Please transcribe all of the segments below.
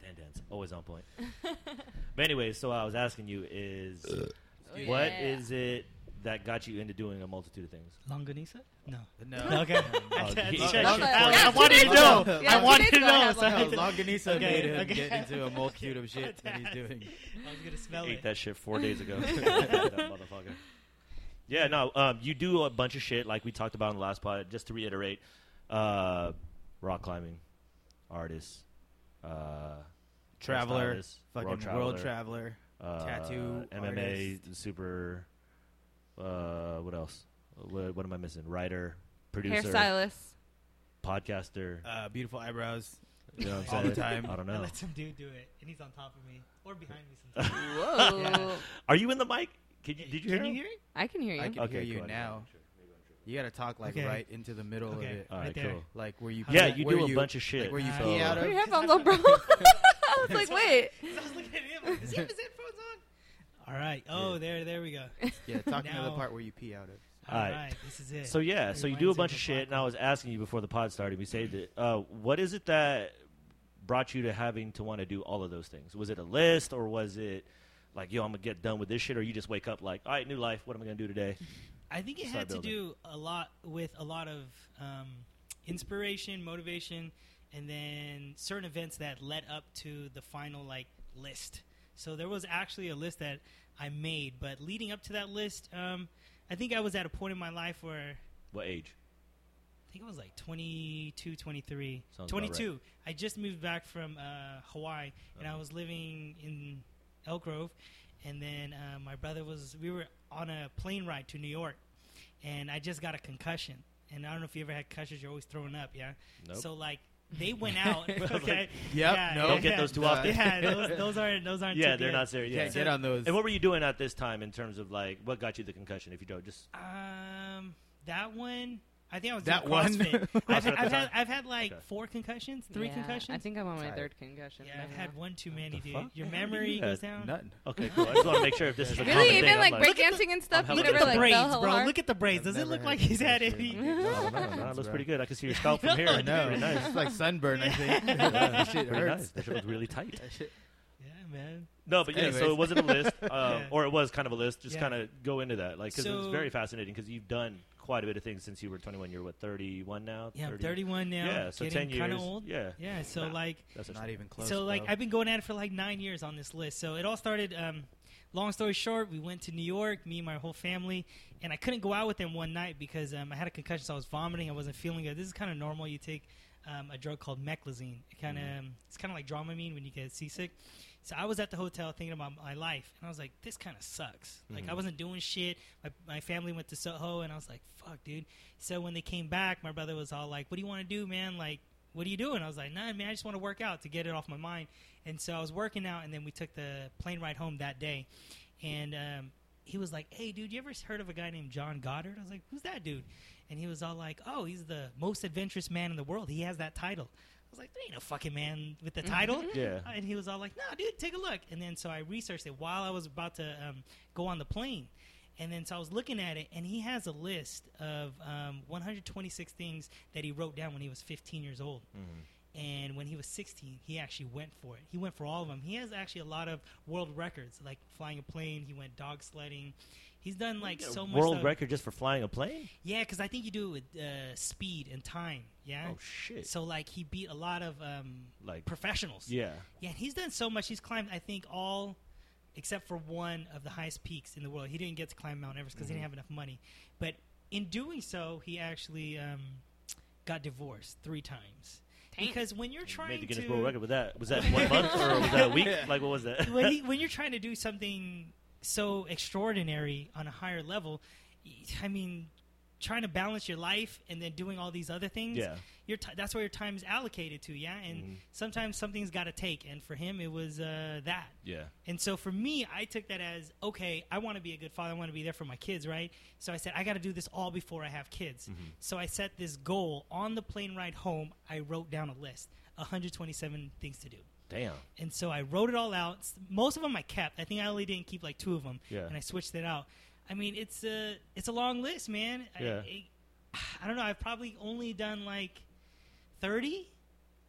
Dan Dan's always on point. but anyway, so I was asking you is Oh, what yeah. is it that got you into doing a multitude of things? Longanisa? No. No. Okay. Oh, I, I, he- I, I, wanted to know. two days ago. I wanted Yeah, to two days ago I know. had so I No, Longanisa Okay, made him okay. get into a multitude of shit that he's doing. I was gonna smell Ate it. that shit four days ago. that motherfucker. Yeah, no, um, you do a bunch of shit like we talked about in the last pod. Just to reiterate, uh, rock climbing, artist, uh, Traveler, fucking world world traveler, traveler. uh, tattoo MMA, artist. super. Uh, what else? What, what am I missing? Writer, producer, Hairstylist. podcaster. Uh, beautiful eyebrows. You know I'm all saying? the time. I don't I know. let some dude do it, and he's on top of me or behind me sometimes. Whoa. Are you in the mic? Can you, did you hear Can you hear it? I can hear you. I can Okay, hear you cool. now. You gotta talk like Okay. right into the middle of it, All Right right, there. cool. like where you. Yeah, pee- you where do a bunch of shit. Like where you So- pee out of. your headphones on, bro. I was like, wait. I was looking at him. Like, Does he have his headphones on? All right. Oh, Yeah. there, there we go. Yeah, talk to the part where you pee out of. All All right. right. This is it. So yeah, so you do a Reminds bunch of of shit, and I was asking you before the pod started. We saved it. Uh, what is it that brought you to having to want to do all of those things? Was it a list, or was it like, yo, I'm gonna get done with this shit, or you just wake up like, all right, new life. What am I gonna do today? I think it Start had to building. do a lot with a lot of um, inspiration, motivation, and then certain events that led up to the final like list. So there was actually a list that I made, but leading up to that list, um, I think I was at a point in my life where What age? I think it was like 22, 23. Sounds about 22. I just moved back from uh, Hawaii, and I was living in Elk Grove. And then uh, my brother was, we were on a plane ride to New York, and I just got a concussion. And I don't know if you ever had concussions, you're always throwing up, yeah? Nope. So, like, they went out. okay. Yep, Yeah, no. Don't get those too often. Yeah, those, those aren't, those aren't yeah, too they're good. not serious. Can't Yeah. get on those. And what were you doing at this time in terms of like what got you the concussion? If you don't, just Um, that one. I think I was That doing one? CrossFit. I've, CrossFit at the I've, had. I've had like Okay. four concussions, three Yeah, concussions. I think I'm on my Tired. third concussion. Yeah, I've now. had one too many, the dude. fuck? Your How do you do memory that? goes down. Nothing. okay, cool. I just want to make sure if this is a common Really, thing. even I'm like like, breakdancing and stuff. I'm You never Look at like the fell braids, hella bro. hard? Look at the braids. Does it never look had like he's had concussion. any? no, no, no, no, it looks pretty good. I can see your scalp from here. I know. Pretty nice. It's like sunburn, I think. Yeah, that shit pretty hurts. nice. That shit looks really tight. That shit- Yeah, man. No, but yeah, so Anyways. it wasn't a list, um, Yeah. or it was kind of a list. Just Yeah. kind of go into that, like, because it's So- very fascinating. Because you've done quite a bit of things since you were 21. You're what 31 now? Yeah, I'm 31 now. Yeah, so getting 10 kind of old. Yeah, Yeah, so Nah. like, that's Not even close. so like bro. I've been going at it for like nine years on this list. So it all started. Um, long story short, we went to New York, me and my whole family, and I couldn't go out with them one night because um, I had a concussion. So I was vomiting. I wasn't feeling good. This is kind of normal. You take um, a drug called meclizine. It kind of Mhm. um, it's kind of like Dramamine when you get seasick. So I was at the hotel thinking about my life, and I was like, "This kind of sucks." Like I Mhm. wasn't doing shit. My, my family went to Soho, and I was like, "Fuck, dude." So when they came back, my brother was all like, "What do you want to do, man? Like, what are you doing?" I was like, "Nah, man, I just want to work out to get it off my mind." And so I was working out, and then we took the plane ride home that day, and um, he was like, "Hey, dude, you ever heard of a guy named John Goddard?" I was like, "Who's that dude?" And he was all like, "Oh, he's the most adventurous man in the world. He has that title." I was like, "There ain't no fucking man with the title." yeah. And he was all like, "No, dude, take a look." And then so I researched it while I was about to um, go on the plane, and then so I was looking at it, and he has a list of um, 126 things that he wrote down when he was 15 years old. Mhm. And when he was 16, he actually went for it. He went for all of them. He has actually a lot of world records, like flying a plane. He went dog sledding. He's done like You a so much. world stuff. record just for flying a plane. Yeah, because I think you do it with uh, speed and time. Yeah. Oh shit! So like he beat a lot of um, like, professionals. yeah, Yeah, he's done so much. He's climbed, I think, all except for one of the highest peaks in the world. He didn't get to climb Mount Everest because he Mhm. didn't have enough money. But in doing so, he actually um, got divorced three times. Dang. Because when you're trying to. made the Guinness to World Record with that. Was that one month or was that a week? Like what was that? when, he, when you're trying to do something so extraordinary on a higher level, I mean, trying to balance your life and then doing all these other things, yeah, your ti that's where your time is allocated to, yeah. And Mhm. sometimes something's got to take, and for him, it was uh, that. yeah. And so for me, I took that as okay. I want to be a good father. I want to be there for my kids, right? So I said I got to do this all before I have kids. Mhm. So I set this goal on the plane ride home. I wrote down a list 127 things to do. Damn. And so I wrote it all out. Most of them I kept. I think I only didn't keep like two of them, Yeah. and I switched it out. I mean, it's a it's a long list, man. Yeah. I, I, I don't know. I've probably only done like 30,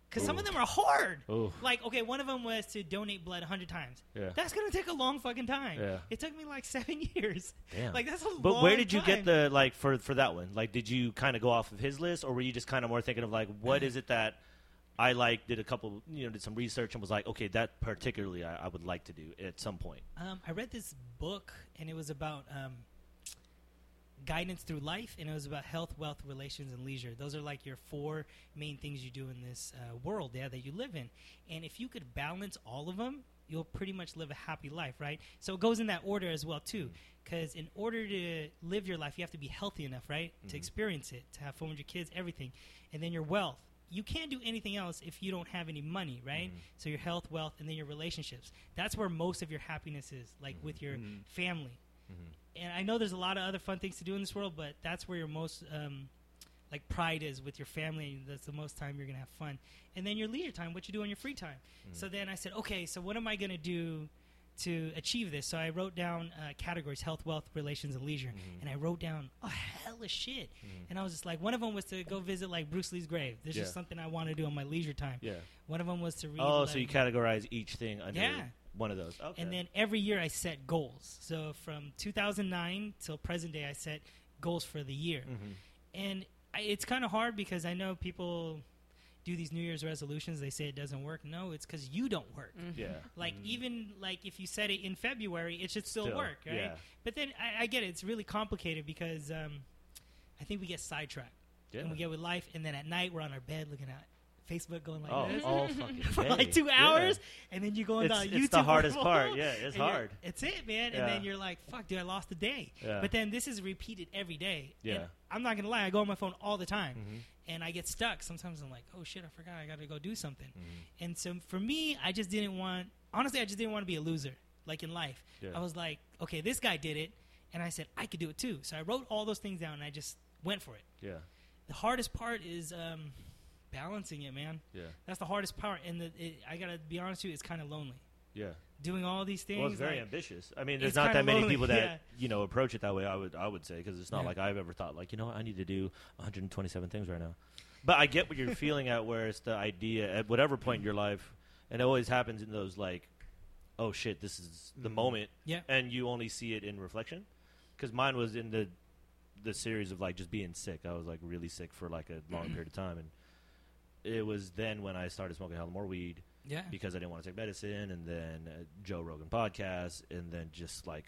because some of them are hard. Ooh. Like, okay, one of them was to donate blood 100 times. Yeah. That's gonna take a long fucking time. Yeah. It took me like seven years. Damn. Like that's a But long where did you time. get the like for for that one? Like, did you kind of go off of his list, or were you just kind of more thinking of like, what uh, is it that I like? Did a couple, you know, did some research and was like, okay, that particularly I, I would like to do at some point. Um, I read this book, and it was about um, guidance through life, and it was about health, wealth, relations, and leisure. Those are like your four main things you do in this uh, world, yeah, that you live in. And if you could balance all of them, you'll pretty much live a happy life, right? So it goes in that order as well too. Because in order to live your life, you have to be healthy enough, right, to Mhm. experience it, to have fun with your kids, everything, and then your wealth. You can't do anything else if you don't have any money, right? Mhm. So your health, wealth, and then your relationships. That's where most of your happiness is, like with your Mhm. family. Mhm. And I know there's a lot of other fun things to do in this world, but that's where your most um, like pride is with your family. and That's the most time you're gonna have fun. And then your leisure time, what you do on your free time. Mhm. So then I said, okay, so what am I gonna do to achieve this? So I wrote down uh, categories: health, wealth, relations, and leisure. Mhm. And I wrote down a hell of shit. Mhm. And I was just like, one of them was to go visit like Bruce Lee's grave. This Yeah. is something I want to do on my leisure time. Yeah. One of them was to read. Oh, like- so you categorize each thing under Yeah. one of those. Okay. and then every year I set goals. So from 2009 till present day, I set goals for the year. Mhm. And I, it's kind of hard because I know people do these New Year's resolutions. They say it doesn't work. No, it's because you don't work. Mhm. yeah. Like Mhm. even like if you set it in February, it should still, Still, work, right? yeah. But then I, I get it. It's really complicated because um, I think we get sidetracked Yeah. and we get with life, and then at night we're on our bed looking at Facebook, going like oh, this all fucking for day. like two Yeah. hours, and then you go on It's, the it's YouTube. the hardest wormhole, part. Yeah, it's hard. It's it, man. Yeah. And then you're like, "Fuck, dude, I lost a day." Yeah. But then this is repeated every day. Yeah. And I'm not gonna lie, I go on my phone all the time, Mhm. And I get stuck. Sometimes I'm like, "Oh shit, I forgot. I got to go do something." Mhm. And so for me, I just didn't want. Honestly, I just didn't want to be a loser, like in life. Yeah. I was like, "Okay, this guy did it," and I said I could do it too. So I wrote all those things down, and I just went for it. Yeah. The hardest part is um, balancing it, man. Yeah. That's the hardest part, and the, it, I gotta be honest with you, it's kind of lonely Yeah. doing all these things. Well, it's very like- ambitious. I mean, there's It's not that many lonely, people that yeah. you know approach it that way. I would I would say because it's not Yeah. like I've ever thought like you know what, I need to do 127 things right now. But I get what you're feeling at where it's the idea at whatever point in your life, and it always happens in those like, oh shit, this is the Mhm. moment, Yeah. and you only see it in reflection. Because mine was in the the series of like just being sick. I was like really sick for like a long period of time, and it was then when I started smoking hella more weed yeah. because I didn't want to take medicine, and then uh, Joe Rogan podcast, and then just like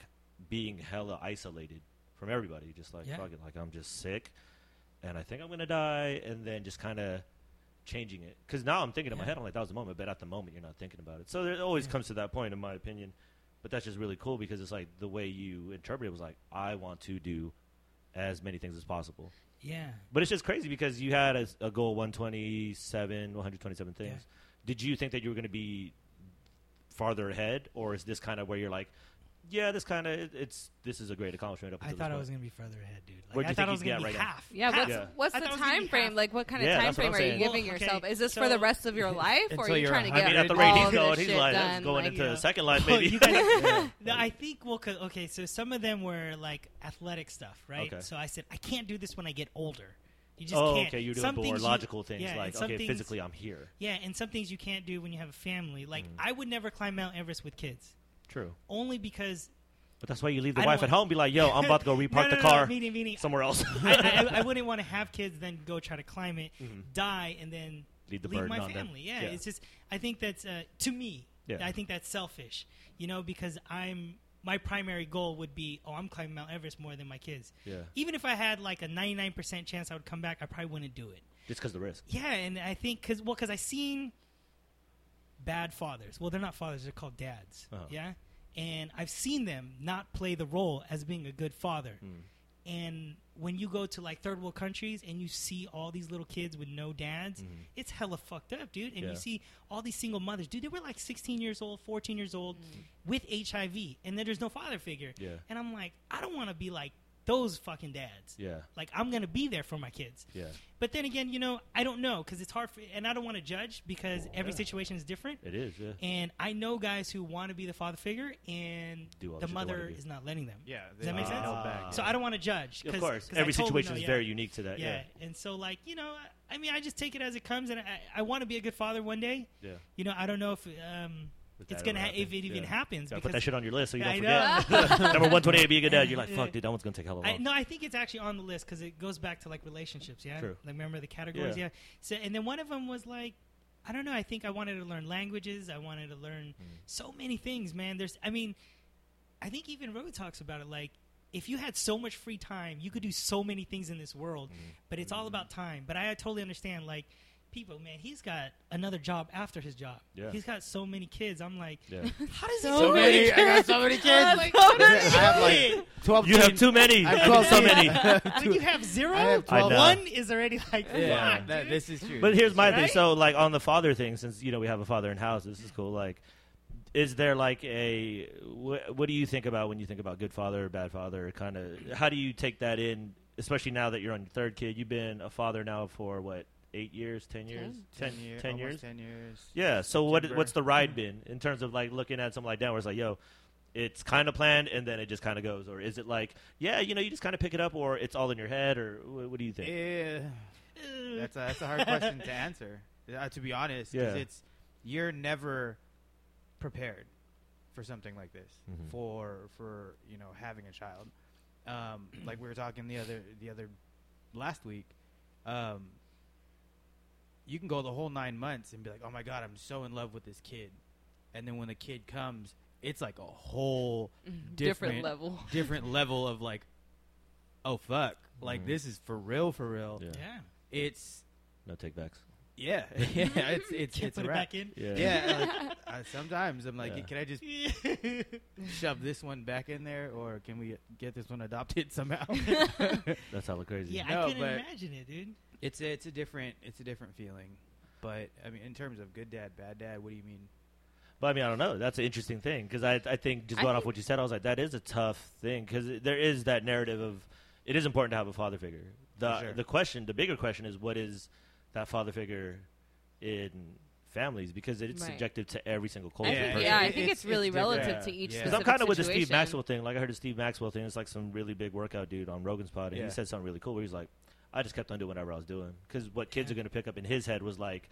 being hella isolated from everybody, just like Yeah. fucking like I'm just sick, and I think I'm gonna die, and then just kind of changing it because now I'm thinking in my head, I'm like that was the moment, but at the moment you're not thinking about it. So it always Yeah. comes to that point, in my opinion. But that's just really cool because it's like the way you interpret it was like I want to do as many things as possible. Yeah. But it's just crazy because you had a, a goal 127, 127 things. Yeah. Did you think that you were going to be farther ahead, or is this kind of where you're like, yeah, this kind of it's this is a great accomplishment. Up I thought I was gonna be further ahead, dude. Like, Where'd I you thought I was gonna be be right now? half. Yeah, half. what's Yeah. what's I the thought it was gonna time frame? Like, what kind of Yeah, time frame are you giving Well, yourself? okay, Is this so- for the rest of your life, or are you you're trying to 100. get I mean, at the rate he's going, he's shit like, done? going like, into yeah. the second line, Well, maybe. you guys- No, I think well, 'cause- okay. So some of them were like athletic stuff, right? Okay. So I said I can't do this when I get older. You just oh, can't. okay, you're doing some more things you- logical things yeah, like, okay, things- physically I'm here. Yeah, and some things you can't do when you have a family. Like Mm. I would never climb Mount Everest with kids, True. only because But that's why you leave the I wife at home, be like, yo, I'm about to go repark no, no, the car No, meaning, meaning, somewhere else. I, I, I wouldn't want to have kids, then go try to climb it, Mhm. die, and then Leave the leave my family. Yeah, Yeah. it's just I think that's uh, to me. Yeah. I think that's selfish. You know, because I'm my primary goal would be, oh, I'm climbing Mount Everest more than my kids. Yeah, Even if I had like a 99% chance I would come back, I probably wouldn't do it. just because the risk. Yeah, and I think because well, because I seen bad fathers. Well, they're not fathers; they're called dads. Uh-huh. Yeah, and I've seen them not play the role as being a good father. Mm. And when you go to like third world countries and you see all these little kids with no dads, Mhm. it's hella fucked up, dude. And Yeah. you see all these single mothers, dude. They were like 16 years old, 14 years old, with HIV, and then there's no father figure. Yeah. And I'm like, I don't want to be like those fucking dads. Yeah. Like I'm gonna be there for my kids. Yeah. But then again, you know, I don't know because it's hard for, and I don't want to judge because every Yeah. situation is different. It is. Yeah. And I know guys who want to be the father figure, and Do all the the shit they wanna mother is not letting them. Yeah. Does that make they sense? held back, So yeah. I don't want to judge. Of 'cause- course, 'cause I every totally situation know, is yeah. very unique to that. Yeah. Yeah. and so like you know, I mean, I just take it as it comes, and I, I want to be a good father one day. Yeah. You know, I don't know if um, If it's gonna ha- if it even yeah. happens. Gotta put that shit on your list so you don't forget. Number one twenty eight, be a good dad. You're like, fuck, dude, that one's gonna take hella long. I, no, I think it's actually on the list because it goes back to like relationships. Yeah, True. like remember the categories. Yeah. Yeah. So and then one of them was like, I don't know. I think I wanted to learn languages. I wanted to learn Mm. so many things, man. There's, I mean, I think even Roe talks about it. Like, if you had so much free time, you could do so many things in this world. Mm-hmm. But it's all about time. But I totally understand. Like, people, man, he's got another job after his job. Yeah. He's got so many kids. I'm like, Yeah. how does So he So do many. kids? I got so many kids. Oh my I have like twelve. You have teens. too many. I I have mean, so 12 many. when you have zero, I have 12. know. one is already like, Yeah, fuck, that, dude. this is true. But here's my thing. So, like on the father thing, since you know we have a father in house, this is cool. Like, is there like a wh- what do you think about when you think about good father or bad father? Kind of how do you take that in, especially now that you're on your third kid? You've been a father now for what eight years, ten years, ten, year, ten years. Ten years. Yeah. So what what's the ride been in terms of like looking at something like that, where it's like, yo. It's kind of planned, and then it just kind of goes, or is it like, yeah, you know, you just kind of pick it up, or it's all in your head, or wh- what do you think? Yeah, that's a, that's a hard question to answer. Uh, to be honest, 'cause Yeah. it's you're never prepared for something like this Mhm. for for you know having a child. Um, like we were talking the other the other last week. Um, you can go the whole nine months and be like, "Oh my god, I'm so in love with this kid," and then when the kid comes, it's like a whole different, different level. different level of like, "Oh fuck!" Like Mhm. this is for real, for real. Yeah. yeah. It's No takebacks. yeah, yeah. It's it's Can't it's put a it wrap. back in. Yeah. Yeah, like, uh, sometimes I'm like, Yeah. can I just shove this one back in there, or can we get this one adopted somehow? That's hella crazy. Yeah, No, I couldn't but- imagine it, dude. It's a, it's a different it's a different feeling, but I mean, in terms of good dad, bad dad, what do you mean? But I mean, I don't know. That's an interesting thing because I, I think just I going off what you said, I was like, that is a tough thing because there is that narrative of it is important to have a father figure. The sure. the question, the bigger question is, what is that father figure in families? Because it's Right. subjective to every single culture. Yeah, yeah, I think it's- it's, really it's different. relative to each Yeah. Because specific I'm kind of with the. Steve Maxwell thing. Like I heard the Steve Maxwell thing. It's like some really big workout dude on Rogan's pod, and Yeah. he said something really cool. Where he's like, I just kept on doing whatever I was doing because what kids Yeah. are going to pick up in his head was like,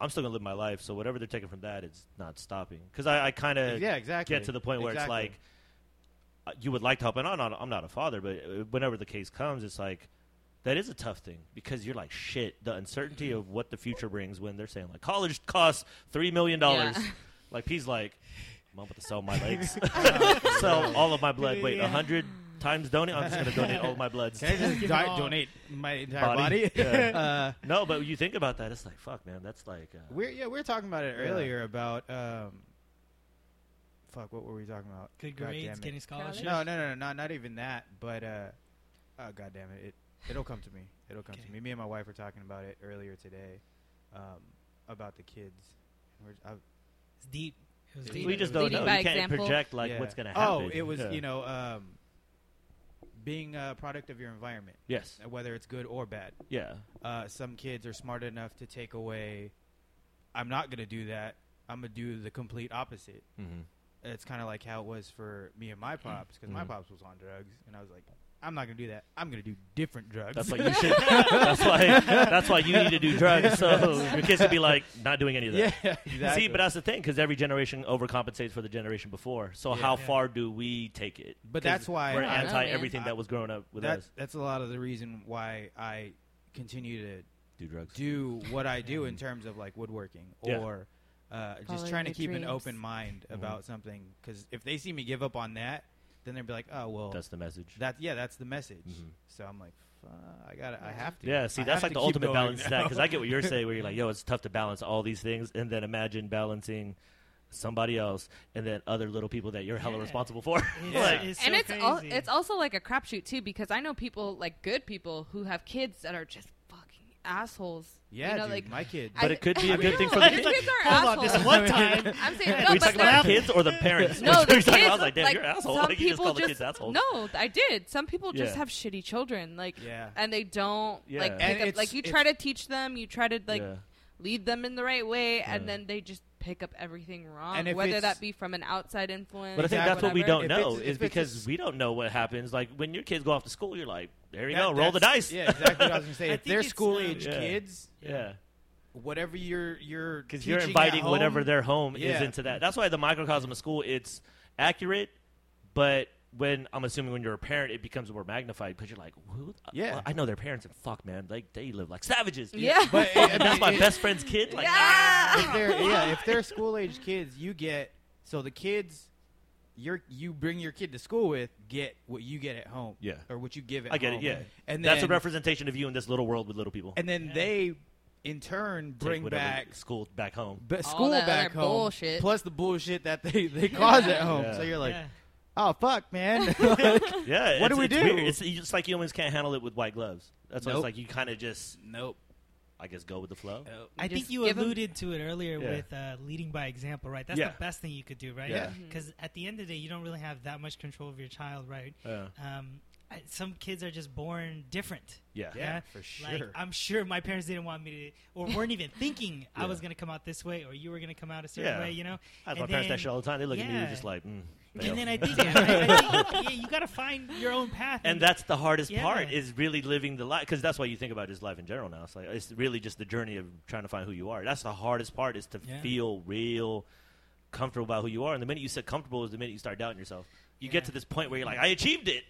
I'm still going to live my life. So whatever they're taking from that, it's not stopping. Because I, I kind of yeah, exactly. get to the point where Exactly. it's like uh, you would like to help, and I'm not, I'm not a father, but uh, whenever the case comes, it's like that is a tough thing because you're like shit. The uncertainty of what the future brings when they're saying like college costs three million dollars. Yeah. Like he's like, I'm about to sell my legs, sell all of my blood. Wait, a Yeah. hundred times donate. I'm just gonna donate all my bloods. Can I just di- donate my entire Body? body? Yeah. uh, No, but you think about that, it's like fuck, man. That's like uh, we're yeah, we were talking about it Yeah. earlier about um, fuck, what were we talking about? Good God grades, damn it. getting scholarships. No, no, no, no, not not even that. But uh, oh god damn it, it it'll come to me. It'll come Okay. to me. Me and my wife were talking about it earlier today, um, about the kids. We're, I, It's deep. It was We deep. we just don't Leading know. by You can't example. project like yeah. what's gonna happen. Oh, it was Yeah. you know um, being a product of your environment, Yes. uh, whether it's good or bad. Yeah. Uh, some kids are smart enough to take away. I'm not gonna do that. I'm gonna do the complete opposite. Mm-hmm. It's kind of like how it was for me and my pops, because my Mhm. pops was on drugs, and I was like, I'm not gonna do that. I'm gonna do different drugs. That's why you should. that's why. That's why you need to do drugs. So your kids would be like not doing any of that. yeah, exactly. See, but that's the thing because every generation overcompensates for the generation before. So Yeah. how Yeah. far do we take it? But that's why we're I don't know, anti man. everything I- that was growing up with that's us. that's a lot of the reason why I continue to Do drugs. do what I do in terms of like woodworking Yeah. or uh, just Following trying to your keep an open mind Mhm. about something. Because if they see me give up on that, then they'd be like, oh well, That's the message. that yeah, that's the message. Mhm. So I'm like, Fuck, I got to I have to. Yeah, see, I that's like the ultimate balance to that because I get what you're saying, where you're like, yo, it's tough to balance all these things, and then imagine balancing somebody else and then other little people that you're hella Yeah. responsible for. It's, like, it's and so it's al- it's also like a crapshoot too because I know people like good people who have kids that are just fucking assholes. Yeah, you know, dude, like my kid. But I- it could be a good thing for your the kids are Hold on, assholes. this one time. I'm saying Are no, we but talking about they're- kids or the parents? No, We're the talking kids. about- I was like, damn, like, you're an asshole. Some Like, you just people called the just kids assholes. no, I did. Some people just Yeah. have shitty children, like, yeah. and they don't Yeah. like pick up. Like you try to teach them, you try to like Yeah. lead them in the right way, and then they just pick up everything wrong, And if whether it's- that be from an outside influence. But I think or that's what we whatever. don't If know it's- is if it's because just- we don't know what happens. Like when your kids go off to school, you're like, there you That- go, roll the dice. Yeah, exactly what I was gonna say. I if think they're it's, school um, age Yeah. kids, yeah. whatever you're you're Because you're teaching inviting home, whatever their home is Yeah. into that. That's why the microcosm of school it's accurate, but when I'm assuming when you're a parent, it becomes more magnified because you're like, Who? Yeah. well, I know their parents, and fuck, man, like they live like savages. Yeah. But it- and that's my it- best friend's kid. Like, Yeah. Ah. if they're yeah, if they're school age kids, you get so the kids you're you bring your kid to school with get what you get at home. Yeah. Or what you give at I get home. it. Yeah, And that's a representation of you in this little world with little people. And then Yeah. they in turn bring whatever back school back home. but All school that back home bullshit. plus the bullshit that they they cause at home. Yeah. So you're like, yeah. "Oh fuck, man." Yeah, What do we do? Weird. It's just like humans can't handle it with white gloves. That's why Nope. it's like you kind of just, nope. I guess, go with the flow. I think you give 'em- alluded to it earlier Yeah. with uh, leading by example, right? That's Yeah. the best thing you could do, right? Yeah. Mhm. Because at the end of the day, you don't really have that much control of your child, right? Yeah, Um, I, some kids are just born different. yeah, Yeah, Yeah. for sure. Like I'm sure my parents didn't want me to, or weren't even thinking I Yeah. was going to come out this way, or you were going to come out a certain Yeah. way, you know. I have And my parents that then- shit all the time. They look at me yeah. just like, mm, And then I think, I, I think yeah, you got to find your own path. and that's the hardest Yeah. part is really living the life because that's why you think about just life in general now. It's like it's really just the journey of trying to find who you are. That's the hardest part is to Yeah. feel real comfortable about who you are. And the minute you said comfortable is the minute you start doubting yourself. You get to this point where you're like, I achieved it.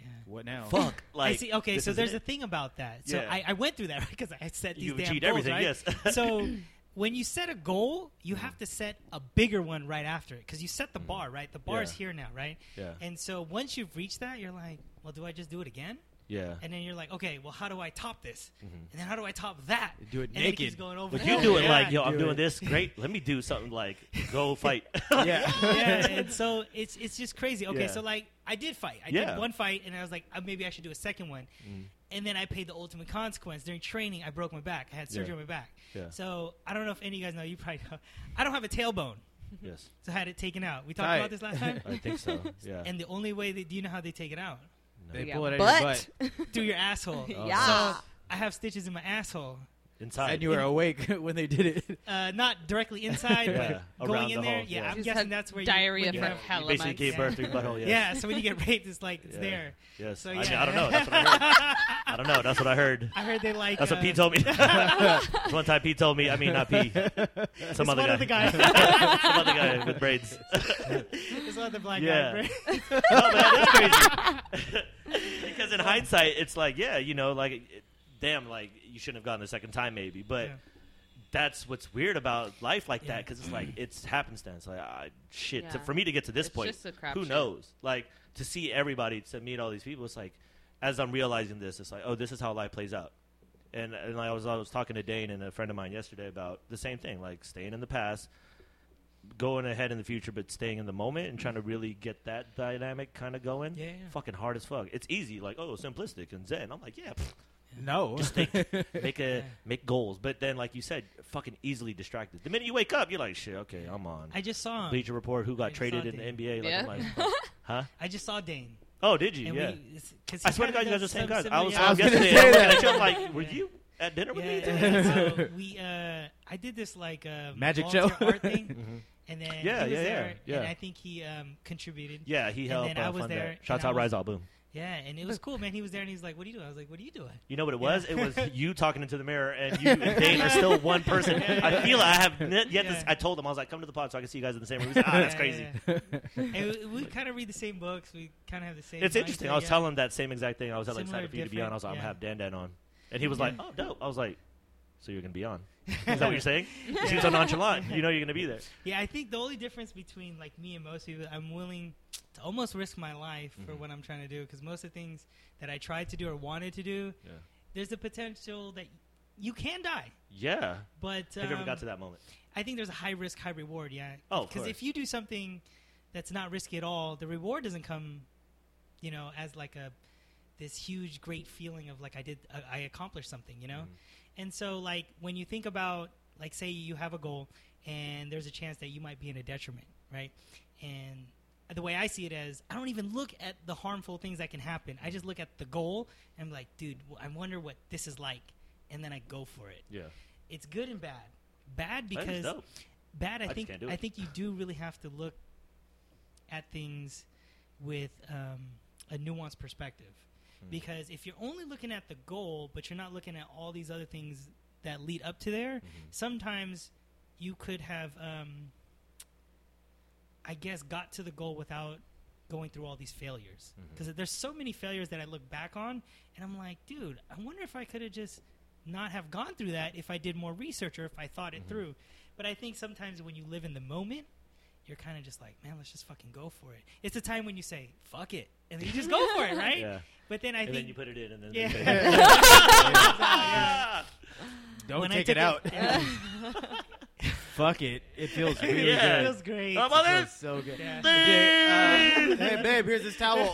yeah. what now? Fuck. Like I see. Okay, so there's it. a thing about that. So Yeah. I, I went through that because I set these You've damn achieved goals, everything. right? Yes. so when you set a goal, you have to set a bigger one right after it because you set the bar, right? The bar is Mm-hmm. Here now, right? yeah. And so once you've reached that, you're like, well, do I just do it again? Yeah. And then you're like, okay, well, how do I top this? Mhm. And then how do I top that? Do it and then it keeps naked. going over. But and you over. do it Yeah. like, yo, I'm Do doing it. this. Great. Let me do something like go fight. yeah. yeah, and so it's it's just crazy. Okay, Yeah. so like I did fight. I Yeah. did one fight, and I was like, uh, maybe I should do a second one. And then I paid the ultimate consequence during training. I broke my back. I had surgery Yeah. on my back. Yeah. So I don't know if any of you guys know. You probably know. I don't have a tailbone, yes. so I had it taken out. We talked Tight. about this last time. I think so. Yeah. and the only way that do you know how they take it out They Yeah, pull it out but of your butt. through your asshole. Oh, yeah. So I have stitches in my asshole. Inside. And you were awake when they did it. Uh, not directly inside, Yeah, but around going the in there. hole, Yeah, yeah. I'm Just guessing had that's where diarrhea you, when you for have- hella you basically months. gave Yeah. birth through your butthole. Yes. Yeah, so when you get raped, it's like it's Yeah. there. Yes. So, I, mean, yeah. I don't know. That's what I heard. I don't know. That's what I heard. I heard they like. That's what uh, Pete told me. That's one time Pete told me. I mean, not Pete. Some It's other one guy. of the guys. Some other guy with braids. it's one of the black Yeah. guys. no, man, it's crazy. because in hindsight, it's like, yeah, you know, like, it, damn, like you shouldn't have gone the second time, maybe. But Yeah. that's what's weird about life like Yeah. that, because it's like it's happenstance. Like, I, shit, to, Yeah. for me to get to this It's point, just a crapshoot. who knows? Like to see everybody, to meet all these people, it's like, as I'm realizing this, it's like, oh, this is how life plays out. And and I was I was talking to Dane and a friend of mine yesterday about the same thing, like staying in the past, going ahead in the future, but staying in the moment and trying to really get that dynamic kind of going. Yeah, yeah. Fucking hard as fuck. It's easy, like oh, simplistic and zen. I'm like, yeah, pff, No. Just think. make a make goals. But then, like you said, fucking easily distracted. The minute you wake up, you're like, shit, okay, I'm on. I just saw him. Bleacher Report, who got traded saw in the NBA. Like, Yeah. I'm like, huh? I just saw Dane. Oh, did you? And yeah. we, I swear to God, you guys are the same guys. I was, yeah, I was yesterday. gonna I was say that. I'm like, were Yeah. you at dinner with Yeah, me? yeah. so we uh, I did this like uh, Magic volunteer show? art thing, Mhm. and then Yeah, he was yeah, yeah, there, yeah. and I think he um, contributed. Yeah, he helped. And helped then uh, I was there, that. Shouts out was- Rise All Boom. Yeah, and it was cool, man. He was there, and he's like, "What are you doing?" I was like, "What are you doing?" You know what it was? It was you talking into the mirror, and you and Dane are still one person. I feel I have n- yet. Yeah. To, I told him I was like, "Come to the pod so I can see you guys in the same room." He's like, ah, that's crazy. yeah, yeah. And we, we kind of read the same books. We kind of have the same. It's interesting. I was telling him that same exact thing. I was like excited for you to be on. I was like, I'm gonna have Dan Dan on, and he was like, "Oh, dope." I was like, "So you're gonna be on?" Is that what you're saying? You seem so nonchalant. You know you're gonna be there. Yeah, I think the only difference between like me and most people, I'm willing to almost risk my life for Mhm. what I'm trying to do because most of the things that I tried to do or wanted to do, Yeah. there's the potential that you can die. Yeah. But um, Have you ever got to that moment? I think there's a high risk, high reward. Yeah. Oh, because if you do something that's not risky at all, the reward doesn't come, you know, as like a this huge, great feeling of like I did, uh, I accomplished something, you know. Mm-hmm. And so, like when you think about, like, say you have a goal, and there's a chance that you might be in a detriment, right? And the way I see it is, I don't even look at the harmful things that can happen. I just look at the goal, and I'm like, dude, I wonder what this is like, and then I go for it. Yeah. It's good and bad. Bad I because bad. I, just think I think you do really have to look at things with um, a nuanced perspective, Hmm. because if you're only looking at the goal, but you're not looking at all these other things that lead up to there, Mm-hmm. sometimes you could have, um, I guess, got to the goal without going through all these failures. Because there's so many failures that I look back on, and I'm like, dude, I wonder if I could have just not have gone through that if I did more research or if I thought it Mhm. through. But I think sometimes when you live in the moment, you're kind of just like, man, let's just fucking go for it. It's a time when you say, fuck it, and then you just go for it, right? Yeah. But then I and think then you put it in, and then Yeah. Yeah. Don't When take it out. yeah. Fuck it. It feels really Yeah. it feels great. How It about feels this? so good. Yeah. Okay, uh, hey babe, here's this towel.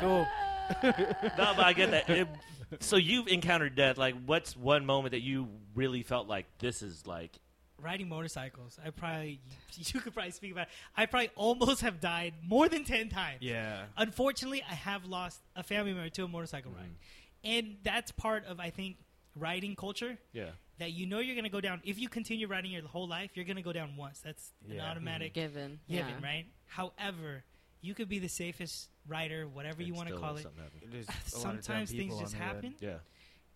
cool. no, but I get that. It- so you've encountered death. Like, what's one moment that you really felt like this is like? Riding motorcycles. I probably you could probably speak about. It. I probably almost have died more than ten times. Yeah. Unfortunately, I have lost a family member to a motorcycle ride, mm. and that's part of I think riding culture. Yeah. That you know you're going to go down. If you continue riding your whole life, you're going to go down once. That's an Yeah. automatic mm-hmm. Given. given, yeah. right? However, you could be the safest rider, whatever you want to call it. something happens. There's a lot of dumb Sometimes things just on the happen, Yeah.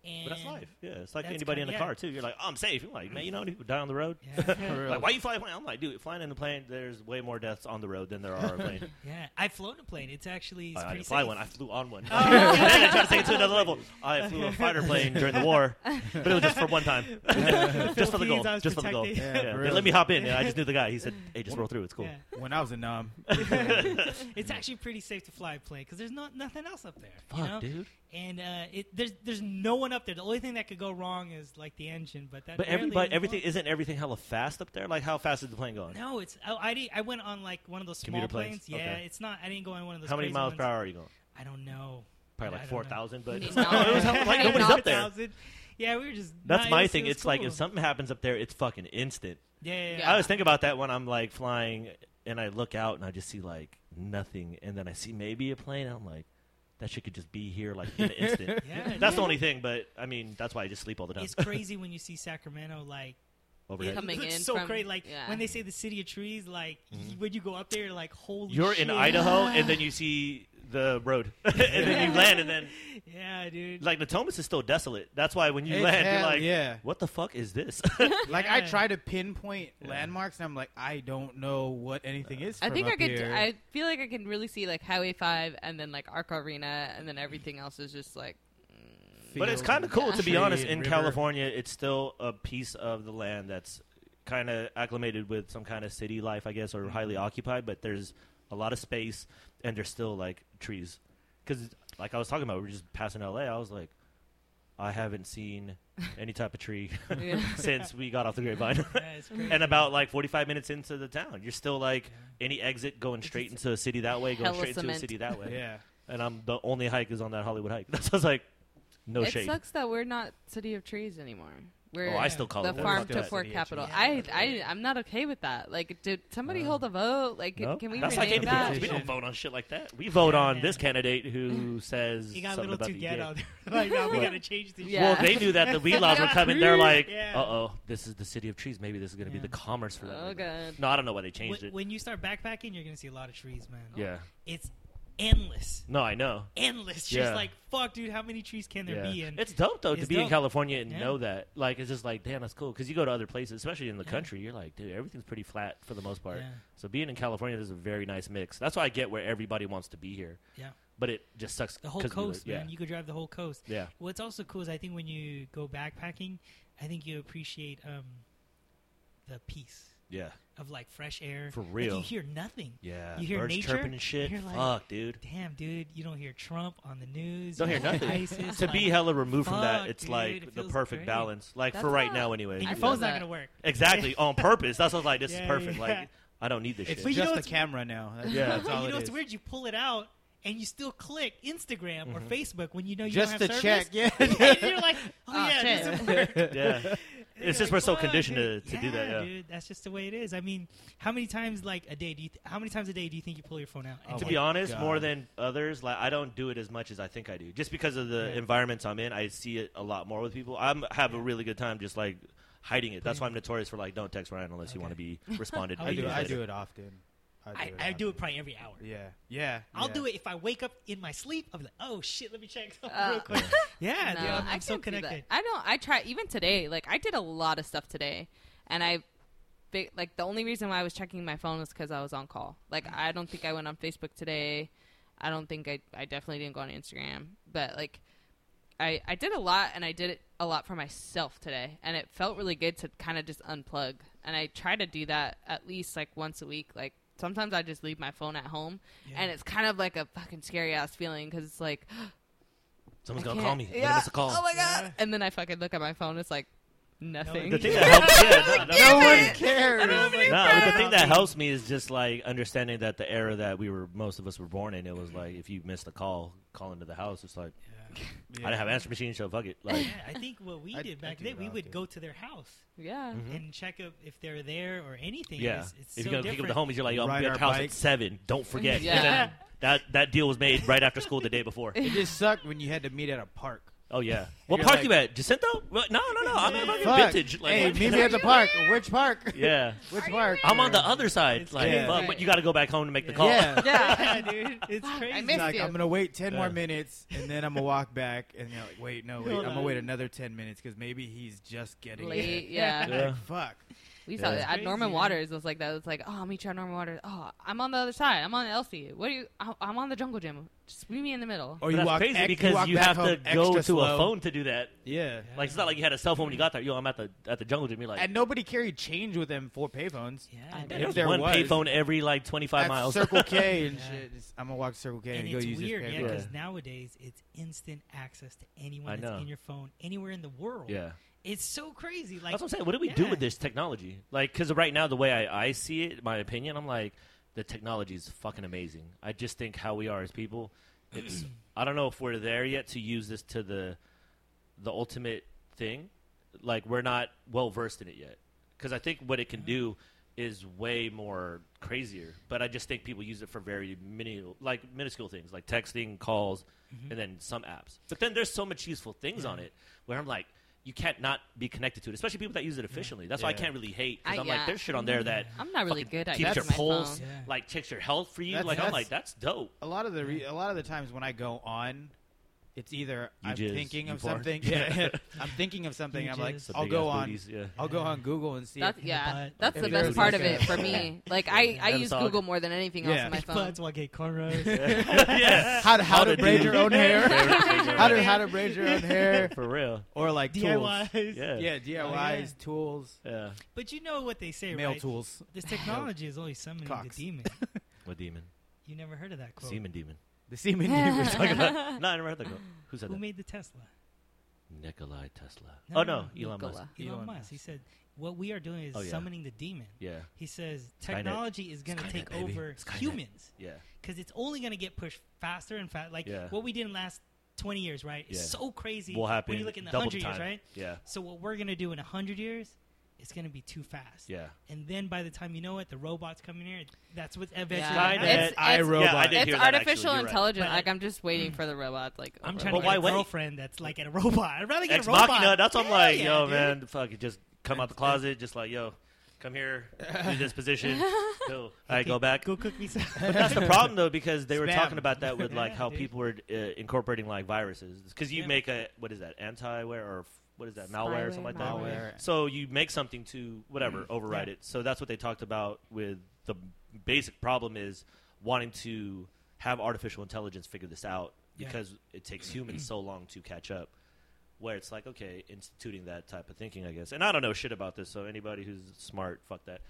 And But that's life. Yeah, it's like anybody kind- in a yeah. car too. You're like, oh, I'm safe. You're like, man, you know, die on the road. Yeah. like, why you flying? a plane? I'm like, dude, flying in a plane. There's way more deaths on the road than there are a plane. yeah, I've flown a plane. It's actually it's I, I pretty didn't fly safe. one. I flew on one. Oh, then I tried to take it to another level. I flew a fighter plane during the war, but it was just for one time, just for the goal, Philippines, I just for the goal. Yeah, Yeah, for they let me hop in. Yeah, I just knew the guy. He said, "Hey, just roll through. It's cool." Yeah. When I was a nom. Um, it's actually pretty safe to fly a plane because there's not nothing else up there. Fuck, you know? dude. And uh, it, there's there's no one up there. The only thing that could go wrong is like the engine, but that. But barely everybody, even everything wrong. isn't everything hella fast up there. Like, how fast is the plane going? No, it's I, I, di- I went on like one of those small Commuter planes? Yeah, Okay. it's not. I didn't go on one of those. How many crazy miles ones. per hour are you going? I don't know. Probably I like four thousand, but it was hella- like Need nobody's up there. 9,000. Yeah, we were just. That's nah, it my was- thing. it was It's like if something happens up there, it's fucking instant. Yeah, yeah, yeah. Yeah. I always think about that when I'm like flying and I look out and I just see like nothing, and then I see maybe a plane. And I'm like, that shit could just be here like in an instant. Yeah, That's the only thing, but I mean that's why I just sleep all the time. It's crazy when you see Sacramento like Overhead. Coming it's in so from- great. Like yeah. when they say the city of trees, like y- when you go up there, like holy. Mm-hmm. You're shit. in Idaho, and then you see the road, and then you land, and then yeah, dude. like Natomas is still desolate. That's why when you It's land, you're like, yeah. what the fuck is this? Like I Yeah. try to pinpoint Yeah. landmarks, and I'm like, I don't know what anything is. I from think I up could. Here. I feel like I can really see like Highway Five, and then like Arco Arena, and then everything else is just like. mm, But it's Fields kind of and cool to be tree honest. In river. California, it's still a piece of the land that's kind of acclimated with some kind of city life, I guess, or highly occupied. But there's a lot of space, and there's still like trees. Because, like I was talking about, we were just passing LA. I was like, I haven't seen any type of tree Yeah. since we got off the grapevine. Yeah, it's and about like 45 minutes into the town, you're still like Yeah. any exit going straight into a city that way, going Hella straight into a city that way. Yeah. And I'm the only hike is on that Hollywood hike. That's I was like, no it shade. sucks that we're not City of Trees anymore. We're Oh, I still call the it that. farm Fuck to fork capital. Trees. I, I, I'm not okay with that. Like, did somebody No. hold a vote? Like, No? can we That's like rename anything that? We don't vote on shit like that. We vote on Yeah. this candidate who says he got a little about too the ghetto. EPA. like, no, we gotta change this. Yeah. Well, they knew that the weed laws were coming. They're like, Yeah. uh oh, this is the city of trees. Maybe this is going to Yeah. be the commerce for that. Oh god. No, I don't know why they When, changed it. when you start backpacking, you're gonna see a lot of trees, man. Yeah. It's endless, No, I know. endless. Yeah. Like fuck, dude. How many trees can there Yeah. be? And It's dope though to It's be in dope. California and Yeah. know that. Like it's just like, damn, that's cool. Because you go to other places, especially in the Yeah. country, you're like, dude, everything's pretty flat for the most part. yeah, So being in California is a very nice mix. That's why I get where everybody wants to be here. Yeah. But it just sucks. the whole 'cause we live- coast, man. Yeah. You could drive the whole coast. yeah. What's also cool is I think when you go backpacking, I think you appreciate um, the peace Yeah. Of like fresh air. For Like, real. you hear nothing. Yeah. You hear Birds nature, chirping and shit. you're like, Fuck, dude. Damn, dude, you don't hear Trump on the news. Don't hear nothing. ISIS, to like- be hella removed from that, it's dude, like it the perfect great. balance. Like That's for right how- now, anyway. and your phone's not gonna work. Exactly on purpose. That's what I was like. This Yeah, is perfect. yeah. Like I don't need this It's shit. But you just the camera now. That's, Yeah. that's all you know it's weird? You pull it out, and you still click Instagram or Mhm. Facebook when you know you Just don't have to have check, yeah. and you're like, oh, Oh, yeah, shit. this will work. Yeah. And It's you're just we're so conditioned dude." to- to do that, yeah. dude, that's just the way it is. I mean, how many times like a day do you? Th- how many times a day do you think you pull your phone out? and Oh to be honest, God. more than others, like I don't do it as much as I think I do, just because of the Yeah. environments I'm in. I see it a lot more with people. I am have a really good time just like hiding it. That's why I'm notorious for like don't text Ryan unless you want to be responded. How I do. do I do it often. I, I do it probably every hour. Yeah. Yeah. I'll yeah. do it if I wake up in my sleep. I'm like, oh shit, let me check something Uh, real quick. Yeah, No, dude, I'm, I I'm so can't do that. connected. I don't. I try even today. Like I did a lot of stuff today, and I, big, like the only reason why I was checking my phone was because I was on call. Like I don't think I went on Facebook today. I don't think I. I definitely didn't go on Instagram. But like, I I did a lot, and I did it a lot for myself today, and it felt really good to kind of just unplug. And I try to do that at least like once a week. Like sometimes I just leave my phone at home, Yeah. and it's kind of like a fucking scary ass feeling because it's like. Someone's I gonna call me. Yeah. gonna miss a call. Oh my god! Yeah. And then I fucking look at my phone. It's like nothing. the thing that helps, yeah, no, no, No no, one cares. no, the thing that helps me is just like understanding that the era that we were, most of us were born in, it was like if you missed a call, call into the house. It's like I didn't have answer machine, so fuck it. Like, Yeah, I think what we I- did I back do then, we would go to their house yeah. Mhm. and check up if they're there or anything. yeah, It's, it's if so you're gonna pick up the homies, you're like, yo, I'm be at our house bikes. at seven. Don't forget. Yeah. And then that that deal was made right after school the day before. It just sucked when you had to meet at a park. Oh yeah. What You're park like- you at? Jacinto? Well, no, no, no. I'm at fucking Fuck. vintage. Like, hey, what? meet me at the park. Which park? Yeah. Which Are park? I'm on the other side. Like, Yeah. fuck, but you got to go back home to make the call. Yeah. Yeah. yeah, dude, it's Fuck, I crazy. missed like you. I'm gonna wait ten more Yeah. minutes and then I'm gonna walk back and you're like, wait, no, wait, I'm gonna wait another ten minutes because maybe he's just getting Late, it. yeah. Yeah. Like, fuck. We saw Yeah. it at Norman Waters. It was like that. It was like, oh, I'll meet you at Norman Waters. Oh, I'm on the other side. I'm on Elsie. What are you? I- I'm on the Jungle Gym. Just meet me in the middle. Or But you that's walk crazy ex- because walk you have to go to slow. a phone to do that. Yeah. Like it's not like you had a cell phone when you got there. Yo, I'm at the at the jungle gym. You're like, And nobody carried change with them for payphones. Yeah, I dude. know. there's there one was. payphone every like 25 At miles. Circle K and Yeah. shit. I'm gonna walk to Circle K and, and go it's use weird, this yeah, payphone. because nowadays it's instant access to anyone that's in your phone anywhere in the world. yeah. It's so crazy. Like That's what I'm saying. What do we do with this technology? Like, because right now, the way I, I see it, my opinion, I'm like, the technology is fucking amazing. I just think how we are as people, it's. I don't know if we're there yet to use this to the, the ultimate thing. Like, we're not well versed in it yet. Because I think what it can do is way more crazier. But I just think people use it for very mini, like minuscule things, like texting, calls, mm-hmm. and then some apps. But then there's so much useful things on it where I'm like, you can't not be connected to it, especially people that use it efficiently. That's why I can't really hate because I- I'm like, there's shit on there mm-hmm. that I'm not really good at keeps your pulse. Yeah. like checks your health for you. That's- like I'm that's- like, that's dope. A lot of the re- a lot of the times when I go on, it's either You I'm jizz, thinking you of fart. something. Yeah, I'm thinking of something. You I'm like, jizz. I'll go on. booties, Yeah. I'll go on Google and see. That's if, yeah. butt. That's If the there's best part like of it for me. Like I, I Them use song. Google more than anything else Yeah. on my phone. Butts, want to get cornrows. yeah. how to how to braid do- your own hair. How how to how to braid your own hair, For real. or like tools. DIYs. Yeah. Yeah, DIYs, oh, tools, Yeah. But you know what they say, mail right? tools. This technology is only summoning Cocks. the demon. What demon? You never heard of that quote? Semen demon. The semen demon. Talking about- no, I never heard that. Who said Who that? made the Tesla? Nikolai Tesla. No, oh no, no, Elon Nikola. Musk. Elon, Elon Musk. Musk. He said, "What we are doing is Oh, yeah. summoning the demon." Yeah. He says Skynet. technology is going to Skynet, take baby. over Skynet. humans Yeah. because it's only going to get pushed faster and faster. Like Yeah. what we did in the last twenty years, right? It's Yeah. so crazy. Will happen. when you look in the double the years, time. right? Yeah. So what we're going to do in a hundred years, it's going to be too fast. Yeah. And then by the time you know it, the robots coming in here. That's what eventually. Yeah. Skynet. happens. It's, I, Robot. Yeah, I did it's hear artificial actually. You're right. intelligence. Like I'm just waiting for the robots. Like I'm or- trying But to why get a wait? girlfriend that's like at a robot. I'd rather get Ex a robot. Machina. That's what I'm like, yeah, yo, dude. man, fuck it, just come out the closet, just like, yo, come here, do this position. Cool. I go back. Go cook me some. But that's the problem though, because they were talking about that with like Yeah, how dude. people were uh, incorporating like viruses. Because you Yeah. make a what is that antiware or f- what is that malware or something like that. Malware. So you make something to whatever mm-hmm. override Yeah. it. So that's what they talked about with the basic problem is wanting to have artificial intelligence figure this out Yeah. because it takes humans so long to catch up. Where it's like okay, instituting that type of thinking, I guess. And I don't know shit about this, so anybody who's smart, fuck that.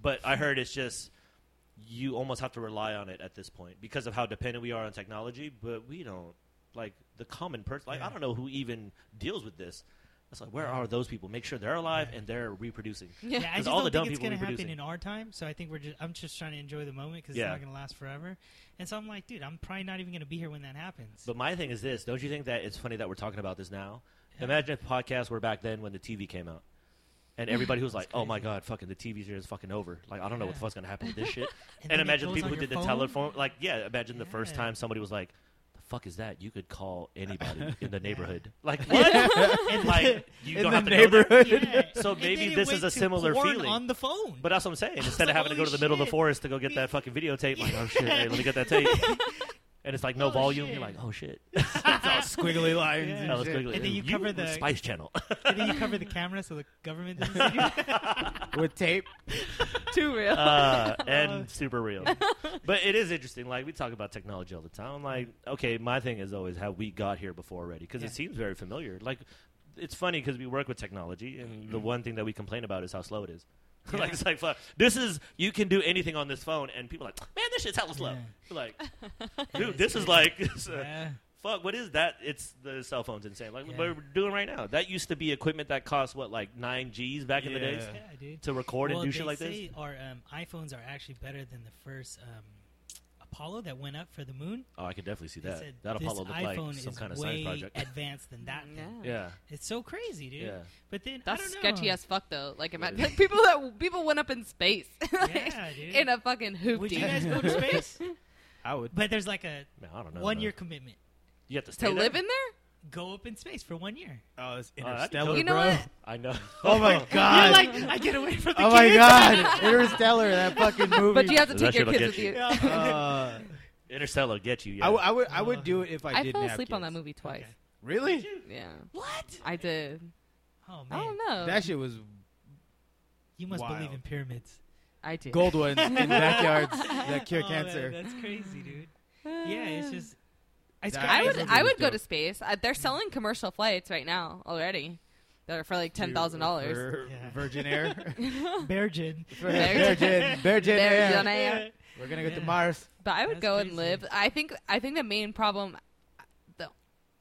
But I heard it's just you almost have to rely on it at this point because of how dependent we are on technology. But we don't like the common person. Like I don't know who even deals with this. It's like, where are those people? Make sure they're alive and they're reproducing. Yeah. Yeah, I 'Cause just all don't the dumb think it's gonna happen in our time. So I think we're just. I'm just trying to enjoy the moment because Yeah. it's not gonna last forever. And so I'm like, dude, I'm probably not even gonna be here when that happens. But my thing is this: don't you think that it's funny that we're talking about this now? Yeah. Imagine if podcasts were back then when the TV came out, and everybody was like, "Oh my god, fucking the TV series is fucking over." Like I don't know what the fuck's gonna happen with this shit. And and imagine the people who your did the phone. telephone. Like yeah, imagine the first time somebody was like, "The fuck is that?" You could call anybody in the neighborhood. Like what? And like you In don't the have to know that? neighborhood. Yeah. So maybe this is a similar feeling. on the phone. But that's what I'm saying. Instead like, of having to go to holy the middle of the forest to go get that fucking videotape, like oh shit, hey, let me get that tape. And it's like no Oh, volume. shit. You're like, oh shit. it's all squiggly lines. Yeah. and That was shit. quickly. And then you cover the- Spice Channel and then you cover the camera so the government doesn't see you. with tape. Too real. uh, and super real. But it is interesting. Like we talk about technology all the time. I'm like, okay, my thing is always how we got here before already because Yeah. it seems very familiar. Like it's funny because we work with technology, and the one thing that we complain about is how slow it is. Like it's like fuck. This is you can do anything on this phone, and people are like, man, this shit's hella slow. Like, dude, this is like, it's, uh, fuck. What is that? It's the cell phone's insane. Like what we're doing right now. That used to be equipment that cost what like nine G's back in the days Yeah. Yeah, dude. to record well, and do shit they like this. say Our um, iPhones are actually better than the first um, Apollo that went up for the moon. Oh, I could definitely see that. said That Apollo looked iPhone like some kind of way science project. advanced than that. thing. Yeah. Yeah, It's so crazy, dude. yeah. But then I That's don't know. sketchy as fuck though. Like imagine like people that people went up in space. Yeah, dude. in a fucking hoop. Would you guys go to space? I would. but there's like a Man, I don't know. one man. year commitment. You have to stay to there? live in there? Go up in space for one year. Oh, it's Oh, that'd be Interstellar, dope. You know bro. what? I know. Oh my You're god. like, I get away from the oh my kids. god. Interstellar, that fucking movie. But you have to That take your shit'll kids with you. you. Uh, Interstellar get you. Yeah. I, w- I would I would do it if I, I didn't fell have asleep on that kids. movie twice. Okay. Really? Yeah, What? I did. Oh man, I don't know. That shit was you must believe wild. in pyramids. I did. gold ones in backyards that cure Oh, cancer. that- that's crazy, dude. Yeah, it's just. It's I would. I would go to space. Uh, they're selling commercial flights right now already. That are for like ten thousand dollars. Yeah. Virgin Air. Virgin. Virgin. Virgin. Virgin Virgin Air. Air. We're gonna go to Mars. But I would That's go and crazy. live. I think. I think the main problem, the,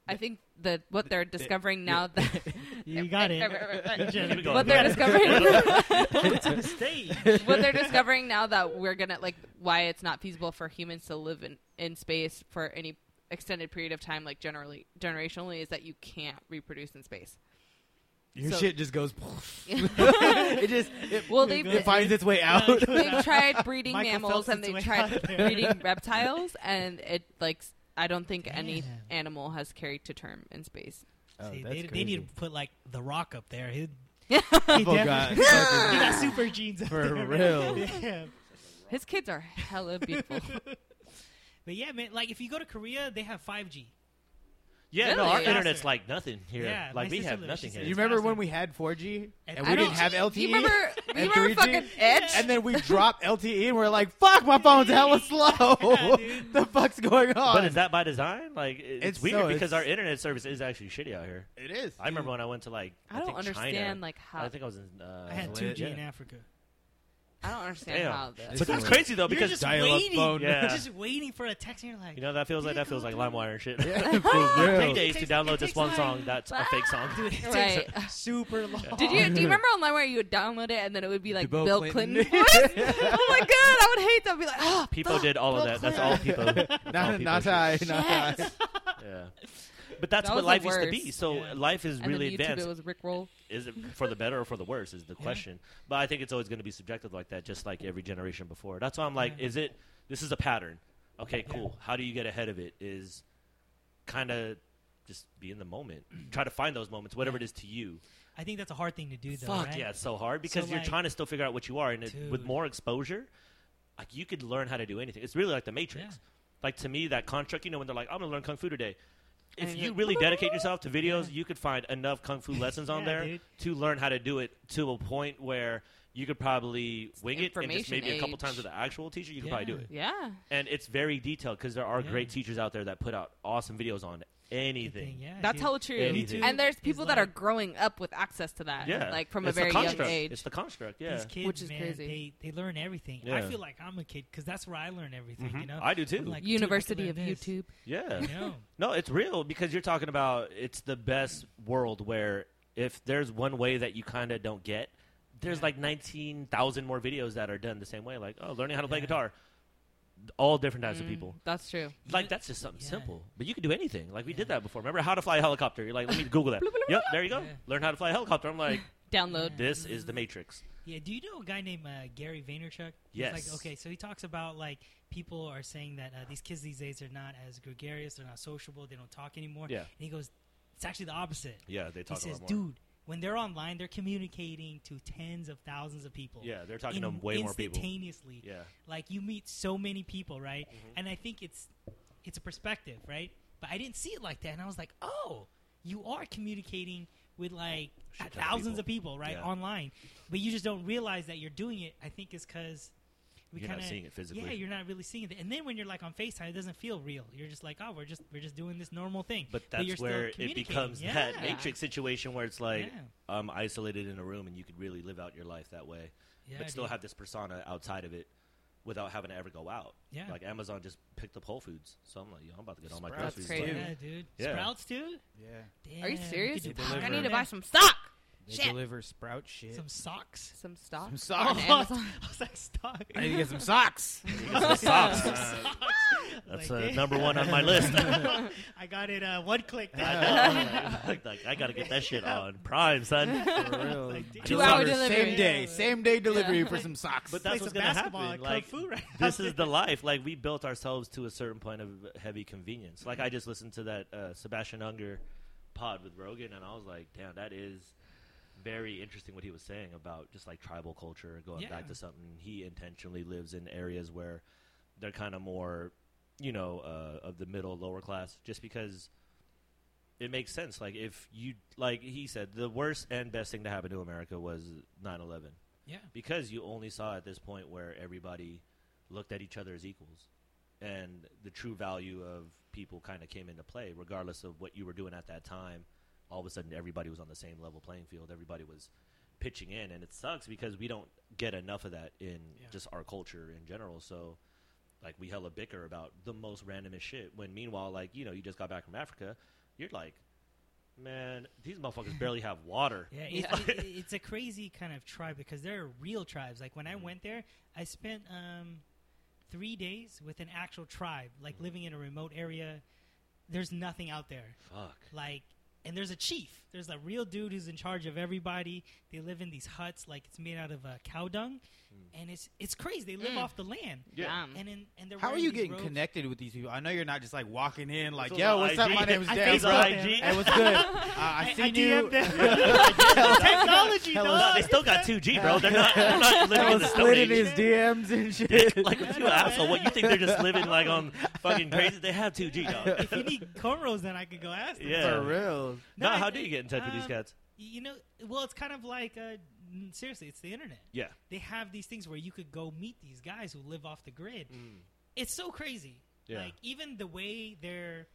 I think the what they're discovering now that You got it. Keep it going. what they're discovering. to the stage. what they're discovering now that we're gonna like why it's not feasible for humans to live in, in space for any extended period of time like generally generationally is that you can't reproduce in space Your So- shit just goes. it just it, well They they've it finds its way out. They've tried breeding Michael mammals Phelps and they've tried breeding reptiles and it like I don't think any animal has carried to term in space Oh, See, that's they, they need to put like the Rock up there. He, People he got definitely- fucking- he got super genes up For there. real. Yeah. his kids are hella beautiful But yeah, man, like if you go to Korea, they have 5G. Yeah, no, our Really? internet's like nothing here. Yeah, like we sister have lives- nothing she here. said You remember when we had 4G and And we I didn't don't- have LTE? do you remember do you and remember 3G? fucking edge And then we dropped LTE and we're like, "Fuck, my phone's hella slow. Yeah, dude. the fuck's going on?" But is that by design? Like it- it's, It's weird so- because it's- our internet service is actually shitty out here. it is. I remember when I went to like I, i don't think understand China. like how I think I was in. Uh, I had lit. 2G in Yeah. Africa. I don't understand Damn. how that But that's It's crazy though You're because just dial-up waiting. phone. Yeah. You're just waiting for a text, and you're like, you know that feels like that feels like? LimeWire and shit. Yeah, for Take real. days to takes- download it this takes one time. song that's a fake song. dude, it Right. takes super long. Did you do you remember online where you would download it and then it would be like Bill Bill, Clinton. Clinton? voice? oh my god, I would hate that. I'd be like, oh, People did all of that. That's all people. that's all Not, people not should- I, not I. Yeah. But that's That what life used to be. So Yeah. life is and really advanced. it was Rickroll. is it for the better or for the worse is the Yeah. question. But I think it's always going to be subjective like that, just like every generation before. That's why I'm like, Yeah. is it? This is a pattern. Okay, cool. How do you get ahead of it? Is kind of just be in the moment. Try to find those moments, whatever it is to you. I think that's a hard thing to do, though. Fuck right? yeah, it's so hard because So, you're like- trying to still figure out what you are, and it, with more exposure, like you could learn how to do anything. It's really like the Matrix. Like to me, that construct. You know, when they're like, "I'm gonna learn kung fu today." If you really dedicate yourself to videos, Yeah. you could find enough kung fu lessons on Yeah, there dude. to learn how to do it to a point where you could probably wing it, and just maybe a couple times with the actual teacher, you could probably do it. Yeah. And it's very detailed because there are Yeah. great teachers out there that put out awesome videos on anything. Yeah, That's dude. hella true. Anything. And there's is people that are growing up with access to that. Yeah, Like from it's a very young age. It's the construct. Yeah, These kids, Which is man, crazy. They, they learn everything. Yeah. I feel like I'm a kid because that's where I learn everything. Mhm. You know, I do too. Like, University could of this. YouTube. yeah. You No, it's real because you're talking about it's the best world where if there's one way that you kind of don't get, there's Yeah. like 19,000 more videos that are done the same way. Like, oh, learning how to play guitar. All different types of Mm, people. That's true. Like that's just something Yeah. simple, but you can do anything. Like we did that before. Remember how to fly a helicopter? You're like, let me Google that. yep, there you go. Yeah. Learn how to fly a helicopter. I'm like, Download. this is the Matrix. Yeah, do you know a guy named uh, Gary Vaynerchuk? He's Yes. Like, okay, so he talks about like people are saying that uh, these kids these days are not as gregarious, they're not sociable, they don't talk anymore. Yeah, And he goes, it's actually the opposite. yeah. They He talk a says, lot more. dude, when they're online, they're communicating to tens of thousands of people. yeah, they're talking in- to way more people. instantaneously. Yeah, Like you meet so many people, right? Mhm. And I think it's it's a perspective, right? But I didn't see it like that, and I was like, oh, you are communicating with like ton of thousands people. of people, right, Yeah. online, but you just don't realize that you're doing it. I think is because we you're kind not of seeing it physically. yeah, you're not really seeing it. And then when you're like on Facetime, it doesn't feel real. You're just like, oh, we're just we're just doing this normal thing. but you're that's still where it becomes Yeah. that Matrix situation where it's like yeah, I'm isolated in a room and you could really live out your life that way, yeah, but still dude. have this persona outside of it without having to ever go out. yeah. Like Amazon just picked up Whole Foods, so I'm like, yo, I'm about to get all my Sprouts groceries. That's crazy. done. yeah, dude. Yeah. Sprouts dude. Yeah, Damn, Are you serious? could They do Fuck, I need to buy some stock. They Shit. deliver sprout shit. some socks. Some stock. Some socks. on Amazon. I was like, stock. I need to get some socks. Some socks. Socks. That's Like, uh, number one on my list. I got it uh, one click. I know. like, like, I gotta get that shit on Prime, son. For real. Like, dude. Two-hour delivery. Same day. Same day delivery Yeah. for some socks. But Play that's what's some gonna basketball happen. at Kung Like, Fu right this is the life. Like we built ourselves to a certain point of heavy convenience. Like I just listened to that uh, Sebastian Junger pod with Rogan, and I was like, damn, that is very interesting what he was saying about just like tribal culture, going Yeah. back to something he intentionally lives in areas where they're kind of more, you know, uh, of the middle lower class, just because. It makes sense. Like if you like he said, the worst and best thing to happen to America was 9/11 Yeah. because you only saw at this point where everybody looked at each other as equals and the true value of people kind of came into play regardless of what you were doing at that time all of a sudden everybody was on the same level playing field everybody was pitching in and it sucks because we don't get enough of that in Yeah. just our culture in general so like we hella bicker about the most randomest shit when meanwhile like you know you just got back from africa you're like man these motherfuckers barely have water Yeah, Yeah. It, it, it's a crazy kind of tribe because there are real tribes. Like when I went there, I spent um, three days with an actual tribe, like living in a remote area. There's nothing out there. fuck Like, and there's a chief. There's a real dude who's in charge of everybody. They live in these huts, like it's made out of uh, cow dung, and it's it's crazy. They live Mm. off the land. Yeah. Damn. And in, and they're How are wearing you these getting robes. connected with these people? I know you're not just like walking in like, What's yo, up, what's up? IG? My name's I Dan, Facebook bro. them. Hey, what's good? Uh, I I, I seen you. DM'd them. Technology, Hella- dog. No, they still got 2G, bro. They're not, they're not living in the was Stone slid in Age. his DMs and shit. like, you asshole. What, you think they're just living, like, on fucking crazy? They have 2G, dog. if you need cornrows, then I could go ask them. Yeah. For real. No, No, how do you get in touch with these um, cats? You know, well, it's kind of like uh, n- seriously, it's the internet. Yeah. They have these things where you could go meet these guys who live off the grid. Mm. It's so crazy. Yeah. Like even the way their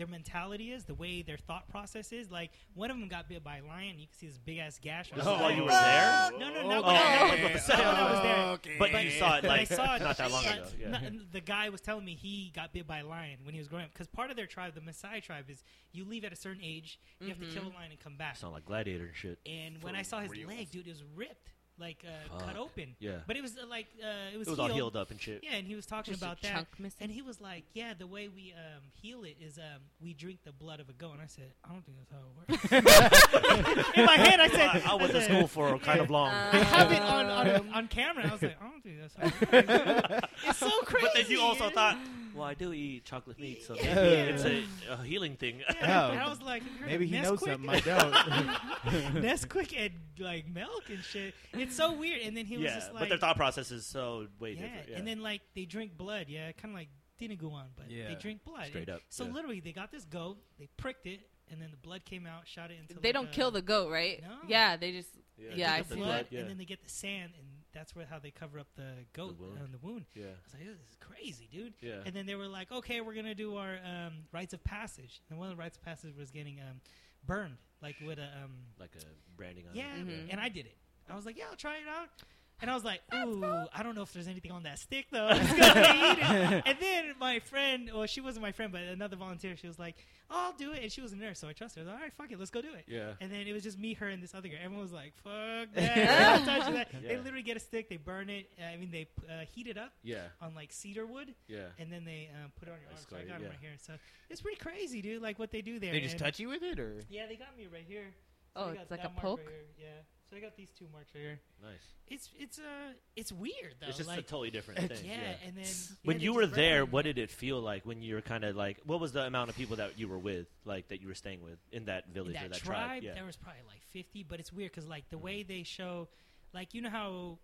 their mentality is, the way their thought process is. Like one of them got bit by a lion. You can see this big ass gash. on his is oh, while you were there? No, no, no. Oh, no, okay. no, no, no, I was there. Okay. But you saw it, But I like, saw it not that long ago. Yeah. no- the guy was telling me he got bit by a lion when he was growing up. Because part of their tribe, the Maasai tribe, is you leave at a certain age, you have to kill mm-hmm. a lion and come back. Sound like gladiator and shit. And when I saw his leg, dude, it was ripped, like uh, cut open. Yeah. But it was uh, like uh, it was, It was all healed up and shit. Yeah, and he was talking Just a about that. chunk missing. And he was like, "Yeah, the way we um, heal it is um, we drink the blood of a goat." And I said, "I don't think that's how it works." In my head, I said, I, I went to said, school for kind of long. Uh, I have it on, on, on camera. I was like, "I don't think that's how it works." it's so crazy. But then you also man. thought, well, I do eat chocolate meat, so maybe Yeah. it's a, a healing thing. Yeah, Oh. and I was like, Maybe of he knows something I don't. Nesquik and like milk and shit. It's so weird. And then he was yeah, just like, but their thought process is so way yeah. different. Yeah. And then like they drink blood. Yeah, kind of like Dinuguan, but they drink blood. Straight And up, So yeah. literally, they got this goat, they pricked it, and then the blood came out, shot it into. They like, don't a- kill the goat, right? No. Yeah, they just. yeah, yeah, I get the see blood, that. Yeah. and then they get the sand, and that's where how they cover up the goat wound. on the wound. yeah, I was like, this is crazy, dude. yeah. And then they were like, okay, we're gonna do our um, rites of passage, and one of the rites of passage was getting um, burned, like with a um, like a branding on yeah, it. Mhm. and I did it. I was like, yeah, I'll try it out. And I was like, ooh, I don't know if there's anything on that stick though. I'm just gonna eat it. And then my friend, well, she wasn't my friend, but another volunteer, she was like, oh, I'll do it. And she was a nurse, so I trusted her. I was like, all right, fuck it, let's go do it. Yeah. And then it was just me, her, and this other girl. Everyone was like, fuck that. Don't touch that. They literally get a stick, they burn it. I mean, they uh, heat it up Yeah. on like cedar wood, Yeah. and then they um, put it on your arm. So I Escalate it, yeah. right here. So it's pretty crazy, dude. Like what they do there. They just And- touch you with it, or Yeah, they got me right here. Oh, it's like a poke? Right. Yeah. So I got these two marks right here. Nice. It's it's uh it's weird though. It's just a totally different thing. yeah, and then When yeah, you were there, what did it feel like when you were kind of like? What was the amount of people that you were with, like that you were staying with in that in village or that that tribe, tribe? Yeah. there was probably like 50 but it's weird because like the way they show like you know how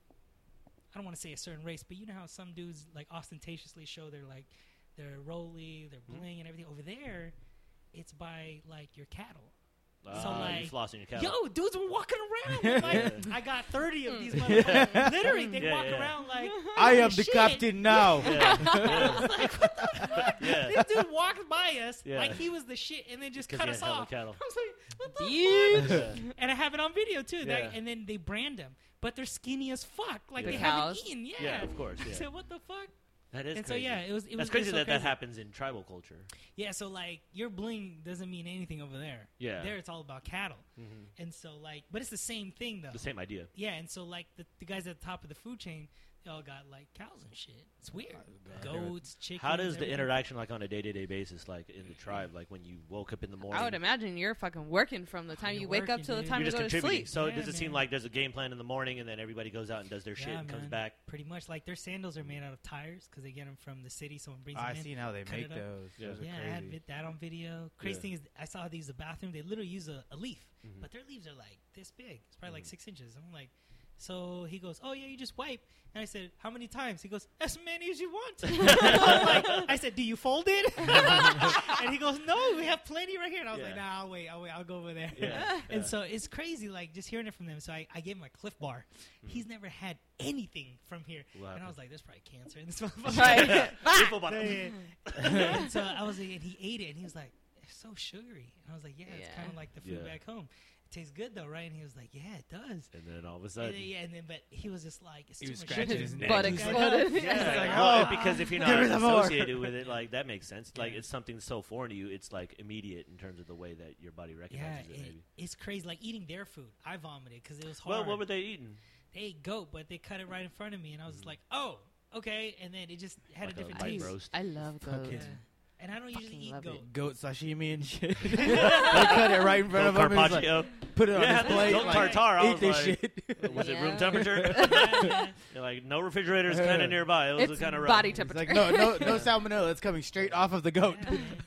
i don't want to say a certain race but you know how some dudes like ostentatiously show their like their rolly their Mhm. bling and everything over there it's by like your cattle So, uh, you like, flossing your cattle. yo dudes were walking around with, like i got 30 of these motherfuckers literally they Yeah, walk yeah. around like I am the shit." captain now. Yeah. yeah. Yeah. this dude walked by us Yeah. like he was the shit and then just 'Cause cut he us had hella off cattle. I was like, what the Bitch. fuck? Yeah. and I have it on video too. That- Yeah. and then they brand them, but they're skinny as fuck. Like The they cows? haven't eaten. Yeah. Yeah, of course. I Yeah. said, what the fuck? That is and crazy. so yeah, it was. It was That's crazy so that that happens in tribal culture. Yeah, so like your bling doesn't mean anything over there. Yeah. There it's all about cattle, mm-hmm. and so like, but it's the same thing though. The same idea. Yeah, and so like the, the guys at the top of the food chain, they all got like cows and shit. It's weird. Goats, chickens. How does the everything. interaction like on a day to day basis, like in the tribe, like when you woke up in the morning? I would imagine you're fucking working from the time you're you wake up working, till the dude. time You're to just go to contributing. sleep. So Yeah, does it seem man. like there's a game plan in the morning, and then everybody goes out and does their shit Yeah, and comes man. back? Pretty much like their sandals are made out of tires because they get them from the city. Someone brings I them in. seen how they cut make it up. those. Yeah. Those are Yeah, I crazy. had vid- that on video. Crazy Yeah. thing is, I saw how they use the bathroom. They literally use a, a leaf, Mhm. but their leaves are like this big. It's probably like Mhm. six inches. I'm like, so he goes, "Oh yeah, you just wipe." And I said, "How many times?" He goes, "As many as you want." I'm like, I said, "Do you fold it?" and he goes, "No, we have plenty right here." And I was like, Yeah. "Nah, I'll wait. I'll wait. I'll go over there." Yeah. and Yeah. so it's crazy, like just hearing it from them. So I, I gave him a Clif Bar. Mhm. He's never had anything from here, What and I was like, "There's probably cancer in this motherfucker." Right. Triple bottom. Yeah, yeah. and so I was like, and he ate it, and he was like, "It's so sugary." And I was like, "Yeah, it's kind of like the food Yeah. back home. It tastes good though, right?" And he was like, "Yeah, it does." And then all of a And sudden, then, yeah, and then but he was just like, it's He too was much scratching sugar. his neck. Butt He's like, exploded. "Oh." Yeah, He's like, well, "Oh." because if you're Give not me some more. associated with it, like that makes sense. Like it's something so foreign to you, it's like immediate in terms of the way that your body Yeah, recognizes it. it- Maybe. it's crazy. Like eating their food, I vomited because it was hard. Well, what were they eating? they ate goat, but they cut it right in front of me, and I was just Mhm. like, "Oh, okay." And then it just had Like a a different light taste. roast. I love goat. Yeah. And I don't usually eat love it. goat. Goat sashimi and shit. they cut it right in front Goat of him. and like, put it on Yeah, his plate. goat like, tartare. I Eat this like, shit. Was it room temperature? Yeah, yeah. You're like no refrigerators kind of nearby. It was It's kind of body He's temperature. like, no, no, no salmonella. It's coming straight off of the goat.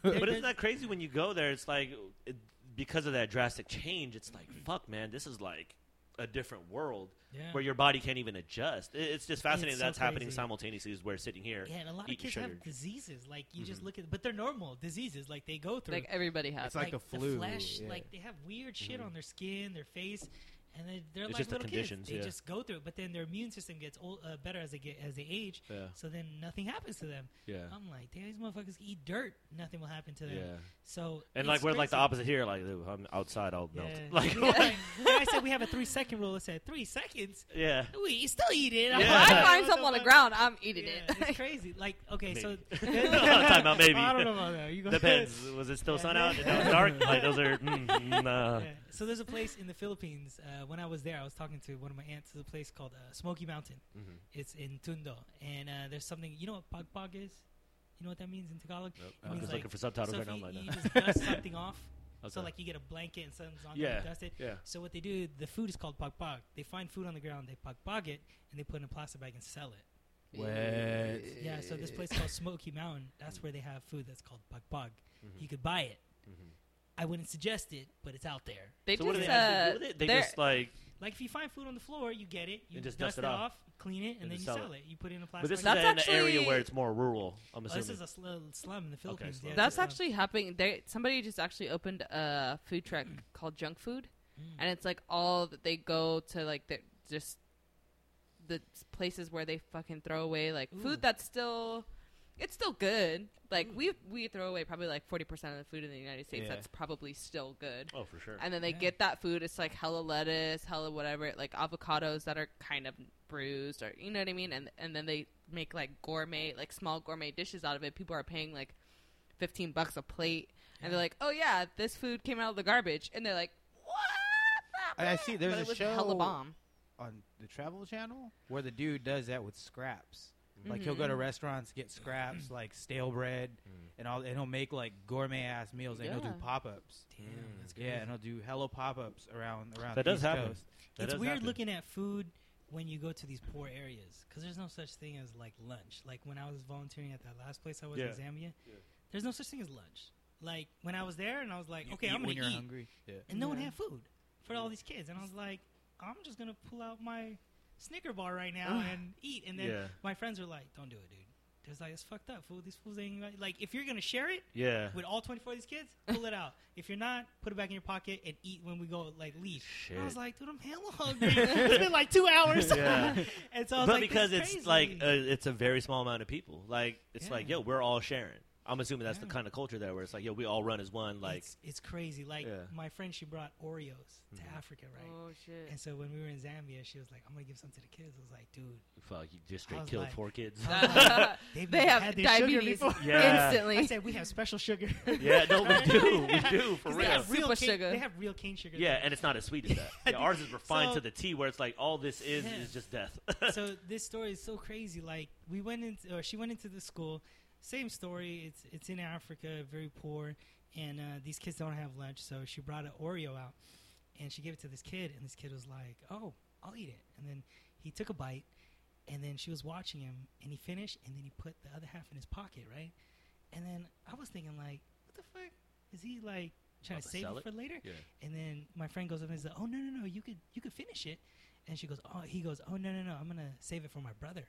But isn't that crazy when you go there? It's like it, because of that drastic change. It's like fuck, man. This is like a different world Yeah. where your body can't even adjust. It, it's just fascinating It's that so that's happening simultaneously as we're sitting here. Yeah, and a lot of eating kids sugar. have diseases. Like you just Mhm. look at, but they're normal diseases. Like they go through. like everybody has. It's like the flu, flesh. yeah. Like they have weird shit Mhm. on their skin, their face, and they, they're It's like just the little conditions, kids. They yeah. just go through it, but then their immune system gets old, uh, better as they get as they age. Yeah, So then nothing happens to them. yeah, I'm like, damn, these motherfuckers eat dirt. Nothing will happen to them. Yeah. So And like we're like the opposite here. Like "Ooh, I'm outside, I'll melt. Yeah. Like Yeah. and I said we have a three second rule. It said three seconds. yeah. We you still eat it. I'm Yeah. like, if I find what something on the ground, I'm eating Yeah, it. it's crazy. Like okay, so Time out, maybe. I don't know about that. You go Depends. Was it still Yeah. sun out? It was dark. Like those are. Mm, mm, uh, Yeah. So there's a place in the Philippines. Uh, when I was there, I was talking to one of my aunts. There's a place called uh, Smoky Mountain. mhm. It's in Tondo, and uh, there's something. You know what pog pog is? You know what that means in Tagalog? Nope. It I'm means just like- looking for subtitles so right if now. you, I'm like, you no. just dust something off. So like you get a blanket and something's on Yeah. there, you dust it. yeah. So what they do, the food is called pagpag. They find food on the ground, they pog pog it, and they put it in a plastic bag and sell it. What? Yeah. So this place called Smoky Mountain, that's where they have food that's called pog pog. Mhm. You could buy it. Mhm. I wouldn't suggest it, but it's out there. They So what do just they have to uh, do with it? They they're- just like. Like if you find food on the floor, you get it, you And just dust, dust it it off, off. clean it, and, And then just you sell sell it. it. You put it in a plastic. But plastic this is bag. That's in an area where it's more rural. I'm Oh, assuming. this is a sl- slum in the Philippines. slum. yeah, That's it's a slum. actually happening. There, somebody just actually opened a food truck called Junk Food, Mm. and it's like all that they go to like the just the places where they fucking throw away like Ooh. food that's still it's still good. Like mm. we we throw away probably like forty percent of the food in the United States. Yeah. That's probably still good. Oh, for sure. And then they Yeah. get that food. It's like hella lettuce, hella whatever, like avocados that are kind of bruised, or you know what I mean. And and then they make like gourmet, like small gourmet dishes out of it. People are paying like fifteen bucks a plate, and they're like, "Oh yeah, this food came out of the garbage," and they're like, "What?" I- I see, there's But a it was show- hella bomb. on the Travel Channel where the dude does that with scraps. Like he'll go to mm-hmm. restaurants, get scraps like stale bread, mm. and all, and he'll make like gourmet ass meals, and he'll Yeah. do pop ups. Damn, that's Yeah, and he'll do hello pop ups around around. That the does East happen. Coast. That it's does weird happen. looking at food when you go to these poor areas because there's no such thing as like lunch. Like when I was volunteering at that last place I was Yeah. in Zambia, there's no such thing as lunch. Like when I was there and I was like, You okay, eat I'm gonna you're eat, hungry. Yeah. and no one Yeah. had food for all these kids, and I was like, I'm just gonna pull out my Snicker bar right now and eat. And then Yeah. my friends were like, don't do it, dude. Was like, it's fucked up, fool. These fools ain't right." like if you're gonna share it Yeah. with all 24 of these kids, pull it out. If you're not, put it back in your pocket and eat when we go like leave. I was like, dude, I'm hella hungry. it's been like two hours. Yeah. and so but like, because it's like crazy. uh, it's a very small amount of people. Like it's Yeah. like yo, we're all sharing. I'm assuming that's the kind of culture there where it's like yo, we all run as one. Like it's, it's crazy. Like Yeah. my friend, she brought Oreos to Mhm. Africa, right? Oh shit. And so when we were in Zambia, she was like, "I'm gonna give some to the kids." I was like, "Dude, fuck, you just I straight killed like- four kids. Like, they've they never have had this sugar diabetes before." Yeah. instantly. I said we have special sugar. yeah, no, we do, we do for 'Cause they real. have real Super cane, sugar. They have real cane sugar. Yeah, there. and it's not as sweet as that. Yeah, ours is refined So- to the T, where it's like all this is Yeah. is just death. so this story is so crazy. Like we went into, or she went into the school. Same story. It's it's in Africa, very poor, and uh, these kids don't have lunch. So she brought an Oreo out, and she gave it to this kid, and this kid was like, "Oh, I'll eat it." And then he took a bite, and then she was watching him, and he finished, and then he put the other half in his pocket, right? And then I was thinking, like, what the fuck is he like trying to to save it for later? yeah. And then my friend goes up and says, "Oh no, no, no! You could, you could finish it." And she goes, "Oh," he goes, "Oh no, no, no! I'm gonna save it for my brother.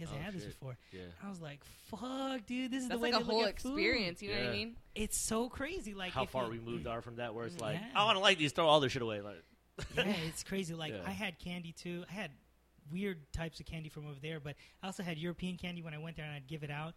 He hasn't Oh, had this before." Yeah. I was like, "Fuck, dude! This is That's the way like a they look whole at food." experience. You know what I mean? It's so crazy. Like How far you- we moved are from that, where it's like, Yeah. Oh, I want to like these, throw all their shit away. Like, yeah, it's crazy. Like Yeah. I had candy too. I had weird types of candy from over there, but I also had European candy when I went there, and I'd give it out.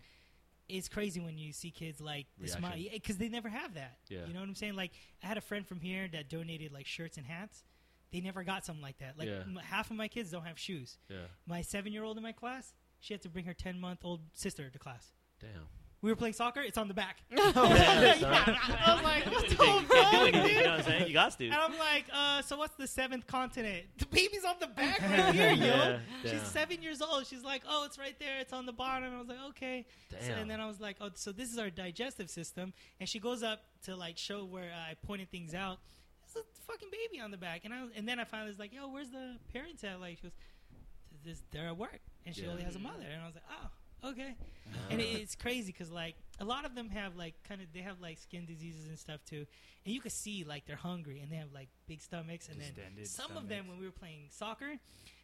It's crazy when you see kids like the smile Reaction. because they never have that. Yeah. You know what I'm saying? Like I had a friend from here that donated like shirts and hats. They never got something like that. Like Yeah. m- half of my kids don't have shoes. yeah, My seven year old in my class, she had to bring her ten month old sister to class. damn. We were playing soccer. It's on the back. Yeah, son. I was like, what you the can't fuck. You dude? know what I'm saying? You got to. And I'm like, uh, so what's the seventh continent? The baby's on the back right here, yo. Yeah, She's damn. seven years old. She's like, oh, it's right there. It's on the bottom. I was like, okay. So, Damn. and then I was like, oh, so this is our digestive system. And she goes up to like show where I pointed things out. There's a fucking baby on the back. And I and then I finally was like, yo, where's the parents at? Like she goes, this, they're at work, and she Yeah. only has a mother. And I was like, oh. Okay, uh-huh. and it, it's crazy because like a lot of them have like kind of they have like skin diseases and stuff too, and you can see like they're hungry and they have like big stomachs, and then Distended some of them when we were playing soccer,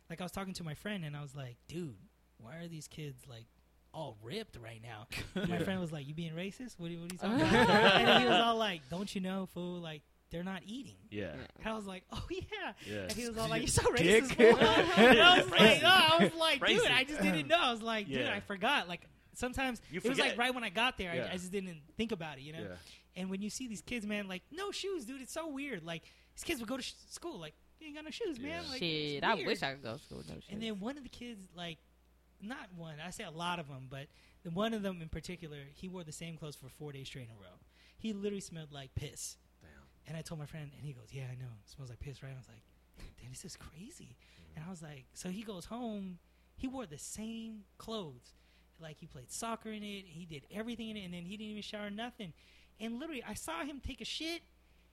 like I was talking to my friend and I was like, dude, why are these kids like all ripped right now? My friend was like, you being racist? What are, you- what are you talking about? and he was all like, don't you know, fool? Like they're not eating. yeah, And I was like, oh yeah. yeah. And he was all like, "You're so Dick. racist." fool." and I was like, Racist. "No," I was like, dude, I just didn't know. I was like, dude, Yeah. I forgot. Like sometimes You it was like right when I got there, Yeah. I, I just didn't think about it, you know. yeah. And when you see these kids, man, like no shoes, dude, it's so weird. Like these kids would go to sh- school, like they ain't got no shoes, man. Like, Shit, I wish I could go to school with no shit. And then one of the kids, like, not one, I say a lot of them, but the one of them in particular, he wore the same clothes for four days straight in a row. He literally smelled like piss. And I told my friend, and he goes, "Yeah, I know. It smells like piss, right?" I was like, "Damn, this is crazy." And mm-hmm. I was like, "So he goes home. He wore the same clothes, like he played soccer in it. He did everything in it, and then he didn't even shower, nothing. And literally, I saw him take a shit.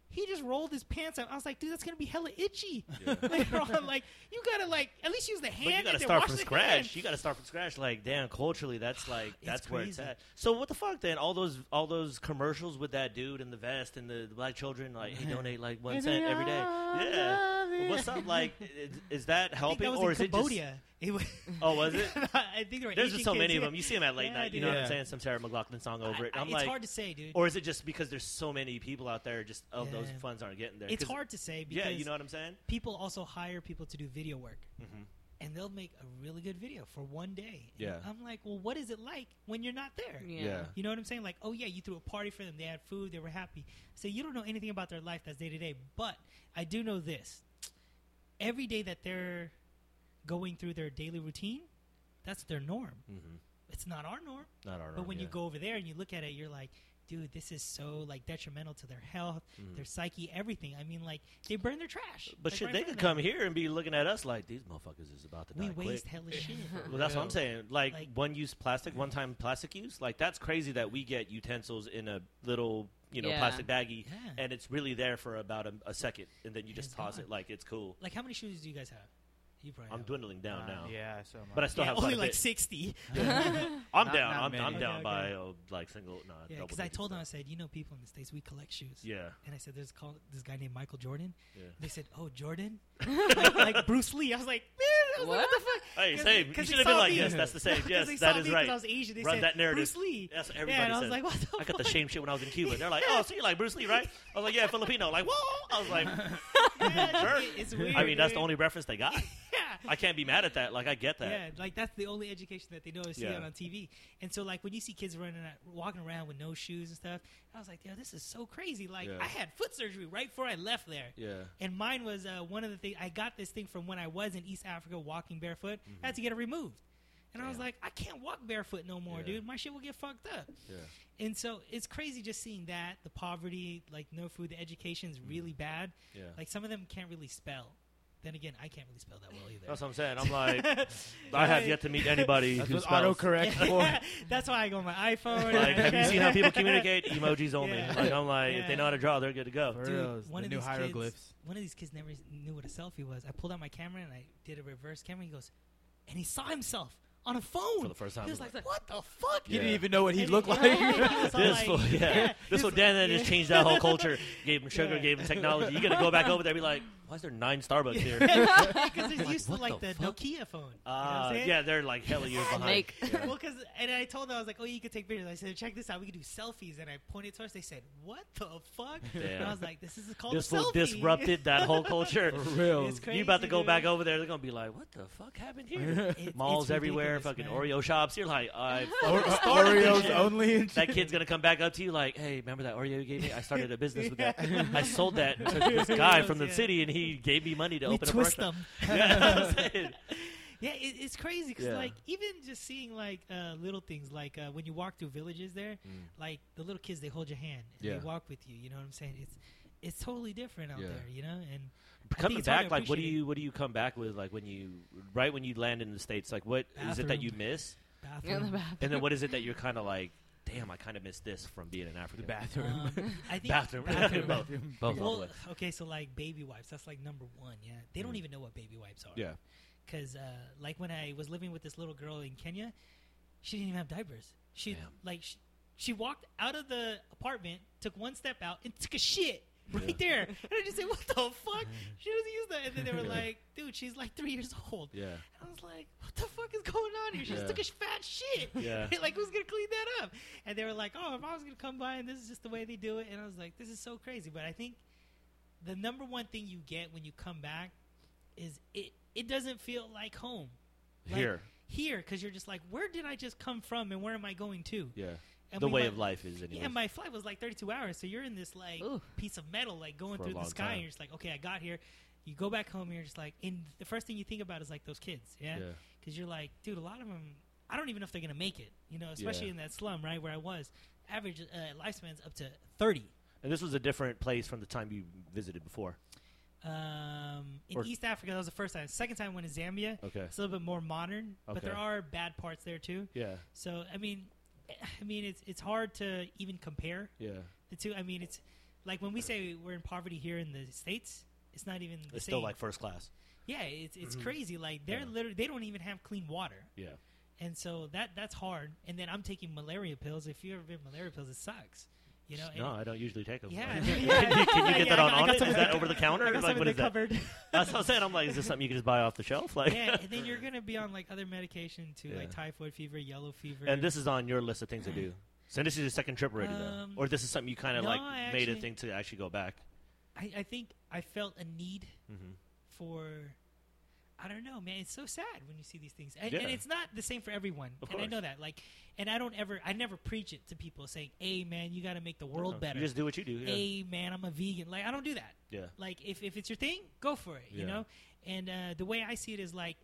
He just rolled his pants up. I was like, "Dude, that's gonna be hella itchy." Yeah. Later on, like you gotta like at least use the hand. But you gotta start wash from the scratch. hand. You gotta start from scratch. Like, damn, culturally, that's like that's where it's at. So what the fuck then? All those all those commercials with that dude in the vest and the, the black children, like he donate like one cent every day. Yeah. What's up? Like, is, is that helping that or is it just? Cambodia. It was- Oh, was it? I think there were There's just so kids, many of them. You see them at late Yeah, night. You dude. know what I'm saying? Some Sarah McLachlan song over it. I- I- I'm it's like, hard to say, dude. or is it just because there's so many people out there? Just of those funds aren't getting there. It's hard to say because Yeah, you know what I'm saying? people also hire people to do video work. Mm-hmm. and they'll make a really good video for one day. And Yeah. I'm like, well, what is it like when you're not there? Yeah. Yeah. You know what I'm saying? Like, oh yeah, you threw a party for them. They had food. They were happy. So you don't know anything about their life that's day to day. But I do know this: every day that they're going through their daily routine, that's their norm. Mm-hmm. It's not our norm. Not our. norm. But when you go over there and you look at it, you're like, dude, this is so like detrimental to their health, Mhm. their psyche, everything. I mean, like they burn their trash. But like, shit, they could come here and be looking at us like these motherfuckers is about to them. die We quick. waste hella shit. Well, that's what I'm saying. Like, Like- one use plastic, one time plastic use. Like that's crazy that we get utensils in a little, you know, Yeah. plastic baggie, Yeah. and it's really there for about a, a second, and then you And just toss gone. it like it's cool. Like, how many shoes do you guys have? You probably I'm have. dwindling down Uh, now, Yeah, so much. but I still yeah, have quite only a like bit. sixty. I'm Not- down. not I'm. I'm down Okay, by uh, like single, nah, Yeah, double because I digits told them, now. I said, you know, people in the states, we collect shoes. Yeah, And I said, there's call, this guy named Michael Jordan. yeah. They said, oh, Jordan, like, like Bruce Lee. I was like, man, I was like, What? what the fuck? Hey, 'Cause- same. You 'cause should have been saw like, me. yes, that's the same. 'Cause Yes, they that saw is right. I was Asian. They Run said, that narrative. Bruce Lee. That's what yeah, everybody and I was says. like, what the I got the fuck? same shit when I was in Cuba. They're like, "Oh, so you like Bruce Lee, right?" I was like, "Yeah, Filipino." Like, whoa! I was like, Yeah, Sure. it- It's weird. I mean, that's the dude. only reference they got. Yeah. I can't be mad at that. Like, I get that. Yeah, like that's the only education that they know is see Yeah. on TV. And so, like when you see kids running, out, walking around with no shoes and stuff, I was like, yo, this is so crazy." Like Yeah. I had foot surgery right before I left there, Yeah. and mine was uh, one of the things. I got this thing from when I was in East Africa walking barefoot. I had to get it removed, and I was Mm-hmm. Like, "I can't walk barefoot no more, Yeah. dude. My shit will get fucked up." Yeah. And so it's crazy just seeing that the poverty, like no food, the education's really bad. Yeah. Like some of them can't really spell. Then again, I can't really spell that well either. That's what I'm saying. I'm like, I have yet to meet anybody That's who what spells. autocorrect for. That's why I go on my iPhone. Like, have you seen how people communicate? Emojis only. Yeah. Like, I'm like, if they know how to draw, they're good to go. For Dude, reals, one the of new these hieroglyphs. Kids, one of these kids never knew what a selfie was. I pulled out my camera and I did a reverse camera. He goes, and he saw himself on a phone For the first time. He was like, "What the fuck?" He didn't even know what he And looked he- like. yeah, so This like, fool, yeah. This fool, Dan then just changed that whole culture. Gave him sugar, Yeah. gave him technology. You got to go back over there and be like, why is there nine Starbucks here? because they're Like, used to like the the. Nokia phone. You know what Uh, I'm saying? yeah, they're like hella years behind. Snake. Yeah. well, because and I told them I was like, "Oh, you can take pictures." I said, "Check this out. We can do selfies." And I pointed towards. They said, "What the fuck?" And I was like, "This is called This a fool selfie." disrupted that whole culture. For real. It's crazy. you about to go dude. back over there? They're gonna be like, "What the fuck happened here?" It- Malls everywhere, fucking man. Oreo shops. You're like, I Or- fucking started this Oreos only. That kid's gonna come back up to you like, "Hey, remember that Oreo you gave me? I started a business with that. I sold that to this guy from the city, and he gave me money to We open a twist restaurant." them. Yeah, Yeah, it, it's crazy because Yeah. like even just seeing like uh, little things like uh, when you walk through villages there, Mm. like the little kids they hold your hand and Yeah. they walk with you. You know what I'm saying? It's it's totally different out Yeah. there. You know, and coming it's back like what do you what do you come back with like when you right when you land in the states like what is it that you miss bathroom. In the bathroom. and then what is it that you're kind of like damn i kind of miss this from being in africa the bathroom. Um, I think bathroom, bathroom. both both Well, okay, so like baby wipes, that's like number one. Yeah, they don't Mm. even know what baby wipes are. yeah because uh, like when I was living with this little girl in Kenya, she didn't even have diapers. She Damn. like she, she walked out of the apartment, took one step out, and took a shit right Yeah. there. And I just said, "What the fuck?" She doesn't use that. And then they were like, "Dude, she's like three years old." yeah And I was like, "What the fuck is going on here? She Yeah. just took a fat shit. Yeah. like who's gonna clean that up?" And they were like, "Oh, if mom's gonna come by, and this is just the way they do it." And I was like, "This is so crazy." But I think the number one thing you get when you come back is it. It doesn't feel like home Like, here here because you're just like, where did I just come from and where am I going to? yeah And the we way might- of life is anyway Yeah, my flight was like 32 hours, so you're in this like Ooh. piece of metal, like going For through the sky, time. and you're just like, okay, I got here. You go back home, and you're just like, and the first thing you think about is like those kids, yeah, yeah because you're like, dude, a lot of them, I don't even know if they're gonna make it, you know, especially Yeah. in that slum, right, where I was. Average uh, lifespan's up to 30. and this was a different place from the time you visited before Um, in Or- East Africa, that was the first time. Second time I went to Zambia. okay It's a little bit more modern, but there are bad parts there too. yeah So I mean, I mean, it's it's hard to even compare yeah the two. I mean, it's like when we say we're in poverty here in the states, it's not even the it's same. still like first class yeah, it's it's Mhm. crazy. Like they're Yeah. literally they don't even have clean water, yeah and so that that's hard. And then I'm taking malaria pills. If you ever been malaria pills, it sucks. You know. no i don't usually take them Yeah, can you, can you Yeah, get that I on got- I on got is that over the counter like what is that cupboard. that's what i'm saying i'm like is this something you can just buy off the shelf like yeah, and then you're gonna be on like other medication too, like typhoid fever, yellow fever. And this is on your list of things to do. So this is your second trip already, though, Um, or this is something you kind of no, like I made a thing to actually go back. I, I think I felt a need Mm-hmm. for I don't know, man. It's so sad when you see these things, and, Yeah. and it's not the same for everyone. Of and I know that. Like, and I don't ever, I never preach it to people saying, "Hey, man, you got to make the world No, better." You just do what you do. Yeah. Hey, man, I'm a vegan. Like, I don't do that. yeah. Like, if if it's your thing, go for it. You know. And uh, the way I see it is like,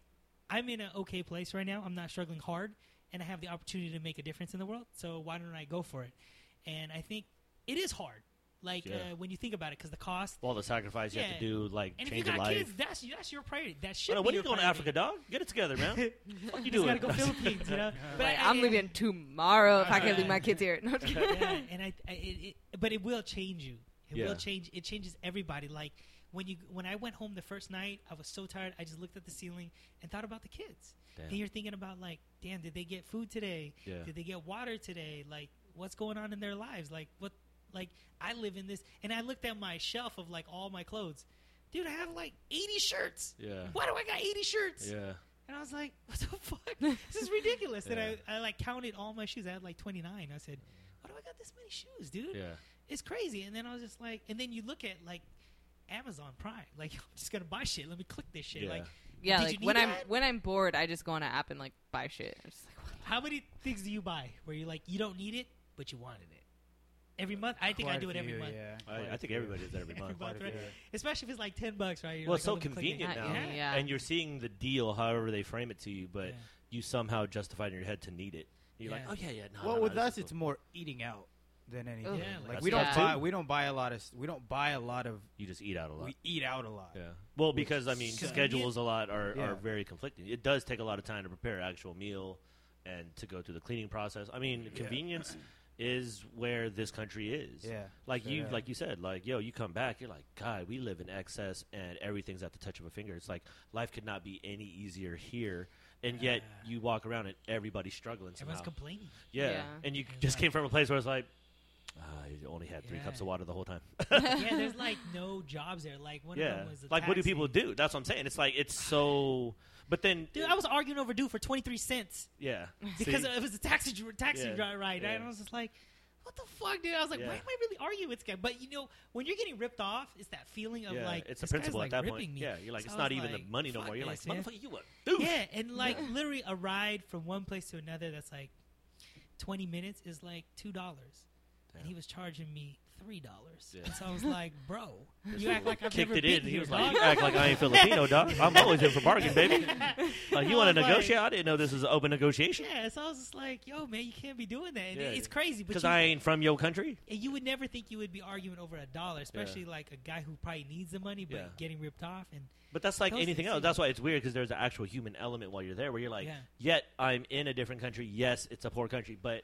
I'm in an okay place right now. I'm not struggling hard, and I have the opportunity to make a difference in the world. So why don't I go for it? And I think it is hard. Like Yeah. uh, when you think about it, because the cost. All the sacrifice you have to do, like And if you change your got life. kids, that's that's your priority. That I should. don't know, be when are you your going to. Africa, dog? Get it together, man. what you Just doing? gotta go Philippines, you know. But Like, I, I'm I- leaving tomorrow if I can't leave my kids here. No, I'm just kidding. yeah, and I, I it, it, but it will change you. It Yeah. will change. It changes everybody. Like when you when I went home the first night, I was so tired. I just looked at the ceiling and thought about the kids. Damn. And you're thinking about like, damn, did they get food today? Yeah. Did they get water today? Like, what's going on in their lives? Like, what? Like, I live in this, and I looked at my shelf of like all my clothes. Dude, I have like 80 shirts. Yeah. Why do I got 80 shirts? Yeah. And I was like, what the fuck? this is ridiculous. And I, I like counted all my shoes. I had like 29. I said, why do I got this many shoes, dude? Yeah. It's crazy. And then I was just like, and then you look at like Amazon Prime. Like, I'm just going to buy shit. Let me click this shit. Yeah. Like, Yeah, Did like you need when I'm when I'm bored, I just go on an app and like buy shit. I'm just like, what? how many things do you buy where you're like, you don't need it, but you wanted it? Every month? I think I do it every few, month. Yeah, I, quite I a think everybody does that every Every month. month, right? few. Especially if it's like 10 bucks, right? You're Well, like, it's so let me click it. convenient now, yeah, yeah. and you're seeing the deal, however they frame it to you, but Yeah. you somehow justify in your head to need it. You're like, oh yeah, yeah. No, Well, no, with no, us, this is it's more eating out than anything. Yeah, like That's we don't that buy we don't buy a lot of we don't buy a lot of you just eat out a lot. we eat out a lot. yeah. Well, because I mean, schedules a lot are, are very conflicting. It does take a lot of time to prepare actual meal and to go through the cleaning process. I mean, convenience is where this country is. Yeah, Like straight you, up. like you said, like yo, you come back, you're like, God, we live in excess, and everything's at the touch of a finger. It's like life could not be any easier here, and yet you walk around and everybody's struggling somehow. Everyone's complaining. yeah. Yeah. and you just came from a place where it's like, ah, you only had three Yeah. cups of water the whole time. yeah, there's like no jobs there. Like one of yeah, them was a like what do people do? That's what I'm saying. It's like it's so, but then, Dude, I was arguing over due for 23 cents yeah, because See? it was a taxi taxi Yeah, ride. yeah. And I was just like, what the fuck, dude? I was like, Yeah. why am I really arguing with this guy? But you know, when you're getting ripped off, it's that feeling of like it's guy's, principle like, at that ripping point. Me. Yeah, you're like, So it's not even like, the money no more. You're like, this, man. motherfucker, you a douche. Yeah, and like literally a ride from one place to another that's like 20 minutes is like two dollars, and he was charging me three dollars. Yeah. And so I was like, bro, you act like I've kicked never it been in. He was like, "You act like I ain't Filipino, dog. I'm always in for bargain, baby. Like, you want to negotiate? I didn't know this was an open negotiation. Yeah, so I was just like, yo, man, you can't be doing that. And Yeah. it's crazy, Because I ain't from your country. and you would never think you would be arguing over a dollar, especially like a guy who probably needs the money but Yeah. getting ripped off. And But that's like anything else. That's why it's weird because there's an actual human element while you're there where you're like, Yeah. yet I'm in a different country. Yes, it's a poor country, but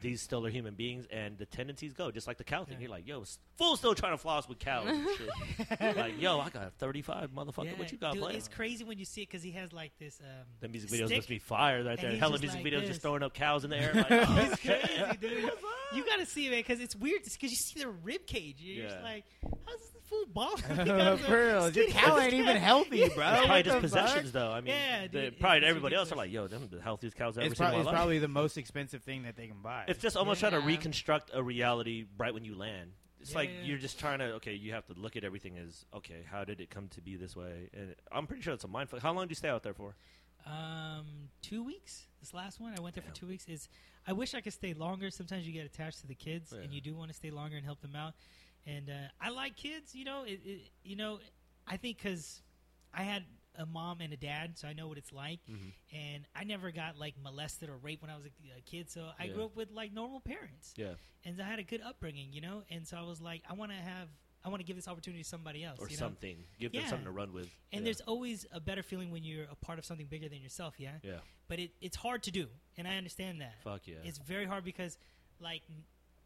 these still are human beings and the tendencies go. Just like the cow thing. Yeah. You're like, yo, s- fool still trying to floss with cows and shit. like, yo, I got 35, motherfucker. yeah, what you got dude, playing? it's crazy when you see it because he has like this. Um, The music videos stick. must be fire right there. Hella music like videos this. just throwing up cows in the air. Like, oh, it's crazy, dude. You gotta see it, because it's weird. Because you see their rib cage, you're just Yeah. like, how's this food balling? For real, your cow ain't even healthy, bro. It's probably What just the possessions, fuck? though. I mean, Yeah, the- dude, probably it's everybody else are like, yo, them the healthiest cows I've ever It's, seen in prob- my it's life. probably the most expensive thing that they can buy. It's just almost trying to Yeah. reconstruct a reality right when you land. It's Yeah, like yeah. you're just trying to okay. You have to look at everything as okay. How did it come to be this way? And I'm pretty sure it's a mindfuck. How long do you stay out there for? Um, two weeks. This last one, I went there Damn. for two weeks. Is I wish I could stay longer. Sometimes you get attached to the kids, Yeah. and you do want to stay longer and help them out. And uh, I like kids. You know, it, it, you know, I think because I had a mom and a dad, so I know what it's like. Mm-hmm. And I never got like molested or raped when I was a, a kid, so I Yeah. grew up with like normal parents, Yeah, and I had a good upbringing. You know, and so I was like, I want to have. I want to give this opportunity to somebody else, or you know? something. Give them something to run with. And yeah. there's always a better feeling when you're a part of something bigger than yourself, yeah. yeah, But it, it's hard to do, and I understand that. fuck yeah. It's very hard because, like,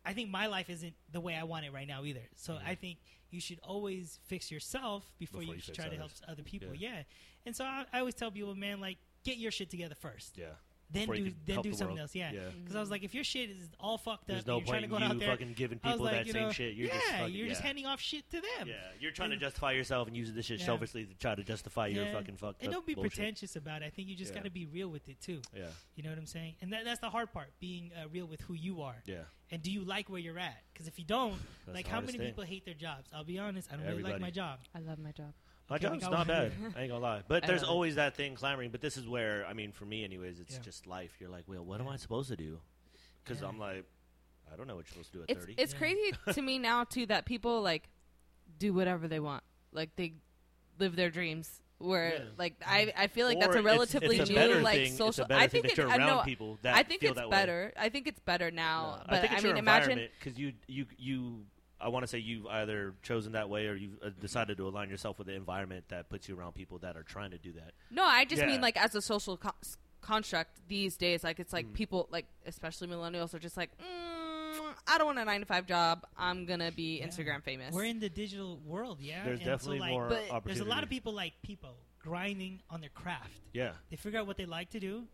I think my life isn't the way I want it right now either. So Mhm. I think you should always fix yourself before, Before you, you try to help other people. Yeah. Yeah. And so I, I always tell people, man, like, get your shit together first, yeah, then do then do the something world. else. Yeah. yeah. Because I was like, if your shit is all fucked up, There's and no you're trying to in go you out there. fucking giving people like, that you same shit. You're yeah, just fucking, you're just yeah. handing off shit to them. Yeah, you're trying to justify yourself and using this shit Yeah. selfishly to try to justify your fucking fucked up. And don't be bullshit. pretentious about it. I think you just Yeah. got to be real with it too. Yeah, You know what I'm saying? And that, that's the hard part, being uh, real with who you are. yeah. And do you like where you're at? Because if you don't, like how many thing. people hate their jobs? I'll be honest, I don't really like my job. I love my job. My Okay, oh, we job's not bad. I ain't gonna lie. But there's know. always that thing clamoring. But this is where I mean, for me, anyways, it's Yeah. just life. You're like, well, what am I supposed to do? Because Yeah. I'm like, I don't know what you're supposed to do at It's thirty. it's Yeah. crazy to me now too that people like do whatever they want. Like they live their dreams. Where Yeah. like I I feel like that's Or a it's- relatively it's a new better like thing, social. It's a better I thing think that you're it, I around know, people that I think feel it's that better. I think it's better now. No, But I think it's mean, your imagine environment because you you you. I want to say you've either chosen that way or you've uh, decided to align yourself with the environment that puts you around people that are trying to do that. No, I just Yeah. mean like as a social co- construct these days. Like it's like Mm. people like especially millennials are just like, mm, I don't want a nine to five job. I'm gonna be Yeah. Instagram famous. We're in the digital world, yeah. There's and so, definitely like, more but opportunity. There's a lot of people like people grinding on their craft. Yeah, They figure out what they like to do,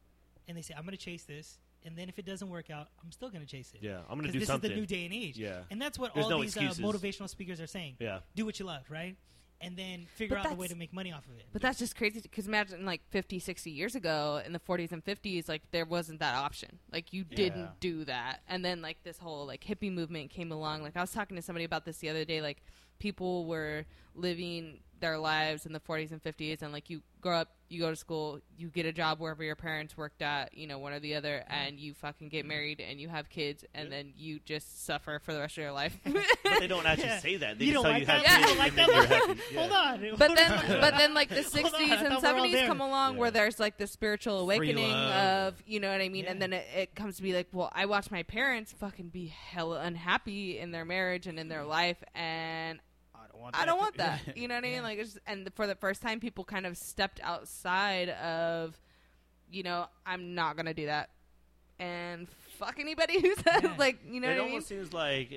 and they say, "I'm going to chase this." And then if it doesn't work out, I'm still going to chase it. yeah. I'm going to do this something. is the new day and age. Yeah, And that's what There's all no these uh, motivational speakers are saying. yeah. Do what you love, right? And then figure But out a way to make money off of it. But that's just crazy because imagine like 50, 60 years ago in the 40s and 50s, like there wasn't that option. Like you Yeah. didn't do that. And then like this whole like hippie movement came along. Like I was talking to somebody about this the other day. Like people were living their lives in the 40s and 50s and like you grow up, you go to school, you get a job wherever your parents worked at, you know, one or the other, mm-hmm. and you fucking get married and you have kids and Yeah. then you just suffer for the rest of your life. But they don't actually Yeah. say that. They You just don't tell like you that? have You kids don't like that then you're one? happy. Yeah. Hold on. but then but then like the 60s and thought we were all 70s come along Yeah. where there's like the spiritual awakening of you know what i mean and then it, it comes to be like well i watched my parents fucking be hella unhappy in their marriage and in their mm-hmm. life and I don't want. i that. don't want that you know what i Yeah. mean like it's, and for the first time people kind of stepped outside of you know i'm not gonna do that and fuck anybody who says Yeah. like you know it what i mean almost seems like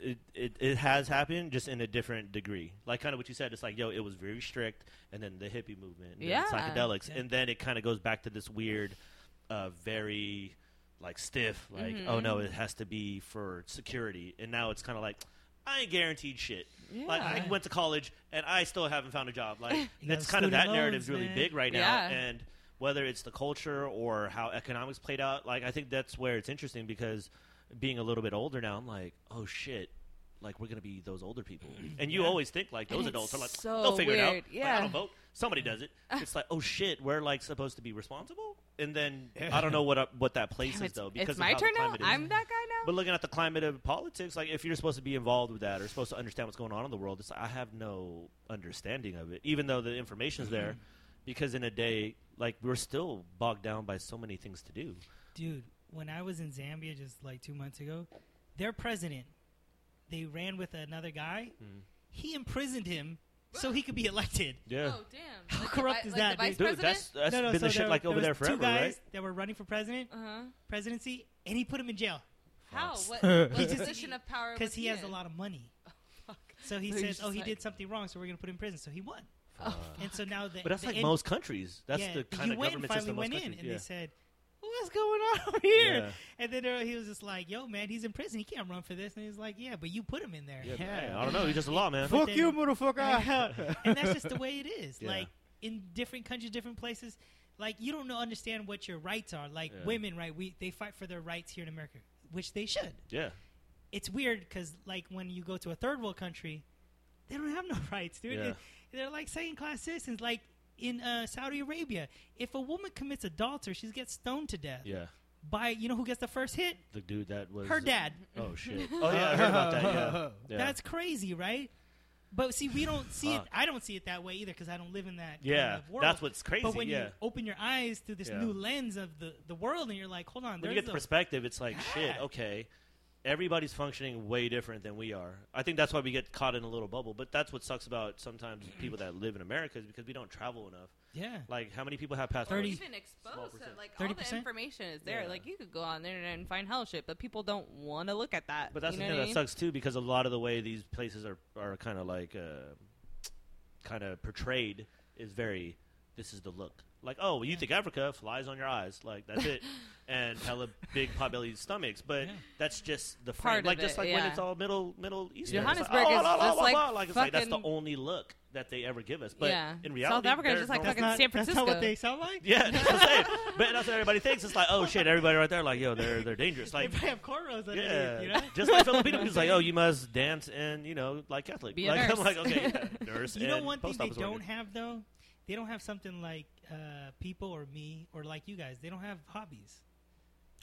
it, it it has happened just in a different degree. Like kind of what you said. It's like yo, it was very strict, and then the hippie movement, Yeah. psychedelics, Yeah. and then it kind of goes back to this weird, uh, very like stiff. Like oh Mhm. no, it has to be for security, and now it's kind of like. I ain't guaranteed shit. Like I went to college and I still haven't found a job. Like that's kind of that student narrative's really big right now. Yeah. And whether it's the culture or how economics played out, like I think that's where it's interesting because being a little bit older now, I'm like, oh shit, like we're gonna be those older people. And you Yeah. always think like those And adults are like, so they'll figure it out. weird. Like, Yeah. I don't vote. Somebody does it. It's like, oh shit, we're like supposed to be responsible. And then I don't know what uh, what that place Damn, is it's, though it's because my of how turn the now is. i'm that guy now But looking at the climate of politics, like if you're supposed to be involved with that or supposed to understand what's going on in the world, it's like, I have no understanding of it, even though the information's there. Mm-hmm. Because in a day, like we're still bogged down by so many things to do. Dude, when I was in Zambia just like two months ago, their president, they ran with another guy. Mm. He imprisoned him so he could be elected. Yeah, oh damn How Like the corrupt vi- is like that, the vice dude? dude, president that's that's no, no, been so the shit there, like there over was there two guys right? that were running for president, uh-huh presidency, and he put him in jail How? Fucks. What, He what just- position of power? because was he has in? a lot of money. Fuck. So he So he's says, "Oh, just he like- did something wrong, so we're going to put him in prison." So he won. Fuck. And so now the but that's the like end- most countries. That's yeah, the the kind of UN government finally system most went in countries. and yeah. they said, "What's going on here?" Yeah. And then uh, he was just like, "Yo, man, he's in prison. He can't run for this." And he's like, "Yeah, but you put him in there." Yeah, Yeah. I don't know. He's just a law man. Fuck Fuck then- you, motherfucker. know. and that's just the way it is. Yeah. Like in different countries, different places, like you don't know understand what your rights are. Like Yeah. women, right? We they fight for their rights here in America, which they should. Yeah, It's weird because like when you go to a third world country, they don't have no rights, dude. Yeah. They're like second class citizens. Like in uh, Saudi Arabia, if a woman commits adultery, she gets stoned to death yeah. by you know who gets the first hit? The dude that was Her dad. Oh shit. Oh yeah, I heard about that. Yeah. yeah. That's crazy, right? But see, we don't see it. I don't see it that way either because I don't live in that. yeah. kind of world. That's what's crazy. But when yeah. you open your eyes to this Yeah. new lens of the, the world, and you're like, hold on, when you get the perspective, it's like shit. Okay, everybody's functioning way different than we are. I think that's why we get caught in a little bubble. But that's what sucks about sometimes people that live in America is because we don't travel enough. yeah. Like, how many people have Or passports? 30 even Small exposed to percent. like all the information is there. Yeah. Like you could go on the internet and find hell shit, but people don't want to look at that. But that's you the thing that mean? sucks too, because a lot of the way these places are are kind of like uh, kind of portrayed is very this is the look. Like, oh, you think Africa flies on your eyes, like that's it, and hella big potbelly stomachs, but Yeah. that's just the Part frame. of Like just it, like when yeah. it's all Middle Middle Eastern. It's Johannesburg like, oh, is blah, blah, just blah, like blah. like it's like that's the fucking- only look that they ever give us. But Yeah. in reality, South Africa is they're just like normal. fucking That's not, San that's not what they sound like. Yeah, that's what I'm saying. But that's what everybody thinks. It's like, oh shit, everybody right there, like, yo, they're they're dangerous. Like, they have cornrows underneath, yeah, you know? just like Filipino people's like, oh, you must dance and you know, like Catholic. Be a like nurse. I'm like, okay, yeah, nurse. You know and one thing post they office don't have though? They don't have something like uh, people or me or like you guys. They don't have hobbies.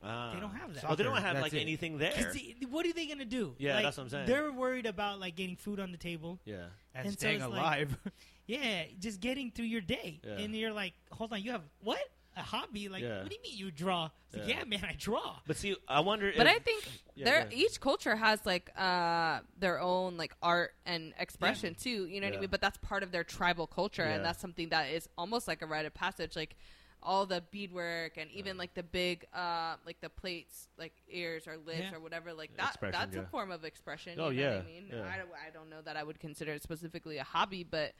Ah. They don't have that. Oh, they don't have that's like it. anything 'Cause there. they- what are they gonna do? Yeah, Like, that's what I'm saying. They're worried about like getting food on the table. Yeah, and, And so staying it's like- alive. Yeah, just getting through your day, Yeah. and you're like, hold on, you have what? A hobby? Like, Yeah. what do you mean you draw? It's like, Yeah. yeah, man, I draw. but see, I wonder. But if, I think Yeah, there go each culture has like uh their own like art and expression too. You know what I mean? But that's part of their tribal culture, Yeah. and that's something that is almost like a rite of passage. Like all the beadwork and even like the big uh like the plates, like ears or lips Yeah. or whatever. Like that. Expression, That's yeah. a form of expression. Oh, you know yeah, What I mean, yeah. I don't, I don't know that I would consider it specifically a hobby, but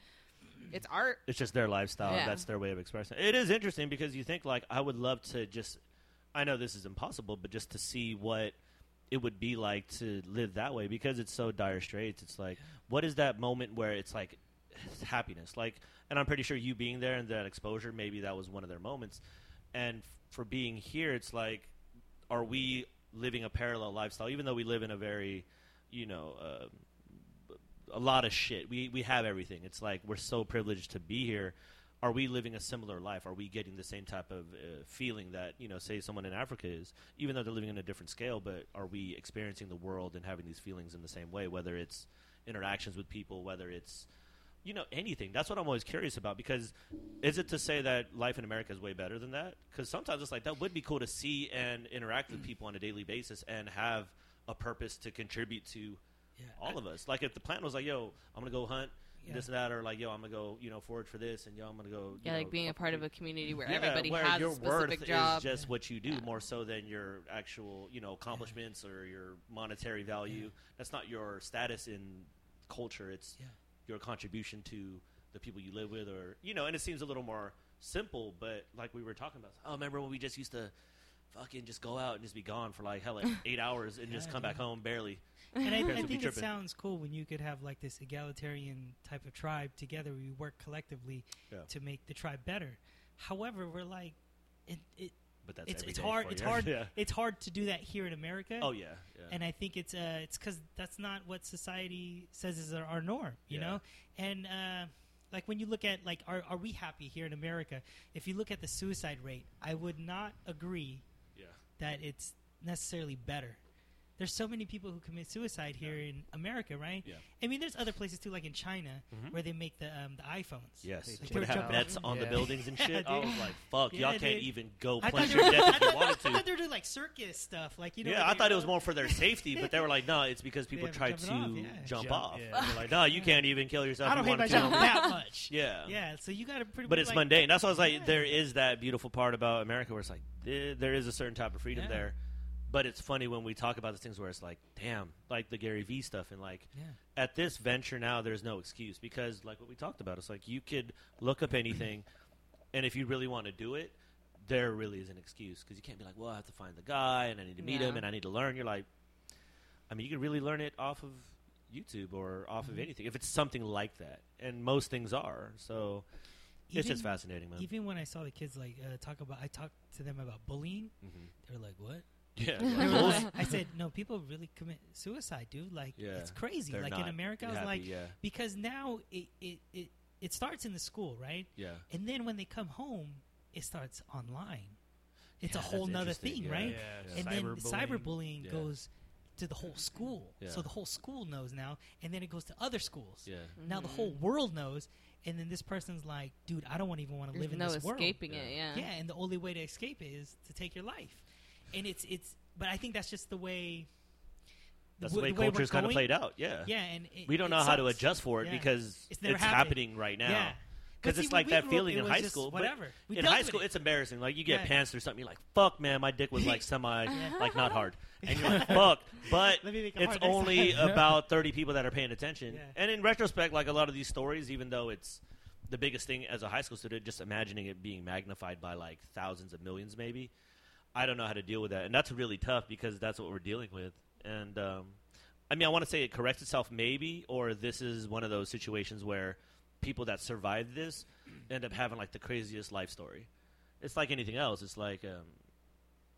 it's art. it's just their lifestyle. Yeah. That's their way of expressing. It is interesting because you think like I would love to just. I know this is impossible, but just to see what it would be like to live that way because it's so dire straits. It's like, what is that moment where it's like it's happiness? Like, and I'm pretty sure you being there and that exposure, maybe that was one of their moments. And f- for being here, it's like, are we living a parallel lifestyle? Even though we live in a very, you know, um a lot of shit. We we have everything. It's like we're so privileged to be here. Are we living a similar life? Are we getting the same type of uh, feeling that you know, say someone in Africa is, even though they're living in a different scale? But are we experiencing the world and having these feelings in the same way? Whether it's interactions with people, whether it's you know anything. That's what I'm always curious about. Because is it to say that life in America is way better than that? Because sometimes it's like that would be cool to see and interact with people on a daily basis and have a purpose to contribute to Yeah. all of us. Like if the plan was like, "Yo, I'm gonna go hunt Yeah. this and that," or like, "Yo, I'm gonna go, you know, forage for this," and "Yo, I'm gonna go." you Yeah, know, like being a part of a community where yeah, everybody where has your a specific worth job. is just what you do Yeah. more so than your actual, you know, accomplishments or your monetary value. That's not your status in culture. It's Yeah. your contribution to the people you live with, or you know. And it seems a little more simple, but like we were talking about. Oh, remember when we just used to fucking just go out and just be gone for like hell, like eight hours and just Yeah, come back home barely. And I, I think it sounds cool when you could have like this egalitarian type of tribe together. where We work collectively Yeah. to make the tribe better. However, we're like, it, it But that's it's it's hard. It's you. hard. yeah. It's hard to do that here in America. Oh yeah. yeah. and I think it's uh it's because that's not what society says is our, our norm, you Yeah. know. And uh, like when you look at like are are we happy here in America? If you look at the suicide rate, I would not agree yeah. that it's necessarily better. There's so many people who commit suicide here in America, right? Yeah. I mean, there's other places too, like in China, Mhm. where they make the um, the iPhones. Yes, They Like they would they were have jumping nets off- on the buildings and Yeah, shit. I was like, "Fuck, Yeah, y'all can't dude. even go I thought, your they death were, if you I, thought they were doing like circus stuff, like you know. yeah, where I thought it was more for their safety, but they were like, "No, it's because people try to off, yeah. jump, Jump, off." like, "No, you can't even kill yourself." I don't hate my job that much. Yeah, Yeah, so you got to pretty. Much But it's mundane. That's why I was like, there is that beautiful part about America where it's like there, there is a certain type of freedom Yeah. there. But it's funny when we talk about the things where it's like, damn, like the Gary Vee stuff, and like Yeah. at this venture now, there's no excuse because, like what we talked about, it's like you could look up anything, and if you really want to do it, there really is an excuse because you can't be like, well, I have to find the guy and I need to meet Yeah. him and I need to learn. You're like, I mean, you can really learn it off of YouTube or off Mm-hmm. of anything if it's something like that, and most things are. So it's just fascinating, man. Even when I saw the kids like uh, talk about, I talked to them about bullying. hmm They were like, "What?" Yeah, They like, were those- like- I said, "No, people really commit suicide, dude. Like, Yeah, it's crazy. they're Like in not America, I was like, yeah, because now it, it it it starts in the school, right? yeah. And then when they come home, it starts online. It's Yeah, a whole that's nother thing, yeah. right? Yeah, And then cyberbullying. cyberbullying Yeah. goes to the whole school, Yeah. so the whole school knows now, and then it goes to other schools. Yeah, Now the mm-hmm. whole world knows, and then this person's like, "Dude, I don't want even want to live in no this world." escaping Yeah. it. Yeah. Yeah, and the only way to escape it is to take your life. And it's it's but I think that's just the way that's the way we're culture's kind of played out. Yeah, Yeah, and it, we don't know how to adjust for it Yeah. because It's it's, happening right now. Yeah. Because it's see, like that up, feeling in high school. Whatever. We in high school, it. it's embarrassing. Like you get Yeah. pants through something, you're like, "Fuck, man, my dick was like semi, like not hard," and you're like, "Fuck." But Let me make it it's only about 30 people that are paying attention. Yeah. And in retrospect, like a lot of these stories, even though it's the biggest thing as a high school student, just imagining it being magnified by like thousands of millions, maybe. I don't know how to deal with that, and that's really tough because that's what we're dealing with. And um, I mean, I want to say it corrects itself, maybe, or this is one of those situations where people that survive this end up having like the craziest life story. It's like anything else. It's like, um,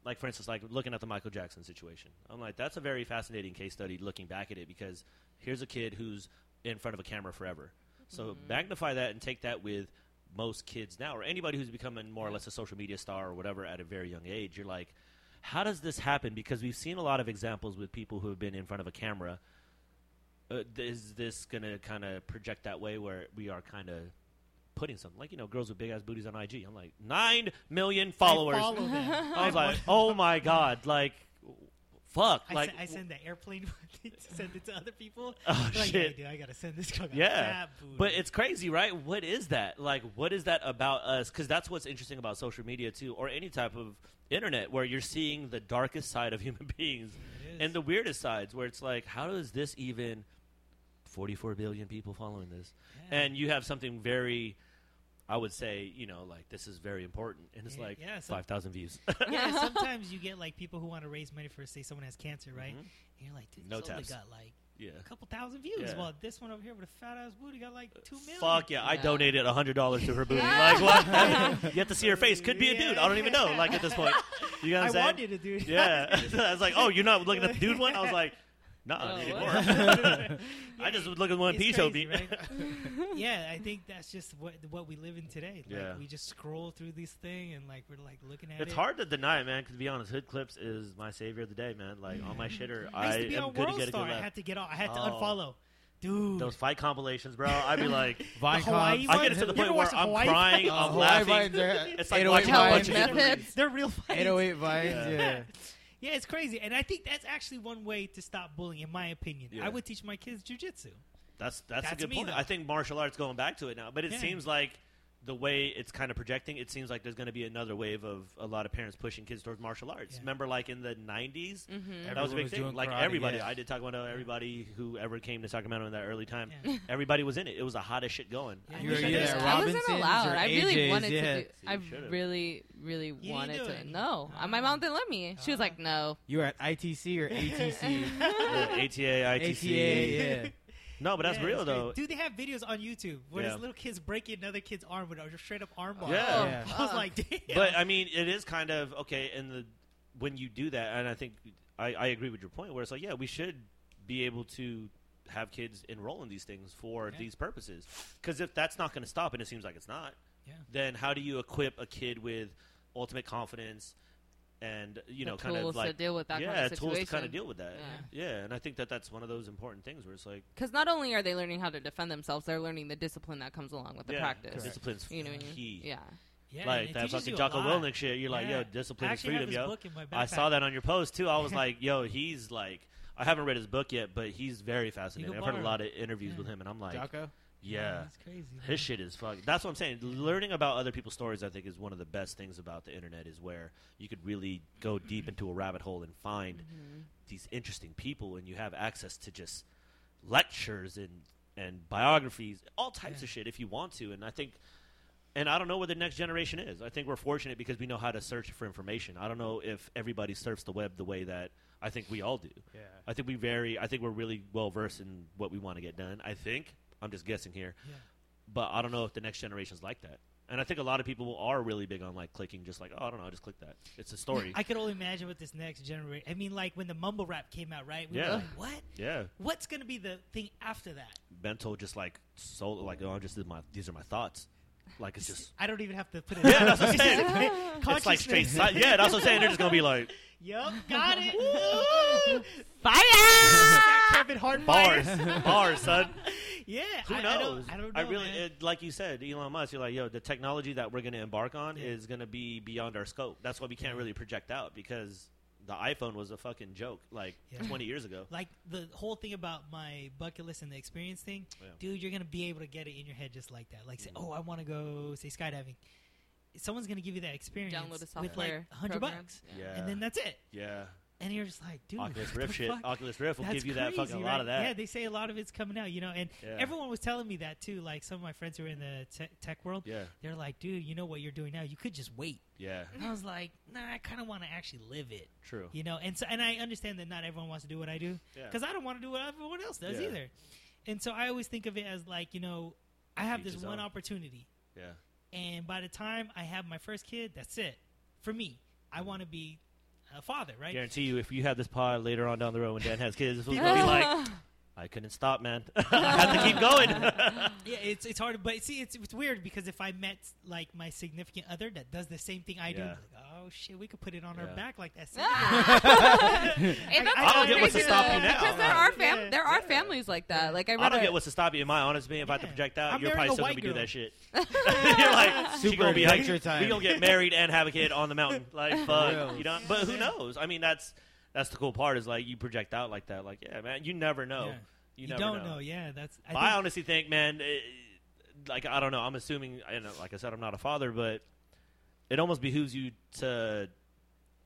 like for instance, like looking at the Michael Jackson situation. I'm like, that's a very fascinating case study looking back at it because here's a kid who's in front of a camera forever. So magnify that and take that with most kids now, or anybody who's becoming more or less a social media star or whatever at a very young age. You're like, how does this happen? Because we've seen a lot of examples with people who have been in front of a camera. Uh, is this going to kind of project that way where we are kind of putting something like you know girls with big ass booties on IG? I'm like nine million followers. I. I was like, oh my god, like, fuck, I, like, se- I send the airplane to send it to other people. Oh, like, shit. "Hey, dude, I gotta send this. got Yeah, but it's crazy, right? What is that? Like, what is that about us? Because that's what's interesting about social media too, or any type of internet, where you're seeing the darkest side of human beings and the weirdest sides. Where it's like, how does this even? 44 billion people following this, Yeah. and you have something very. I would say, you know, like this is very important, and it's Yeah, like yeah, so- five thousand views. yeah, sometimes you get like people who want to raise money for say someone has cancer, right? Mhm. And you're like, dude, No this only got like yeah. a couple thousand views. Yeah. Well, this one over here with a fat ass booty got like two million. Fuck yeah! I Yeah. donated hundred dollars to her booty. like what? you have to see her face. Could be a dude. I don't even know. Like at this point, you know what I I'm saying? want you to do. Yeah. I was like, oh, you're not looking at the dude one? I was like, no, Oh, anymore. what? I just was looking at one It's P showed crazy, right? yeah, I think that's just what what we live in today. Like, Yeah. we just scroll through this thing and like we're like looking at it. It's hard to deny it, man. Because to be honest, Hood Clips is my savior of the day, man. Like on my shitter, I I, used to be am on good to World get a Star. good I laugh. had to get off. I had to Oh. unfollow. Dude, Those fight compilations, bro. I'd be like, Vine Hawaii. I get it to the You ever point where watched the I'm Hawaii crying, fight? I'm Hawaii laughing. Vines are- It's like oh watching a bunch of meth different they're real fights. 808 Vines, Yeah. Yeah. It's crazy, and I think that's actually one way to stop bullying, in my opinion. Yeah. I would teach my kids jujitsu. That's that's, a good me, point. though. I think martial arts going back to it now, but it Yeah. seems like the way it's kind of projecting, it seems like there's going to be another wave of a lot of parents pushing kids towards martial arts. Yeah. Remember, like in the '90s, Mm-hmm. that was a big was thing. doing Like karate, everybody, yeah. I did Taekwondo. Everybody who ever came to Sacramento in that early time, Yeah. everybody was in it. It was the hottest shit going. Yeah. I You wish were I either did at. I wasn't allowed. I really AJ's, wanted yeah. to do. See, I should've. really, really didn't wanted to. it. No, Ah. my mom didn't let me. She was Ah. like, "No." You were at ITC or ATC? Yeah, ATA, ITC. ATA, yeah. No, but that's Yeah, real though. Dude, they have videos on YouTube where Yeah. this little kid's breaking another kid's arm with a straight up arm bar. Yeah. Yeah. I was like, uh-huh. damn. But I mean, it is kind of okay. And the when you do that, and I think I, I agree with your point, where it's like, yeah, we should be able to have kids enroll in these things for Yeah. these purposes. Because if that's not going to stop, and it seems like it's not, Yeah. then how do you equip a kid with ultimate confidence and you The know, kind of like to deal with that yeah, kind of tools to kind of deal with that. Yeah. Yeah. and I think that that's one of those important things where it's like Because not only are they learning how to defend themselves, they're learning the discipline that comes along with the yeah, practice. discipline's You know what I mean? key. Yeah. yeah, like that fucking you a Jocko lot. Willink shit. You're like, Yeah. yo, discipline is freedom, yo. book in my I saw that on your post too. I was like, yo, he's like, I haven't read his book yet, but he's very fascinating. I've can heard a lot of interviews Yeah. with him, and I'm like, Jocko? Yeah, That's crazy. man. his shit is fuck. That's what I'm saying. Learning about other people's stories, I think, is one of the best things about the internet. Is where you could really go deep into a rabbit hole and find Mm-hmm. these interesting people, and you have access to just lectures and and biographies, all types Yeah. of shit if you want to. And I think, and I don't know what the next generation is. I think we're fortunate because we know how to search for information. I don't know if everybody surfs the web the way that I think we all do. Yeah. I think we vary. I think we're really well versed in what we want to get done. I think I'm just guessing here, Yeah. but I don't know if the next generation's like that. And I think a lot of people are really big on like clicking, just like oh, I don't know, I just click that. It's a story. I could only imagine what this next generation. I mean, like when the mumble rap came out, right? We Yeah. were like, what? yeah, What's gonna be the thing after that? mental, just like so, like oh, I'm just my these are my thoughts. Like it's just I don't even have to put it. Yeah, that's what I'm saying. It's it's like straight. consciousness. Si- yeah, that's what I'm saying. They're just gonna be like Yup, got it. Woo! Fire! Got Kevin Hart bars, bars, son. Yeah, Who I, knows? I don't, I don't know. really, man. it, like you said, Elon Musk. You're like, yo, the technology that we're going to embark on Yeah. is going to be beyond our scope. That's why we can't really project out because the iPhone was a fucking joke like Yeah. 20 years ago. like the whole thing about my bucket list and the experience thing, Yeah. dude, you're gonna be able to get it in your head just like that. Like, say, Mm. oh, I want to go say skydiving. Someone's gonna give you that experience Download a with software like hundred program. bucks, Yeah, and then that's it. yeah. And you're just like, dude, Oculus Rift shit. fuck? Oculus Rift will That's give you that fucking a right? lot of that. Yeah, they say a lot of it's coming out, you know. And Yeah. everyone was telling me that too. Like some of my friends who are in the te- tech world, yeah, they're like, dude, you know what you're doing now? You could just wait. yeah, And I was like, nah, I kind of want to actually live it, true. you know. And so, and I understand that not everyone wants to do what I do Yeah. because I don't want to do what everyone else does Yeah. either. And so I always think of it as like, you know, I have this one opportunity, Yeah. and by the time I have my first kid, that's it for me. I mm. want to be a father, right? Guarantee you, if you have this pod later on down the road when Dan has kids, this will be like, I couldn't stop, man. I have to keep going. Yeah, it's it's hard, but see, it's it's weird because if I met like my significant other that does the same thing I do, Yeah. like, oh shit, we could put it on our back like that. And that's I don't get what's crazy to stop though, you now. Because there are fam- Yeah. there are Yeah. families like that. Like I I don't get what's to stop you. In my honest opinion, if I have to project out, I'm you're probably still gonna white be do that shit. you're like, she Super gonna be adventure like, time. we gonna get married and have a kid on the mountain. Like, fuck, real. you know. But who knows? I mean, that's that's the cool part is like you project out like that. Like, yeah, man, you never know. Yeah. You, You, never don't know. know. Yeah, that's. I think, I honestly think, man, eh, like I don't know. I'm assuming, I know, like I said, I'm not a father, but it almost behooves you to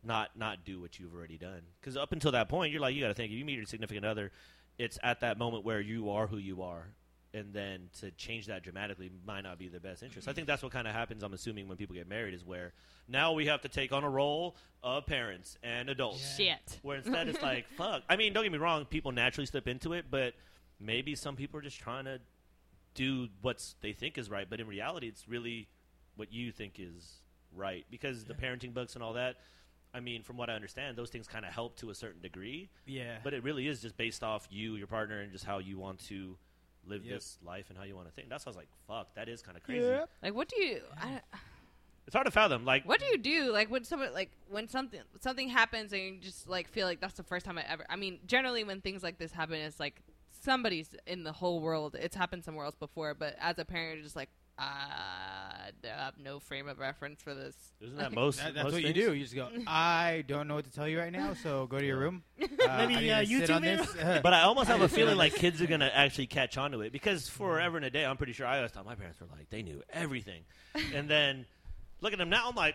not not do what you've already done. Because up until that point, you're like, you got to think. If you meet your significant other, it's at that moment where you are who you are, and then to change that dramatically might not be the best interest. I think that's what kind of happens. I'm assuming when people get married is where now we have to take on a role of parents and adults. Yeah. shit. Where instead it's like, fuck. I mean, don't get me wrong, people naturally slip into it, but maybe some people are just trying to do what they think is right, but in reality, it's really what you think is right because the parenting books and all that. I mean, from what I understand, those things kind of help to a certain degree, Yeah. but it really is just based off you, your partner, and just how you want to live Yep. this life and how you want to think. That's why I was like, fuck, that is kind of crazy. Yep. Like, what do you? I, It's hard to fathom. Like, what do you do? Like when somebody like when something something happens and you just like feel like that's the first time I ever. I mean, generally when things like this happen, it's like somebody's in the whole world. It's happened somewhere else before, but as a parent, you're just like, ah, I have no frame of reference for this. isn't that most? That- that's most what you do. You just go. I don't know what to tell you right now, so go to your room. Uh, Maybe, I need uh, YouTube on this. But I almost have a feeling like kids are gonna actually catch on to it because forever and a day, I'm pretty sure I always thought my parents were like they knew everything, and then look at them now. I'm like,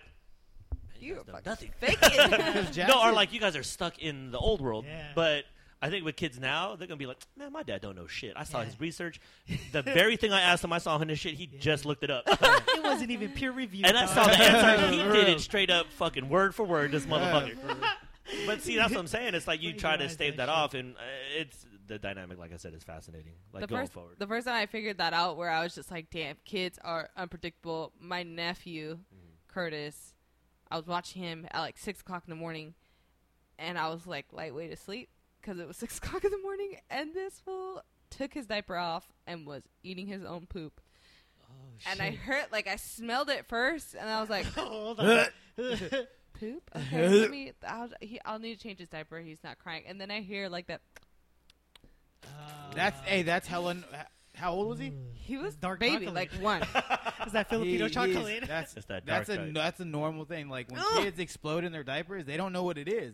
you You guys are nothing. fake it. No, or like you guys are stuck in the old world. Yeah. But I think with kids now, they're gonna be like, man, my dad don't know shit. I saw Yeah. his research. The very thing I asked him, I saw him in his shit. He Yeah. just looked it up. it wasn't even peer reviewed. And I saw the answer. He did it straight up, fucking word for word. This motherfucker. But see, that's what I'm saying. It's like you try to stave that that off, and uh, it's the dynamic. Like I said, is fascinating. Like the going first, forward. the first time I figured that out, where I was just like, "Damn, kids are unpredictable." My nephew, Mm-hmm. Curtis, I was watching him at like six o'clock in the morning, and I was like lightweight asleep because it was six o'clock in the morning, and this fool took his diaper off and was eating his own poop, Oh, and I heard like I smelled it first, and I was like, Hold on. "Poop? Okay, let me. I'll, he, I'll need to change his diaper. He's not crying." And then I hear like that. Uh, that's hey, that's Helen. How old was he? He was Dark baby, chocolate. like one. Is that Filipino He- he chocolate? is- that's It's that that's a that's a normal thing. Like when Ugh. kids explode in their diapers, they don't know what it is.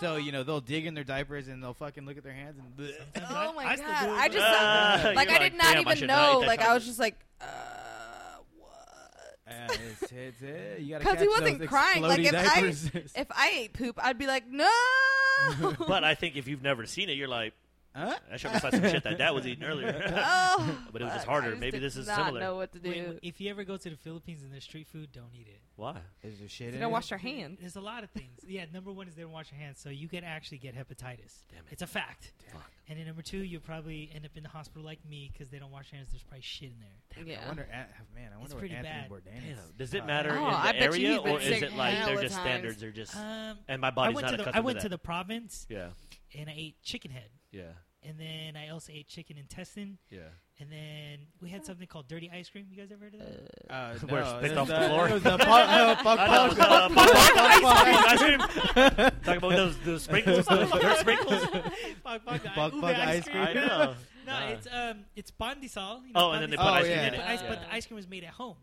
So you know they'll dig in their diapers and they'll fucking look at their hands and. bleh. Oh my I still god! do it, I just Ah, like you're I did not "Damn, I even should not eat know. Like I was just like, uh, what? Yeah, it's, it's, uh, you gotta Because he catch wasn't those crying. Like explodey if I if I ate poop, I'd be like, no. but I think if you've never seen it, you're like, huh? that should be like some shit that dad was eating earlier. oh, But it was just harder. I just Maybe did this is similar. not similar. Know what to do? Wait, if you ever go to the Philippines and there's street food, don't eat it. Why? Is there shit they in don't it? wash their hands. There's a lot of things. Yeah, number one is they don't wash your hands, so you can actually get hepatitis. Damn it. It's a fact. Fuck. And then number two, you'll probably end up in the hospital like me because they don't wash your hands. There's probably shit in there. Yeah. I wonder, An- man. I It's wonder what pretty Anthony bad. Bourdain Damn. is. Does it Uh, matter Oh, in I the bet you area, he's been or is sick it like they're just times. standards? Are just Um, and my I body's went not to the accustomed I went to to the province yeah, and I ate chicken head, yeah, and then I also ate chicken intestine, yeah. and then we had something called dirty ice cream. You guys ever heard of that? Uh, Where no, it's it picked off the the- floor? Know, ice cream. ice cream. Talking about those, those sprinkles, those dirt sprinkles. Bug, bug, Bug, bug ice cream. I know. No, it's um, it's pandesal. You Oh, and then they put Oh, ice cream yeah. in But, it. ice, Yeah. but the ice cream was made at home,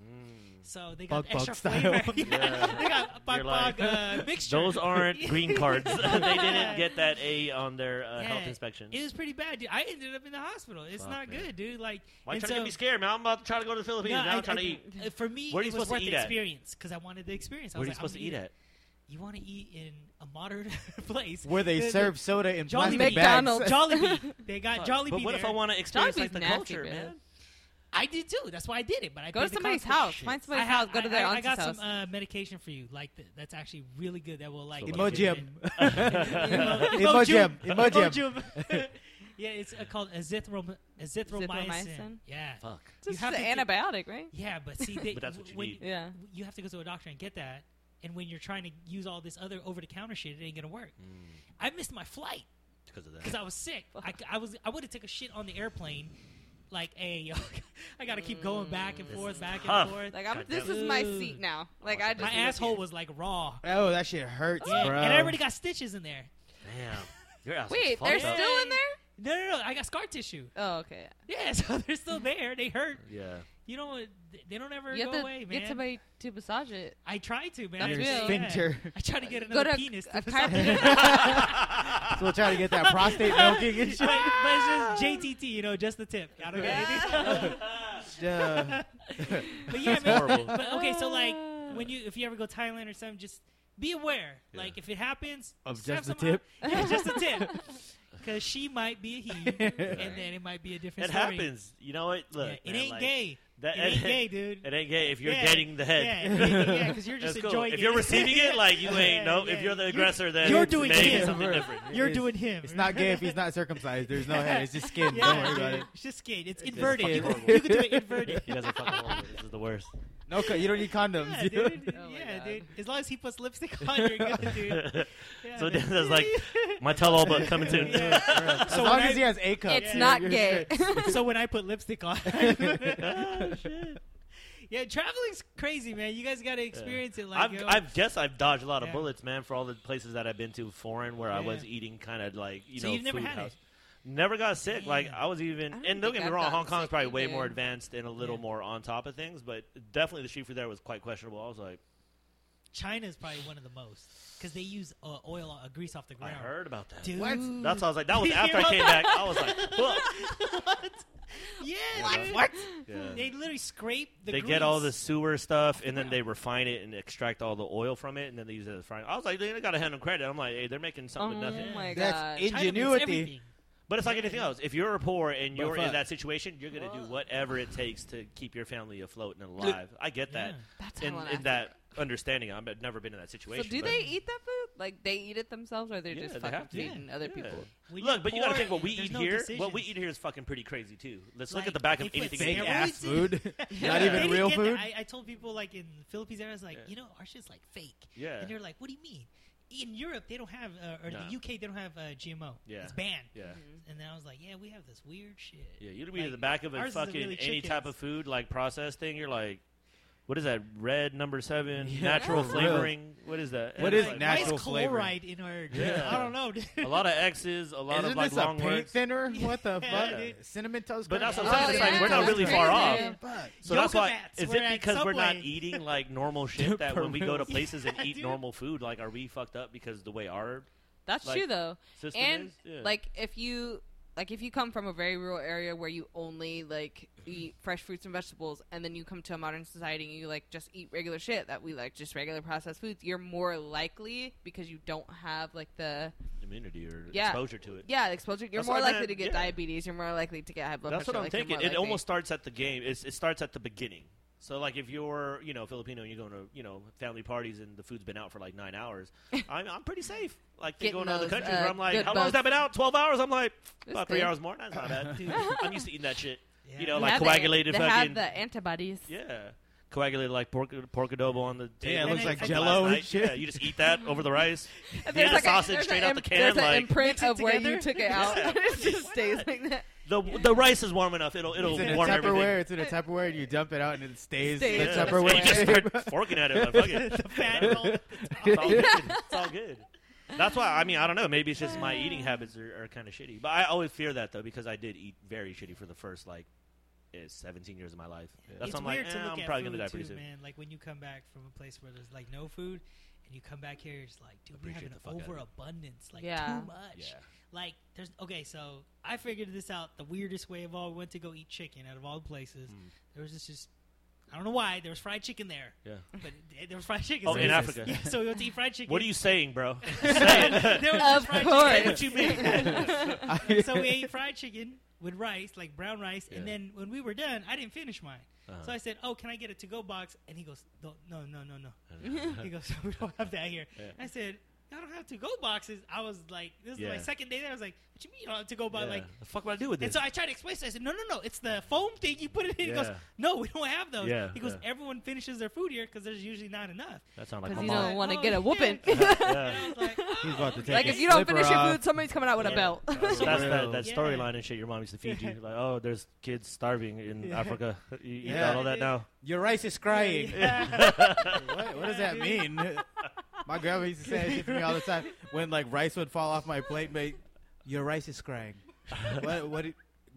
Mm. so they got Bug, bug extra style. flavor. Yeah. they got bug You're like- bug uh, mixture. Those aren't green cards. they didn't get that A on their uh, health inspection. It was pretty bad, dude. I ended up in the hospital. It's Fuck, not man. good, dude. Like, Why you and trying to so- get me scared, man? I'm about to try to go to the Philippines. No, now I- I'm trying I- to eat. uh, For me, Where are you it was supposed to worth eat the at? experience because I wanted the experience. I Where are was you like, supposed to eat gonna at? you want to eat in a modern place Where they The- the serve soda in Jolly plastic McDonald's. bags. Jollibee. They got Fuck. Jollibee But what there. if I want to experience like the culture, man. Man? I did too. That's why I did it. But I Go to somebody's cost for house. shit. Find somebody's ha- house. Go to their I, I got house. some uh, medication for you. Like th- that's actually really good. That will like So get like- Emojim. Emojim. Emojim. Emojim. yeah, it's uh, called azithrom- azithromycin. Azithromycin? Yeah. Fuck. You It's have just to an get- antibiotic, right? Yeah, but see, they, But that's what you when- need. Yeah. You have to go to a doctor and get that. And when you're trying to use all this other over-the-counter shit, it ain't gonna work. Mm, I missed my flight because of that. because. I was sick. I, I was I would have took a shit on the airplane. Like, hey, yo, I gotta keep going back and forth, back tough. and forth. Like I'm. This is my it. seat now. Oh like I just. My asshole here. was like raw. Oh, that shit hurts, Yeah, bro. and I already got stitches in there. Damn. Your ass Wait, they're fucked up. still in there? No, no, no. I got scar tissue. Oh, okay. Yeah, so they're still there. They hurt. Yeah. You know, they don't ever You go have to away, man. get somebody to massage it. I try to, man. That's Your I, real. sphincter. I tried to get Go another to penis. a to massage chiropractor. so we'll try to get that prostate milking and shit. but, but it's just JTT, you know, just the tip. I don't get anything. But yeah, That's man. horrible. But okay, so like ah. when you if you ever go Thailand or something, just be aware. Yeah. Like if it happens, Of have just the some- tip? Yeah, just the tip. Because she might be a he, and then it might be a different It story. happens. You know what? Look, Yeah, it man, ain't like, gay. That, It ain't gay, dude. It ain't gay if you're Yeah, getting the head. Yeah, yeah, because you're just That's cool. enjoying If it. you're receiving it, like you ain't. No, yeah. if you're the aggressor, then you're doing him. something different. You're It's- doing him. It's not gay if he's not circumcised. There's no head. It's just skin. Yeah, Don't worry about it. It's just skin. It's It's inverted. You, can- you can do it inverted. You guys are fucking horrible. This is the worst. No, co- you don't need condoms. Yeah, dude. Oh yeah, dude. As long as he puts lipstick on, you're good, dude. Yeah, so man. that's like my tell-all but coming soon. Yeah. As So long when as I- he has A cup. It's Yeah, not you're gay. straight. so when I put lipstick on. Ah, shit. yeah, traveling's crazy, man. You guys got to experience it. Like, I've, yo. I've guess I've dodged a lot of Yeah. bullets, man, for all the places that I've been to foreign where I was eating kind of like you So know you've never food had it? House. Never got sick. Like I was even, I don't and don't get me I've wrong, gotten Hong Kong's sick probably way either. more advanced and a little Yeah. more on top of things, but definitely the street food there was quite questionable. I was like, China is probably one of the most because they use uh, oil, uh, grease off the ground. I ground. heard about that. Dude. What? That's how I was like. That was You after I hear came about back. I was like, fuck. what? Yeah, What? dude. What? Yeah. They literally scrape the. they grease. get all the sewer stuff and then they refine it and extract all the oil from it and then they use it as frying. I was like, they got to hand them credit. I'm like, hey, they're making Oh something with nothing. my That's god. it. China makes ingenuity. everything. But it's like anything else. If you're poor and you're in that situation, you're gonna do whatever it takes to keep your family afloat and alive. I get that. Yeah. That's In, hella in that understanding, I've never been in that So situation. do but- they eat that food? Like they eat it themselves, or they're Yeah, just they fucking have to. feeding other Yeah. people? When Look, you're but you got to poor, think what we there's eat no here. What we decisions. eat here is fucking pretty crazy too. Let's look Like, at the back of they put anything. fake we Fake eat. Ass food. Yeah. Not They even didn't real get food. I, I told people like in the Philippines, I was like, Yeah. you know, our shit's like fake, Yeah. and they're like, what do you mean? In Europe, they don't have, uh, or No. the UK, they don't have uh, GMO. Yeah. It's banned. Yeah. And then I was like, yeah, we have this weird shit. Yeah, you'd be Like, in the back of a fucking really any type of food like processed thing. You're like, what is that? Red number seven, Yeah. natural Yeah. flavoring. What is that? What is And is it's like, natural Why is flavor? chloride in our? Yeah. I don't know. Dude. A lot of X's, a lot Isn't of like this long a paint words. thinner? What the fuck? dude. Cinnamon toast. But that's crunch? what I'm saying. Like we're not that's really far off. crazy. Fuck. So that's why. mats. Is We're it at because we're not eating like normal shit that when we go to Peppermint. places and eat dude. normal food, like are we fucked up because the way our That's Like, true though. system And is? Yeah. like if you like if you come from a very rural area where you only like eat fresh fruits and vegetables and then you come to a modern society and you like just eat regular shit that we like just regular processed foods you're more likely because you don't have like the immunity or Yeah. exposure to it. yeah exposure you're That's more what I likely to get yeah. diabetes you're more likely to get high blood pressure. That's pressure what I'm like, thinking. It likely- almost starts at the game. It's, it starts at the beginning. So like if you're you know Filipino and you're going to you know family parties and the food's been out for like nine hours, I'm, I'm pretty safe. Like they Getting go to other countries uh, where I'm like, good how long has that been out? Twelve hours. I'm like That's about three good. hours more. That's not bad. Dude. I'm used to eating that shit. Yeah. You know, They like have the- coagulated they fucking have the antibodies yeah, coagulated like pork pork adobo on the table. Yeah, it looks like Jello and shit. Yeah, you just eat that over the rice. And Yeah, like a- sausage there's straight an out the can, There's like- an imprint of where you took it out. Yeah. it just stays like that. The the rice is warm enough. It'll it'll It's in a warm everything. It's in a Tupperware, and you dump it out, and it stays, Stays in in the the You just Tupperware. start forking at it. Like, fuck it. the fat. It's all good. It's all good. That's why I mean I don't know. Maybe it's just my eating habits are, are kind of shitty. But I always fear that though because I did eat very shitty for the first like eh, 17 years of my life. That's it's why I'm like, weird eh, look I'm at probably food gonna die too, pretty soon. man. Like when you come back from a place where there's like no food, and you come back here, you're just like, dude, we have an the fuck out of it. overabundance, like Yeah. too much. Yeah. Like there's okay, so I figured this out the weirdest way of all. We went to go eat chicken out of all the places. Mm. There was this just I don't know why. There was fried chicken there, Yeah. but it- there was fried chicken. Oh, so in Africa. Yeah, so we went to eat fried chicken. What are you saying, bro? Say it. there was Of fried course. chicken. What you mean? so we ate fried chicken with rice, like brown rice, and then when we were done, I didn't finish mine. Uh-huh. So I said, "Oh, can I get a to-go box?" And he goes, "No, no, no, no, no." he goes, "We don't have that here." Yeah. I said, "I don't have to-go boxes." I was like, "This is my second day there." I was like, "What you mean you don't have to-go box?" Yeah. Like, the fuck would I do with this? and so I tried to explain. So I said, "No, no, no, it's the foam thing you put it in." He goes, "No, we don't have those." Yeah, He goes, yeah. "Everyone finishes their food here because there's usually not enough." that sounds like my Because you mom. don't want to Oh, get a whooping. yeah. And I was like, He's about to "Oh." take like if you don't slipper finish your food, somebody's coming out with a belt. So that's that, that Yeah. storyline and shit your mom used to feed you. Like, oh, there's kids starving in Yeah. Africa. You eat Yeah. all that now. Your rice is crying. What, what does that mean? My grandma used to say that shit to me all the time. When like rice would fall off my plate, mate, your rice is crying. what? What?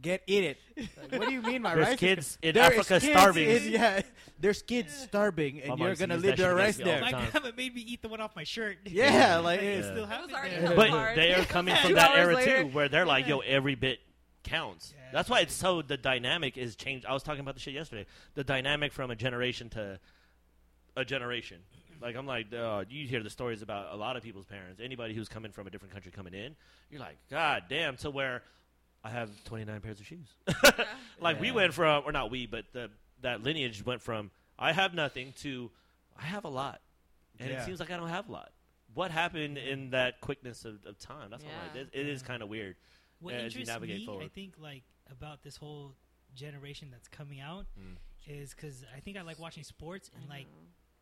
Get eat it. Like, what do you mean, my There's rice? is kids in There is Africa kids starving. in- yeah, there's kids starving, and mom you're used to gonna use leave that your shit rice against me all there. My time. grandma made me eat the one off my shirt. Yeah, like It it's, still It was happened already there. But hard. they are coming from Two that hours era later. too, where they're like, yo, every bit counts. Yeah. That's why it's so the dynamic is changed. I was talking about the shit yesterday. The dynamic from a generation to a generation. Like I'm like, uh, you hear the stories about a lot of people's parents. Anybody who's coming from a different country coming in, you're like, God damn. To where I have 29 pairs of shoes. like we went from, or not we, but the that lineage went from I have nothing to I have a lot, and Yeah. it seems like I don't have a lot. What happened in that quickness of, of time? That's all right. Yeah. It, it is kind of weird. What Yeah, as you navigate me, forward. I think, like about this whole generation that's coming out, Mm. is because I think I like watching sports and like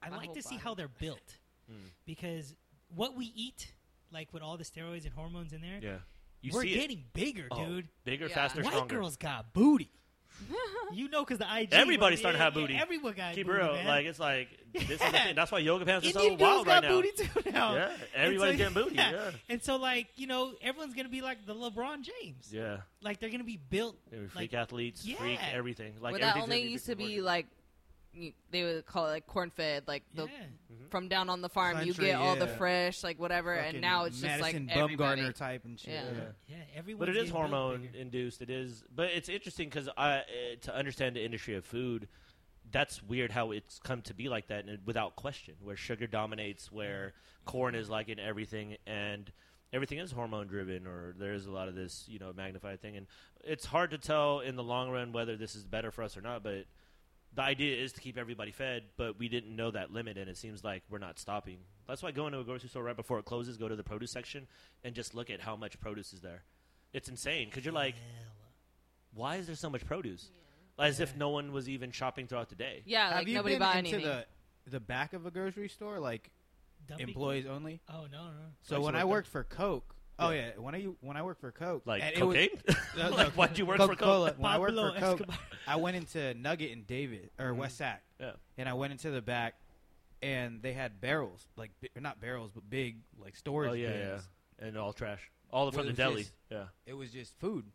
I My like whole to see body. how they're built Mm. because what we eat, like with all the steroids and hormones in there, Yeah, you we're see getting bigger, it. Oh, dude. bigger, Yeah. faster, White stronger. girls got booty. you know, because the IG. Everybody's starting to yeah, have yeah, booty. everyone got Keep booty, real. man. Like it's like this is the thing. That's why yoga pants are so wild got right now. booty too now. Yeah, everybody's so- getting booty. Yeah, And so, like, you know, everyone's gonna be like the LeBron James. yeah. Like, they're gonna be built. They were Like, freak athletes, yeah. freak everything. Like Well, that only used to be like you- they would call it like corn fed, like the yeah. from down on the farm you get all the yeah. fresh, like whatever, and Fucking now it's just like Madison everybody. Bumgarner type and shit. Yeah. Yeah. Yeah, everyone. But it is hormone induced. It is, but it's interesting because I uh, to understand the industry of food. That's weird how it's come to be like that, and without question, where sugar dominates, where corn is like in everything, and everything is hormone driven, or there's a lot of this, you know, magnified thing, and it's hard to tell in the long run whether this is better for us or not. But the idea is to keep everybody fed, but we didn't know that limit, and it seems like we're not stopping. That's why going to a grocery store right before it closes, go to the produce section, and just look at how much produce is there. It's insane because you're like, why is there so much produce? As if no one was even shopping throughout the day. Yeah, Have like you nobody been buy into anything. the the back of a grocery store, like employees only? Oh no, no. So Actually when I worked worked for Coke, oh Yeah. yeah, when I when I worked for Coke, Like and it was- cocaine? No, no, like why'd you work for Coca-Cola. Coke? When I worked Pablo for Coke, Escobar. I went into Nugget and Davis or Mhm. West Sac, Yeah. and I went into the back, and they had barrels, like bi- or not barrels, but big like storage Oh yeah, bins. yeah, and all trash, all from Well, the it was deli. just- Yeah, It was just food,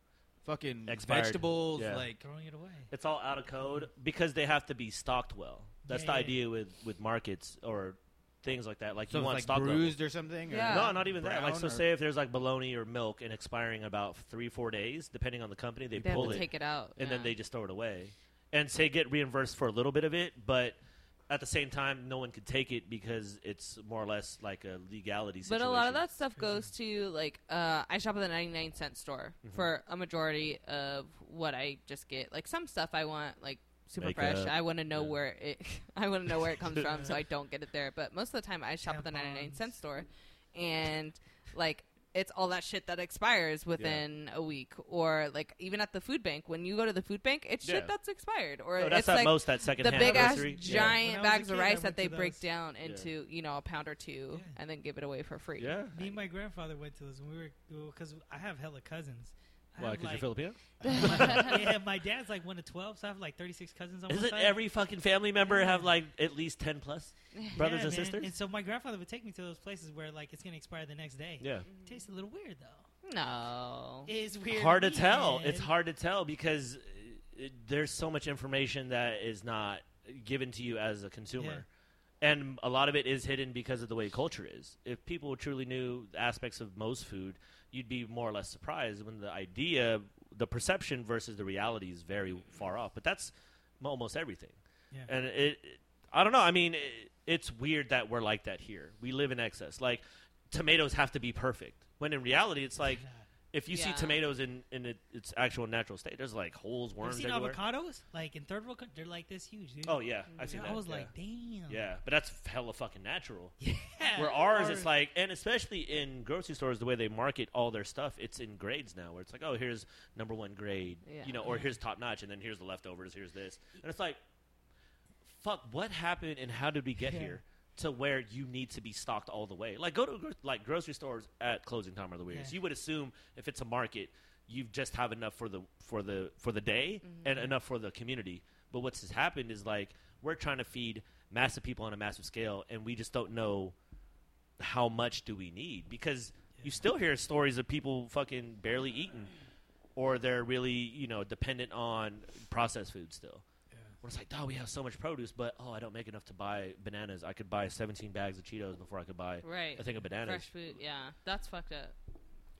fucking Expired. vegetables, Yeah. like Throwing it away. it's all out of code because they have to be stocked well. That's Yeah, the yeah. idea with with markets or things like that. Like so you it's want like stock level. bruised or something. or Yeah. No, not even that. Like, so say if there's like bologna or milk and expiring about three, four days, depending on the company, they, they have pull to it take it out, and then they just throw it away, and say get reimbursed for a little bit of it, but at the same time, no one could take it because it's more or less like a legality But a lot of that stuff goes to like uh, I shop at the ninety nine cent store Mhm. for a majority of what I just get. Like some stuff I want like super Makeup, fresh. I want to know yeah. where it I want to know where it comes from, so I don't get it there. But most of the time I shop at the ninety nine cent store, and like it's all that shit that expires within a week, or like even at the food bank. When you go to the food bank, it's Yeah. shit that's expired, or No, that's it's at like most that second the big ass giant When I was a bags of kid, I rice that they break those. down into you know a pound or two, Yeah. and then give it away for free. Yeah. Me and my grandfather went to those when we were because I have hella cousins. I Why? Because like, you're Filipino? yeah, my dad's like one of twelve, so I have like thirty six cousins on one Isn't side. every fucking family member Yeah. have like at least ten plus brothers Yeah, and man. sisters? And so my grandfather would take me to those places where like it's gonna expire the next day. yeah. It tastes a little weird though. No. It's weird. hard to me, tell. man. It's hard to tell because uh, it, there's so much information that is not given to you as a consumer. And a lot of it is hidden because of the way culture is. If people truly knew aspects of most food, you'd be more or less surprised when the idea, the perception versus the reality is very far off. But that's almost everything. Yeah. and it, it- I don't know. I mean, it, it's weird that we're like that here. We live in excess. Like tomatoes have to be perfect. When in reality, it's like if you see Yeah. tomatoes in in it, its actual natural state, there's like holes, worms you seen everywhere. avocados? Like in third world, coun- they're like this huge, dude. Oh yeah, I've seen that. I was yeah. like, damn. yeah, but that's hella fucking natural. Yeah. Where ours, it's like, and especially in grocery stores, the way they market all their stuff, it's in grades now. Where it's like, oh, here's number one grade, Yeah. you know, or here's top notch, and then here's the leftovers. Here's this, and it's like, fuck, what happened, and how did we get Yeah. here to where you need to be stocked all the way? Like, go to gro- like grocery stores at closing time are the weirdest. Yeah. You would assume if it's a market, you just have enough for the for the for the day mm-hmm. and enough for the community. But what's happened is like we're trying to feed massive people on a massive scale, and we just don't know how much do we need because you still hear stories of people fucking barely eating or they're really you know dependent on processed food still where it's like oh we have so much produce but oh i don't make enough to buy bananas. I could buy 17 bags of cheetos before i could buy Right. a thing of bananas. Fresh food. Yeah, that's fucked up.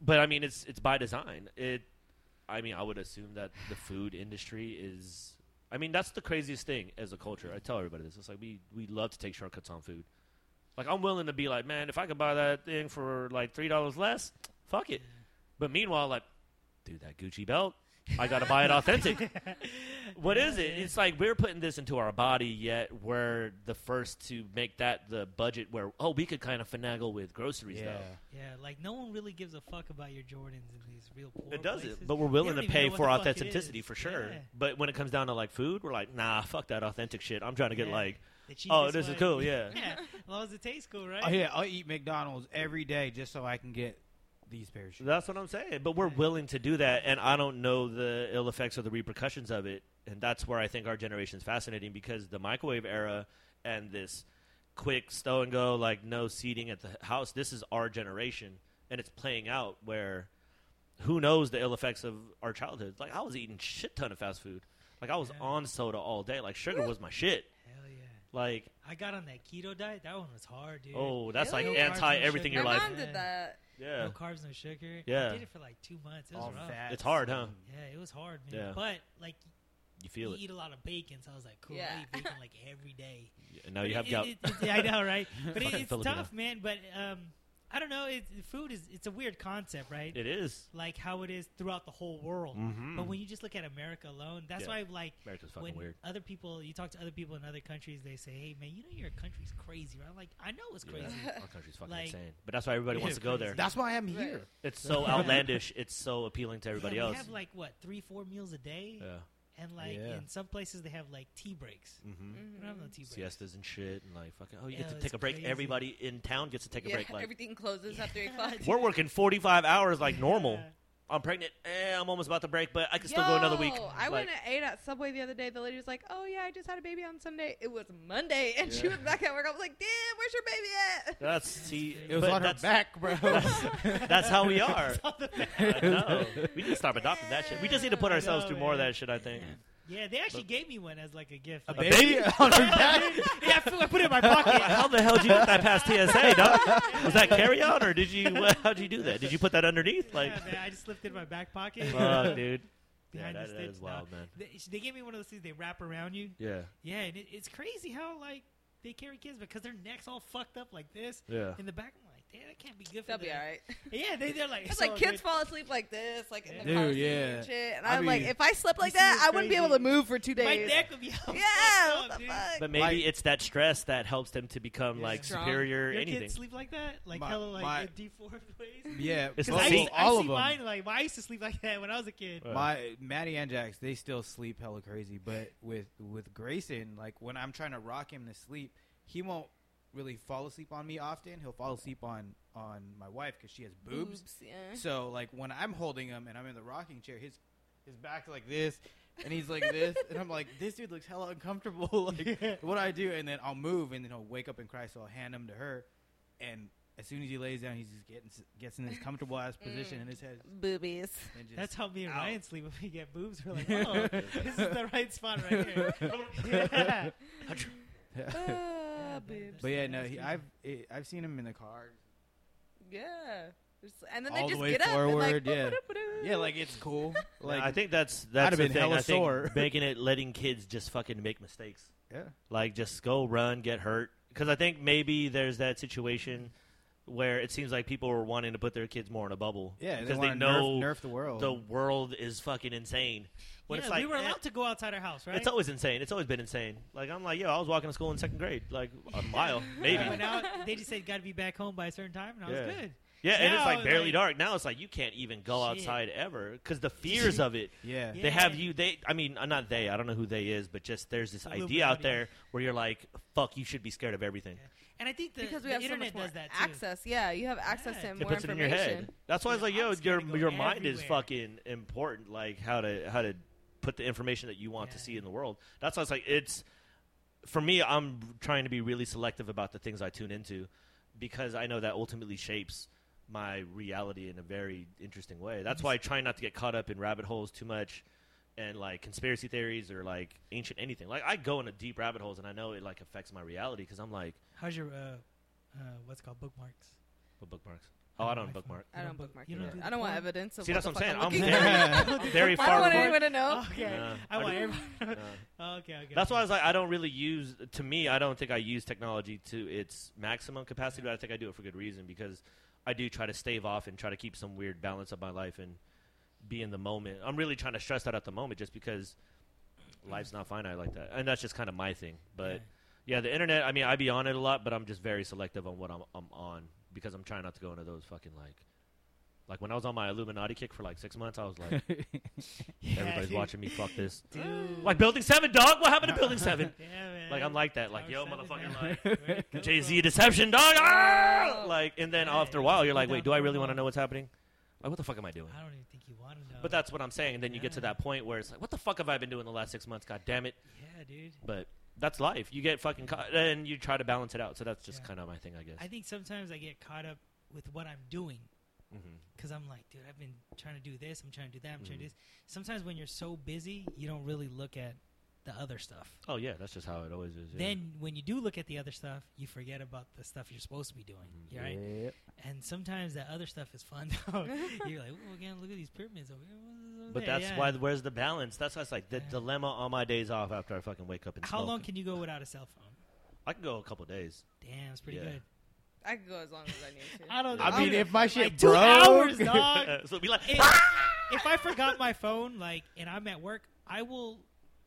but i mean it's it's by design. It i mean i would assume that the food industry is i mean that's the craziest thing as a culture. I tell everybody this. It's like we we love to take shortcuts on food. Like i'm willing to be like man if i could buy that thing for like three dollars less fuck it. But meanwhile like dude that gucci belt i gotta buy it authentic what is it it's like we're putting this into our body yet we're the first to make that the budget where oh we could kind of finagle with groceries yeah. though Yeah, like no one really gives a fuck about your Jordans in these real poor It doesn't, places. but we're willing to pay for the fuck it authenticity for sure. Yeah. But when it comes down to like food, we're like, nah, fuck that authentic shit. I'm trying to get Yeah. like, oh, cheapest this is cool, yeah. yeah, as long as it tastes cool, right? Oh yeah, I'll eat McDonald's every day just so I can get these pair of shoes. That's what I'm saying. But we're willing to do that, and I don't know the ill effects or the repercussions of it. And that's where I think our generation is fascinating because the microwave era and this quick stow and go, like no seating at the house. This is our generation, and it's playing out where who knows the ill effects of our childhood. Like I was eating shit ton of fast food. Like I was Yeah. on soda all day. Like sugar was my shit. Hell yeah. Like I got on that keto diet. That one was hard, dude. oh, that's Really? like anti everything sugar. your My life. mom did that. Yeah, No carbs, no sugar. Yeah. I did it for like two months. It was All rough. fats It's hard, huh? Yeah, it was hard, man. Yeah. But like, you feel you it. eat a lot of bacon, so I was like, cool. Yeah. I eat bacon like every day. And now you have it- gout. it- it- yeah, I know, right? But it, it's Filipino. tough, man. But um, I don't know. It, food is it's a weird concept, right? It is. like how it is throughout the whole world. Mhm. But when you just look at America alone, that's Yeah. why like America's fucking when weird. other people you talk to other people in other countries, they say, "Hey, man, you know your country's crazy." Right? I'm like, I know it's crazy. Yeah, our country's fucking Like- insane. But that's why everybody wants to go there. That's why I'm Right. here. It's so outlandish. It's so appealing to everybody yeah, else. We have like what three, four meals a day, yeah. And like Yeah. in some places they have like tea breaks. Mm-hmm. We don't have no tea breaks. Siestas and shit, and like fucking. Oh, you Yeah, get to take a break. crazy. Everybody in town gets to take a break. Like everything closes at three Yeah. o'clock. we're working forty five hours like normal. Yeah. I'm pregnant. Eh, I'm almost about to break, but I can still go another week. I Like, went and ate at Subway the other day. The lady was like, "Oh yeah, I just had a baby on Sunday. It was Monday, and she Yeah. was back at work. I was like, damn, where's your baby at?" That's see. It was on her back, bro. That's how we are. I know. We need to stop adopting that shit. We just need to put ourselves know, through more of that shit. I think. Yeah, they actually gave me one as like a gift. A like- baby? on her back. yeah, I I put it in my pocket. How the hell did you get that past TSA, dog? Was that carry on, or did you? How'd you do that? Did you put that underneath? Like, yeah, man, I just slipped it in my back pocket. fuck, dude. Yeah, Behind that, the that sticks. wild, man. They, they gave me one of those things they wrap around you. Yeah, Yeah, and it, it's crazy how like they carry kids because their necks all fucked up like this yeah. in the back. I'm like, damn, that can't be good for That'll be all right. Yeah, they they're like, It's so like kids good. fall asleep like this, like in the Yeah. car seat yeah. and shit. And I I'm like, if I slept like that, I wouldn't be able to move for two days. My days. neck would be all yeah, what up, the dude. fuck? But maybe Like- it's that stress that helps them to become Yeah. like Strong. superior. Your anything. kids sleep like that, like My- hella like my- in deformed ways. Yeah, It's Because I, seat. used, I all see of them. mine like well, I used to sleep like that when I was a kid. Right. My Maddie and Jax, they still sleep hella crazy. But with with Grayson, like when I'm trying to rock him to sleep, he won't really fall asleep on me often. He'll fall asleep on on my wife because she has boobs. yeah. So like when I'm holding him and I'm in the rocking chair, his his back's like this, and he's like this, and I'm like, this dude looks hella uncomfortable. like what do I do? And then I'll move, and then he'll wake up and cry. So I'll hand him to her, and as soon as he lays down, he's just getting gets in this comfortable ass mm. position in his head. Boobies. That's how me and Ow. Ryan sleep when we get boobs. We're like, oh, this is the right spot right here. yeah. Ah, boobs. But yeah, no, he. I've it, I've seen him in the car. Yeah. Just- And then All they the just way get up and like, yeah. "Ba-ba-da-ba-da." Yeah, like it's cool. Like, Like I think that's that's have the been thing. hella I think sore. making it letting kids just fucking make mistakes Yeah. Like, just go run, get hurt. Because I think maybe there's that situation where it seems like people are wanting to put their kids more in a bubble. Yeah, because they, they, wanna know nerf, nerf the world. the world is fucking insane. When yeah, it's like we were eh, allowed to go outside our house, right? It's always insane. It's always been insane. Like I'm like, yo, I was walking to school in second grade, like a mile, maybe. But now they just said got to be back home by a certain time, and I Yeah. was good. Yeah, and it's like barely like- dark. Now it's like you can't even go Shit. outside ever because the fears of it. yeah. Yeah. They have you. They, I mean, uh, not they. I don't know who they is, but just there's this idea out there where you're like, fuck, you should be scared of everything. And I think the, because we the have so much internet more does that too. access. Yeah, you have access Yeah. to It It more puts it in your head. That's why I was like, yo, your your mind is fucking important. Like how to how to put the information that you want to see in the world. That's why it's like, it's for me. I'm trying to be really selective about the things I tune into because I know that ultimately shapes my reality in a very interesting way. That's why I try not to get caught up in rabbit holes too much and like conspiracy theories or like ancient anything. Like I go into deep rabbit holes and I know it like affects my reality because I'm like, How's your uh, uh, what's it called bookmarks? what bookmarks? Oh, I don't bookmark. I don't bookmark. you don't either. do I don't want evidence of See, what that's what I'm saying. I'm I'm looking at. very I don't want anyone to know. Okay, Yeah. I want everybody. Uh, Oh, okay, okay. That's why I was like, I don't really use. To me, I don't think I use technology to its maximum capacity, but I think I do it for good reason because I do try to stave off and try to keep some weird balance of my life and be in the moment. I'm really trying to stress that at the moment, just because life's not finite like that, and that's just kind of my thing. But yeah, the internet. I mean, I be on it a lot, but I'm just very selective on what I'm, I'm on because I'm trying not to go into those fucking like. Like when I was on my Illuminati kick for like six months, I was like, Yeah, everybody's dude. watching me fuck this. Dude. Like Building Seven, dog. What happened to Building Seven? Yeah, man. Like I'm like that. Like yo, Tower seven, motherfucker, like Where'd it go Jay Z deception, dog. Ah! Like, and then Yeah, after a while, you're like, wait, do I really want to know what's happening? Like, what the fuck am I doing? I don't even think you want to know. But that's what I'm saying. And then you get to that point where it's like, what the fuck have I been doing the last six months? God damn it! yeah, dude. But that's life. You get fucking caught, and you try to balance it out. So that's just Yeah. kind of my thing, I guess. I think sometimes I get caught up with what I'm doing because I'm like, dude, I've been trying to do this, I'm trying to do that, I'm trying to do this. Sometimes when you're so busy, you don't really look at the other stuff. Oh yeah, that's just how it always is. yeah. Then when you do look at the other stuff, you forget about the stuff you're supposed to be doing, Mhm. right? Yep. And sometimes that other stuff is fun. though. you're like, oh, again, look at these pyramids over here. What's But that's Yeah. why. Where's the balance? That's why it's like the Yeah. dilemma on my days off after I fucking wake up and How smoke. long can you go without a cell phone? I can go a couple days. Damn, it's pretty Yeah. good. I can go as long as I need to. I don't. I mean, I'm- if my shit like two hours, dog. so be like, if, ah! if I forgot my phone, like, and I'm at work, I will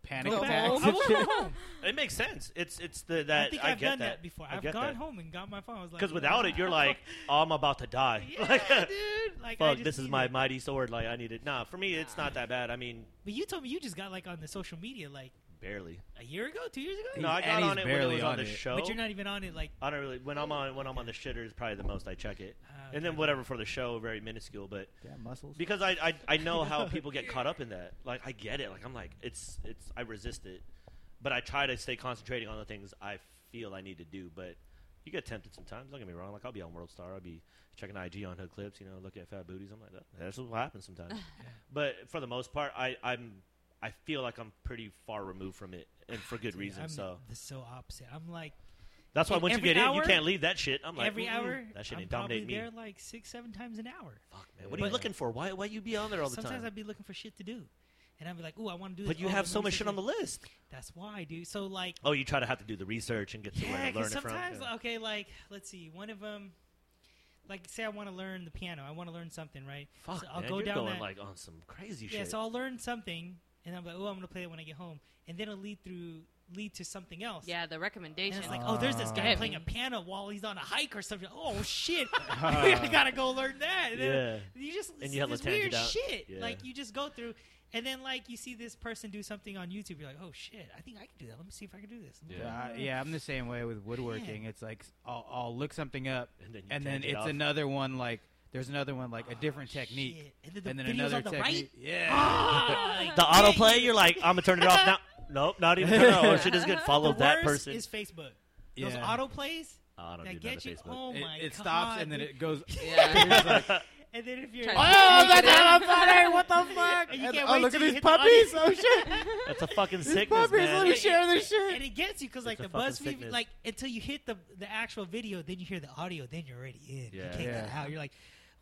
panic go Go back. home. I will go home. it makes sense. It's it's the that I think I I've get done that. that, before. I I've get gone that. home and got my phone. I was like, Because without it, you're like, oh, I'm about to die. yeah, like, dude. Like, I fuck, just this is need my it. mighty sword. Like, I need it. Nah, for me, it's not that bad. I mean, But you told me you just got like on the social media like barely. a year ago, two years ago. No, I and got he's on it when it barely was on on the it. show. But you're not even on it like. I don't really. When I'm on when I'm on the shitter is probably the most I check it, Uh, and then okay. whatever for the show, very minuscule. But Damn muscles. because I, I I know how people get caught up in that. Like I get it. Like I'm like it's it's I resist it, but I try to stay concentrating on the things I feel I need to do. But you get tempted sometimes. Don't get me wrong. Like I'll be on World Star. I'll be checking IG on hood clips. You know, looking at fat booties. I'm like that. That's what happens sometimes. But for the most part, I I'm I feel like I'm pretty far removed from it, and for good Dude, reason. I'm so the so opposite. I'm like that's why once you get in, you can't leave that shit. I'm like every "Mm-mm, hour. That shit I'm dominate me. there like six, seven times an hour. Fuck man, what are you looking for? Why why you be on there all the Sometimes time? Sometimes I'd be looking for shit to do, and I'd be like, "Ooh, I want to do this." But you Oh, have so much shit on the list. That's why, dude. So like, Oh, you try to have to do the research and get to where yeah, to learn it from. sometimes, Yeah. okay, like let's see, one of them, like say I want to learn the piano, I want to learn something, right? Fuck, so I'll man, go you're down going that- like on some crazy Yeah, shit. Yeah, so I'll learn something, and I'm like, oh, I'm gonna play it when I get home, and then it'll lead through lead to something else. Yeah, the And recommendation. it's like, oh, there's this guy Uh, playing a piano while he's on a hike or something. Oh shit, I gotta go learn that. And yeah, you just And you have this the tangent weird shit. Yeah. Like you just go through, and then like you see this person do something on YouTube. You're like, oh shit, I think I can do that. Let me see if I can do this. Yeah. Yeah, I- yeah, I'm the same way with woodworking. It's like I'll, I'll look something up, and then, and then tangent it's off. another one like there's another one like a Oh, different technique. And then the and then another on the technique. right. Yeah. Ah, the dang. autoplay. You're like, I'm gonna turn it off now. Nope, not even. turn it off. Oh, shit is good. Follow the that worst person. is Facebook. yeah. Those autoplays oh, I don't that do get you. Facebook. Oh it, my it god! stops and then it goes. Yeah. And then if you're oh, that's how I'm. What the fuck? And you And- can't oh, wait look at these hit the puppies. Oh shit! That's a fucking These sickness, puppies. Let me share this shit. and it gets you because like the BuzzFeed, like until you hit the the actual video, then you hear the audio, then you're already in. Yeah. You can't get out. You're like,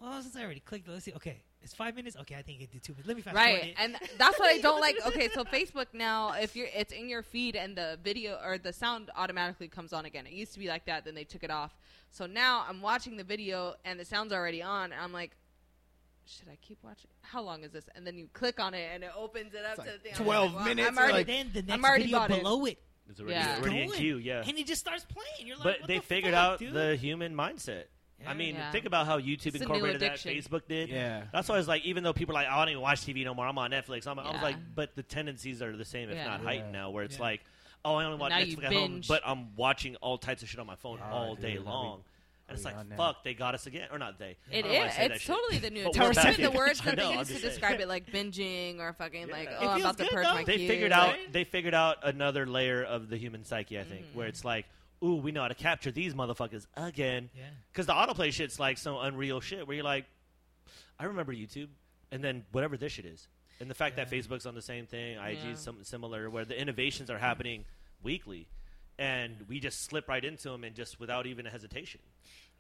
well, since I already clicked, let's see. Okay, it's five minutes. Okay, I think it did two minutes. Let me fast right forward it. and that's what i don't like okay so facebook now if you're it's in your feed and the video or the sound automatically comes on again it used to be like that then they took it off so now i'm watching the video and the sound's already on and i'm like should i keep watching how long is this and then you click on it and it opens it up It's to like the thing I'm 12 like, well, minutes, i'm already like- then the I'm next already video bought it. below it, It's already, Yeah. already in queue, yeah. and it just starts playing. You're like, but what they the figured fuck, out dude? the human mindset. I mean, Yeah. think about how YouTube It's a new incorporated that addiction. Facebook did. Yeah. That's why I was like, even though people are like, oh, I don't even watch TV no more. I'm on Netflix. I'm, I was Yeah. like, but the tendencies are the same, if Yeah. not Yeah. heightened now, where it's Yeah. like, oh, I only watch Now you Netflix at home, binge. but I'm watching all types of shit on my phone Yeah. all day dude, I'll be- long. And it's I'll like, be on that. fuck, they got us again. Or not they. It I don't know why I is. say that It's shit. totally the new. But term. we're Some back. of the words I that know, they I'm used to just saying. describe it, like binging or fucking like, Yeah. oh, I'm feels about to good, purge though. my they queues, figured out they figured out another layer of the human psyche i think mm-hmm. where it's like ooh we know how to capture these motherfuckers again Yeah. because the autoplay shit's like some unreal shit where you're like i remember youtube and then whatever this shit is and the fact that facebook's on the same thing Yeah. ig's something similar where the innovations are happening weekly and we just slip right into them and just without even a hesitation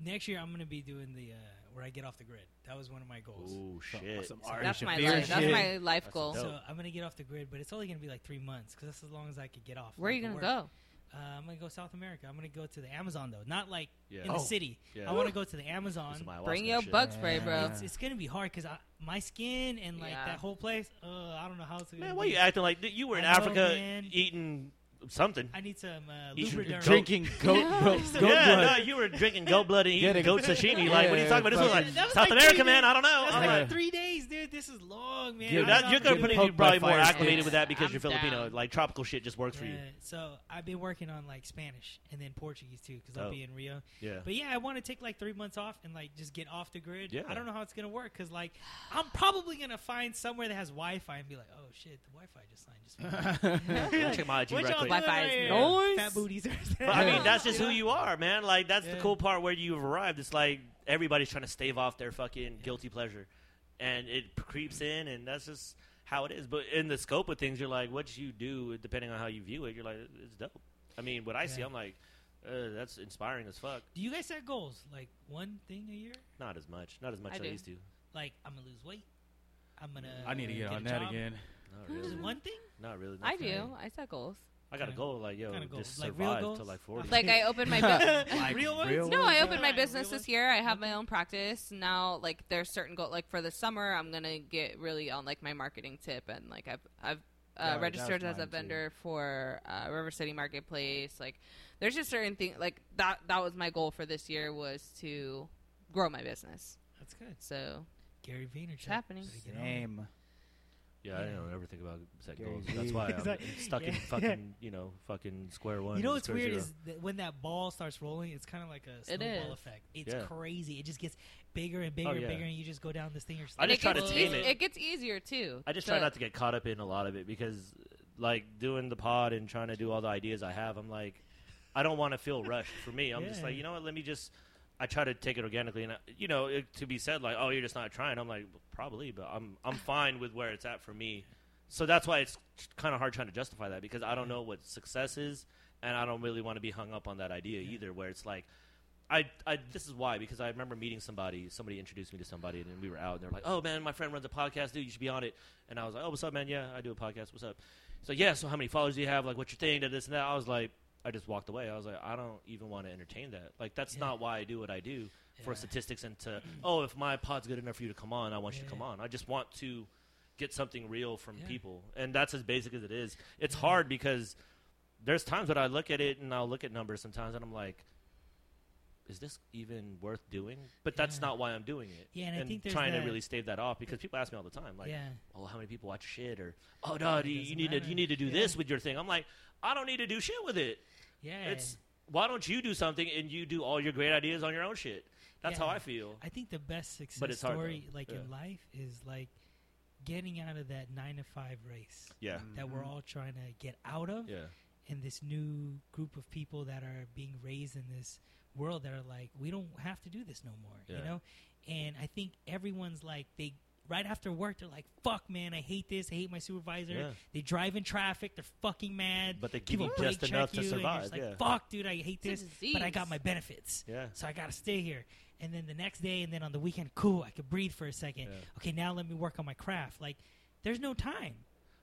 Next year, I'm gonna be doing the uh, where I get off the grid. That was one of my goals. oh shit some So That's my Shaffir life. That's my life goal. So I'm gonna get off the grid, but it's only gonna be like three months because that's as long as I could get off. Where are you gonna work. go? Uh, I'm gonna go South America. I'm gonna go to the Amazon though, not like yeah in the Oh. city. yeah I want to go to the Amazon. Bring your shit. bug spray, bro. It's, it's gonna be hard because my skin and like Yeah. that whole place. Uh, I don't know how to. man why you acting like you were in I africa man. eating something I need some uh, You Lubriderm. Drinking goat, goat, goat yeah, blood. no, you were drinking goat blood and eating goat sashimi. Like, what are you talking about? This was like That was South like America, three man. I don't know. That's I'm like like, three days, dude. This is long, man. dude, that, you're gonna doing be it. poked by probably more fire acclimated ants. with that because I'm you're Filipino. down. Like tropical shit just works for you. So I've been working on like Spanish and then Portuguese too because I'll Dope. be in Rio. Yeah. But yeah, I want to take like three months off and like just get off the grid. Yeah. I don't know how it's gonna work because like I'm probably gonna find somewhere that has Wi-Fi and be like, oh shit, the Wi-Fi just signed. Just fine. Check my IG What right y'all quick. Wi-Fi right is here? nice. Fat booties. But I mean, that's just who you are, man. Like, that's the cool part where you've arrived. It's like everybody's trying to stave off their fucking guilty pleasure, and it creeps in, and that's just how it is. But in the scope of things, you're like, what you do, depending on how you view it, you're like, it's dope. I mean, what I see, I'm like, uh, that's inspiring as fuck. Do you guys set goals like one thing a year? Not as much, not as much I as I do. used to. Like I'm gonna lose weight. I'm gonna. I need to get a on that job. again. Not Is it really. one thing? Not really. not I for me. do. I set goals. I got a Kinda- goal, like yo, kinda just goals. Like real survive goals? till like forty. Like I opened my business. Like real ones? real No, I opened my business this year. I have my own practice now. Like there's certain goal. Like for the summer, I'm gonna get really on like my marketing tip and like I've I've Yeah, uh, that registered as a mine, too. vendor for uh, River City Marketplace. Like there's just certain things like that. That was my goal for this year was to grow my business. That's good. So Gary Vaynerchuk. It's happening. Better get on it. Same. Yeah, I don't ever think about set Gary goals. Vee. That's why I'm like- stuck in yeah. fucking, you know, fucking square one. You know what's square weird zero. is that when that ball starts rolling, it's kind of like a It snowball is. effect. It's Yeah. crazy. It just gets bigger and oh, bigger Oh, and bigger, and you just go down this thing. You're just I And just try to gets tame eas- it. It gets easier too. I just So- try not to get caught up in a lot of it because, like, doing the pod and trying to do all the ideas I have, I'm like, I don't want to feel rushed. For me, I'm just Yeah. like, you know what? Let me just. I try to take it organically, and I, you know, it, to be said like, oh, you're just not trying. I'm like, probably, but I'm I'm fine with where it's at for me. So that's why it's kind of hard trying to justify that because I don't mm-hmm. know what success is, and I don't really want to be hung up on that idea either. Where it's like, I, I this is why because I remember meeting somebody. Somebody introduced me to somebody, and we were out, and they're like, "Oh man, my friend runs a podcast, dude. You should be on it." And I was like, "Oh, what's up, man? Yeah, I do a podcast. What's up?" So yeah, so how many followers do you have? Like, what's your thing? To this and that. I was like, I just walked away. I was like, I don't even want to entertain that. Like, that's Yeah. not why I do what I do for statistics and to oh, if my pod's good enough for you to come on, I want you to come on. I just want to get something real from Yeah. people, and that's as basic as it is. It's Yeah. hard because there's times that I look at it and I'll look at numbers sometimes, and I'm like. Is this even worth doing? But that's not why I'm doing it. Yeah, and I think there's trying to really stave that off because people ask me all the time, like, yeah. oh, how many people watch shit? Or oh, no, you, need to you need to do Yeah. this with your thing. I'm like, I don't need to do shit with it. Yeah. It's why don't you do something and you do all your great ideas on your own shit? That's how I feel. I think the best success But it's story, though. like Yeah. in life, is like getting out of that nine to five race Yeah, that we're Mhm. all trying to get out of, yeah, and this new group of people that are being raised in this world that are like, we don't have to do this no more, you know. And I think everyone's like they right after work, they're like, "Fuck, man, I hate this. I hate my supervisor. Yeah. They drive in traffic. They're fucking mad. But they give you a break, just enough check to you, and you're survive, just like, yeah. Fuck, dude, I hate It's this, but I got my benefits. Yeah. So I gotta stay here. And then the next day, and then on the weekend, cool, I could breathe for a second. Yeah. Okay, now let me work on my craft. Like, there's no time.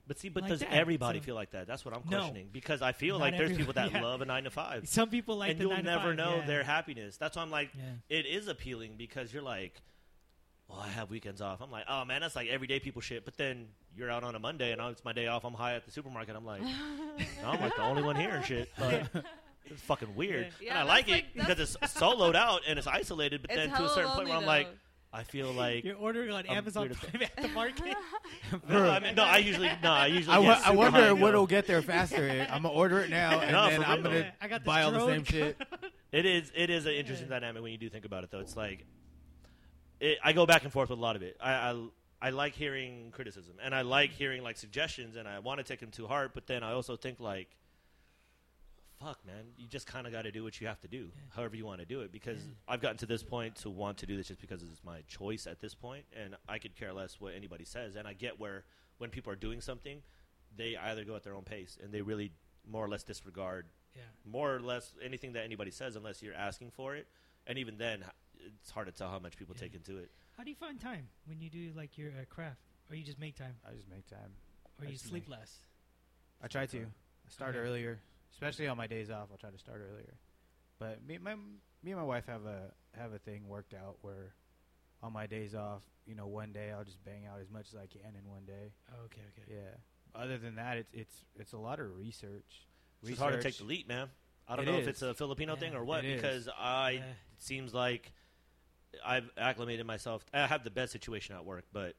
But see, but Like does that, everybody so- feel like that? That's what I'm No. questioning. Because I feel like there's every- people that yeah. love a nine to five. Some people like and the you'll nine to never five, know yeah. their happiness. That's why I'm like, Yeah. it is appealing because you're like, well, I have weekends off. I'm like, oh man, that's like everyday people shit. But then you're out on a Monday and it's my day off. I'm high at the supermarket. I'm like, I'm like the only one here and shit. But it's fucking weird. Yeah, and I that's like it like- because it's soloed out and it's isolated. But It's then to a certain point lonely, where I'm like. I feel like. You're ordering on I'm Amazon Prime at the market. no, I mean, no, I usually no, I usually. I, get wa- I super wonder high, what'll get there faster. I'm gonna order it now, and No, then I'm real. gonna I got this buy all the same shit. It is. It is an interesting dynamic when you do think about it, though. It's like, it, I go back and forth with a lot of it. I, I I like hearing criticism, and I like hearing like suggestions, and I want to take them to heart. But then I also think like, fuck, man, you just kind of got to do what you have to do, however you want to do it. Because I've gotten to this point to want to do this just because it's my choice at this point, and I could care less what anybody says. And I get where when people are doing something, they either go at their own pace, and they really more or less disregard yeah. more or less anything that anybody says unless you're asking for it. And even then, it's hard to tell how much people Yeah. take into it. How do you find time when you do like your uh, craft, or you just make time, I just make time. or I you just sleep make- less? I try to. I start Okay. earlier, especially on my days off. I'll try to start earlier. But me, my, me and my wife have a have a thing worked out where, on my days off, you know, one day I'll just bang out as much as I can in one day. Oh, okay, okay. Yeah. Other than that, it's it's it's a lot of research. It's hard to take the leap, man. I don't It know if is. it's a Filipino thing or what it is. because I Yeah. it seems like I've acclimated myself. I have the best situation at work, but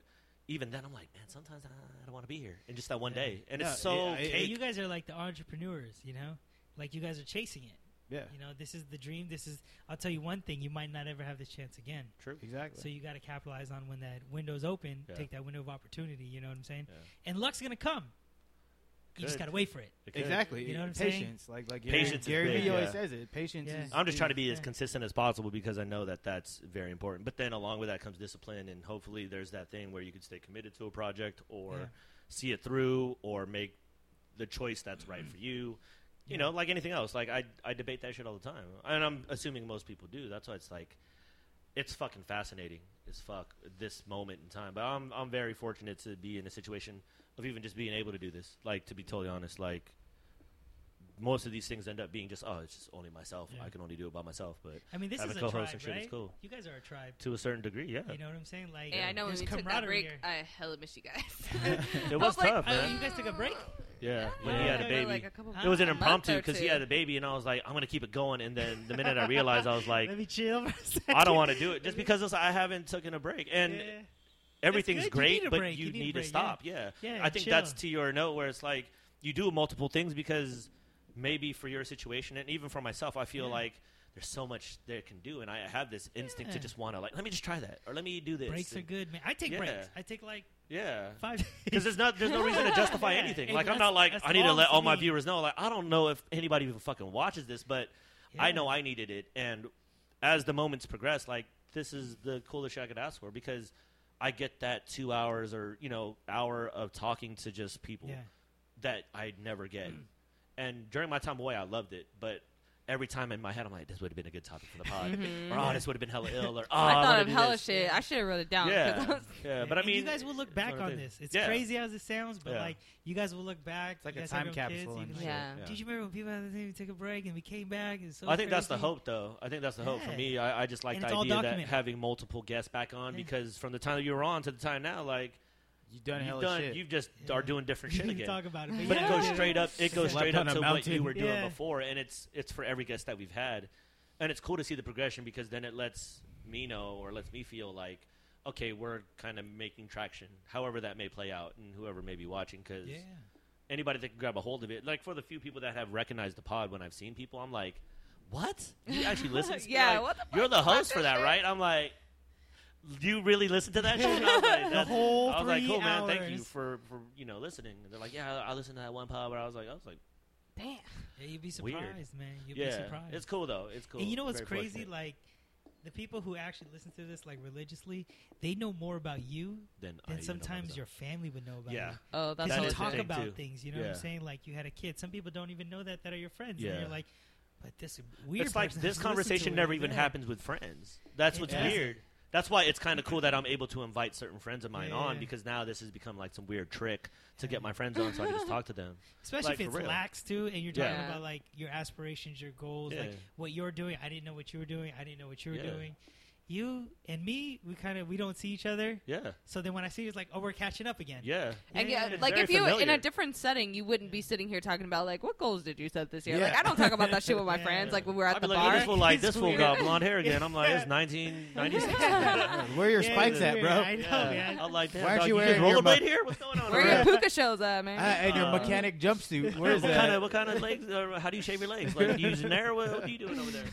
even then, I'm like, man, sometimes I I don't want to be here in just that one Yeah. day, and No, it's so yeah, I- cake. Hey, you guys are like the entrepreneurs, you know. Like you guys are chasing it. Yeah. You know, this is the dream. This is. I'll tell you one thing: you might not ever have this chance again. True. Exactly. So you got to capitalize on when that window's open. Yeah. Take that window of opportunity. You know what I'm saying? Yeah. And luck's gonna come. You just got to wait for it. It exactly. You know what I'm saying? Patience. Like like Patience is Gary big, Vee always yeah. says it. Patience. Yeah. Is, I'm just trying to be as consistent as possible because I know that that's very important. But then along with that comes discipline, and hopefully there's that thing where you can stay committed to a project or Yeah. see it through or make the choice that's right for you. You Yeah. know, like anything else. Like I, I debate that shit all the time, and I'm assuming most people do. That's why it's like, it's fucking fascinating as fuck this moment in time. But I'm, I'm very fortunate to be in a situation of even just being able to do this. Like to be totally honest, like most of these things end up being just oh, it's just only myself. Yeah. I can only do it by myself. But I mean, this is a co-hosts tribe, and shit is right? cool. You guys are a tribe. to a certain degree, yeah, You know what I'm saying? Like, Yeah, I know when there's we took that camaraderie break, here. I hella miss you guys. it was like, tough, Oh, man. you guys took a break. yeah, when Yeah. he had a baby. Like a it was an impromptu because he had a baby, and I was like, I'm gonna keep it going. And then the minute I realized, I was like, Let me chill for a second. I don't want to do it just because I haven't taken a break. And Yeah. Everything's. You great, but break. you, You need a need, break, to stop. Yeah, Yeah, I think chill. that's to your note where it's like you do multiple things because maybe for your situation and even for myself, I feel Yeah. like there's so much there can do, and I have this instinct to just want to like let me just try that or let me do this. Breaks are good, man. I take Yeah. breaks. I take like Yeah. five. Because there's not, there's no reason to justify Yeah. anything. Hey, Like I'm not like I need to let all my viewers know. Like I don't know if anybody even fucking watches this, but I know I needed it. And as the moments progress, like this is the coolest shit I could ask for because I get that two hours or you know hour of talking to just people Yeah. that I'd never get. and during my time away, I loved it, but. Every time in my head, I'm like, "This would have been a good topic for the pod," mm-hmm. or "Oh, this would have been hella ill," or "Oh, I thought of do hella this." shit. I should have wrote it down. 'cause I Yeah, was- yeah, but I And mean, you guys will look back on this. It's Yeah. crazy as it sounds, but Yeah. like you guys will look back. It's like a time capsule Kids, and can be shit. like, Yeah. Did you remember when people had the thing to take a break and we came back? It's so I think that's the hope, though. I think that's the hope for me. I, I just like the idea that having multiple guests back on because from the time that you were on to the time now, like You've done you've done, shit. you've just Yeah. are doing different shit can again. talk about it, But yeah. it goes straight up. It goes straight up a to what you were doing Yeah. before, and it's it's for every guest that we've had, and it's cool to see the progression because then it lets me know or lets me feel like okay, we're kind of making traction, however that may play out, and whoever may be watching because Yeah. anybody that can grab a hold of it. Like for the few people that have recognized the pod when I've seen people, I'm like, what? You actually listen? to Yeah, like, what the You're the host for that, shit? right? I'm like, do you really listen to that shit? And I was like, that's- whole I was like, three cool, man. Thank you hours. for for you know listening. And they're like, yeah, I, I listened to that one pod, but I was like, I was like, Damn. Yeah, you'd be Weird. surprised, man. You'd be surprised. it's cool though. It's cool. And you know what's Very crazy? fortunate. Like, the people who actually listen to this like religiously, they know more about you Then I than even know sometimes myself. your family would know about Yeah. you. Oh, that's Because That you is the talk thing, about too. things, you know what Yeah. I'm saying? Like you had a kid. Some people don't even know that that are your friends. Yeah. And you're like, but this weird. it's like person this has to conversation to never even Yeah. happens with friends. That's It what's doesn't. weird. That's why it's kind of cool that I'm able to invite certain friends of mine Yeah, on because now this has become like some weird trick to get my friends on so I can just talk to them. Especially like, if it's lax too, and you're talking Yeah. about like your aspirations, your goals, like what you're doing. I didn't know what you were doing. I didn't know what you were Yeah. doing. You and me, we kind of we don't see each other. Yeah, So then when I see you, it's like, oh, we're catching up again. yeah. And Yeah, yeah, like if you in a different setting, you wouldn't be sitting here talking about like what goals did you set this year. Yeah. Like I don't talk about that shit with my Yeah. friends. Like when we're at I'd the be like, bar. this fool like this fool got blonde hair again. I'm like, it's 1996. Where are your spikes it's at, weird. bro? I know, Yeah. man. I'm like, damn, Why aren't you you wearing your rollerblade mu- here? What's going on? Where are your puka shells at, man? Uh, and your Uh, mechanic jumpsuit. Where is what that? kind of what kind of legs? How do you shave your legs? Like, you using there? What, what are you doing over there?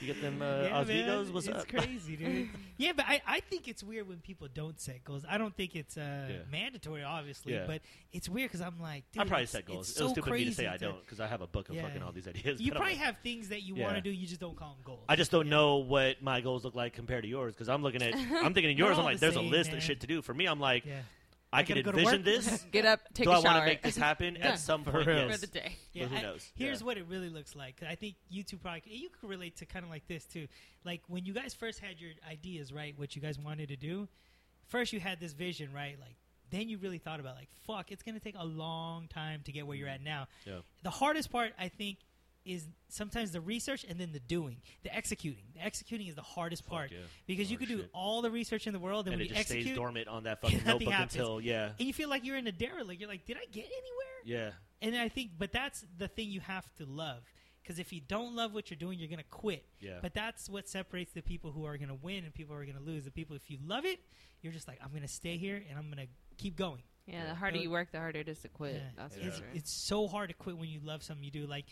You get them uh, Yeah, man, Oswegos? What's it's up? crazy, dude. yeah, but I, I think it's weird when people don't set goals. I don't think it's uh, Yeah. mandatory, obviously, Yeah. but it's weird because I'm like, dude, I probably it's, set goals. It's it was so stupid of me crazy to say I don't because I have a book of Yeah. fucking all these ideas. You probably like- have things that you Yeah. want to do, you just don't call them goals. I just don't Yeah. know what my goals look like compared to yours because I'm looking at I'm thinking of yours. I'm like, the there's same, a list man. of shit to do. For me, I'm like, Yeah, I, I can gotta go to envision work. this. Get up, take do a I want to make this happen at some point? real. for Yes. the day. yeah. who I- knows? here's Yeah. what it really looks like. I think you two probably you could relate to kind of like this too. Like when you guys first had your ideas, right? What you guys wanted to do. First, you had this vision, right? Like then you really thought about like, fuck, it's gonna take a long time to get where you're at now. Yeah. The hardest part, I think, is sometimes the research and then the doing, the executing. The executing is the hardest part yeah. because you Oh, could do shit. all the research in the world, and and when it you just stays execute, dormant on that fucking nothing notebook happens. until yeah, and you feel like you're in a derelict. You're like, did I get anywhere? yeah, And I think, but that's the thing you have to love. Because if you don't love what you're doing, you're gonna quit. yeah. But that's what separates the people who are gonna win and people who are gonna lose. The people, if you love it, you're just like, I'm gonna stay here and I'm gonna keep going. Yeah, the harder you work, the harder it is to quit. Yeah. That's Yeah. It's, for sure. it's so hard to quit when you love something you do. Like,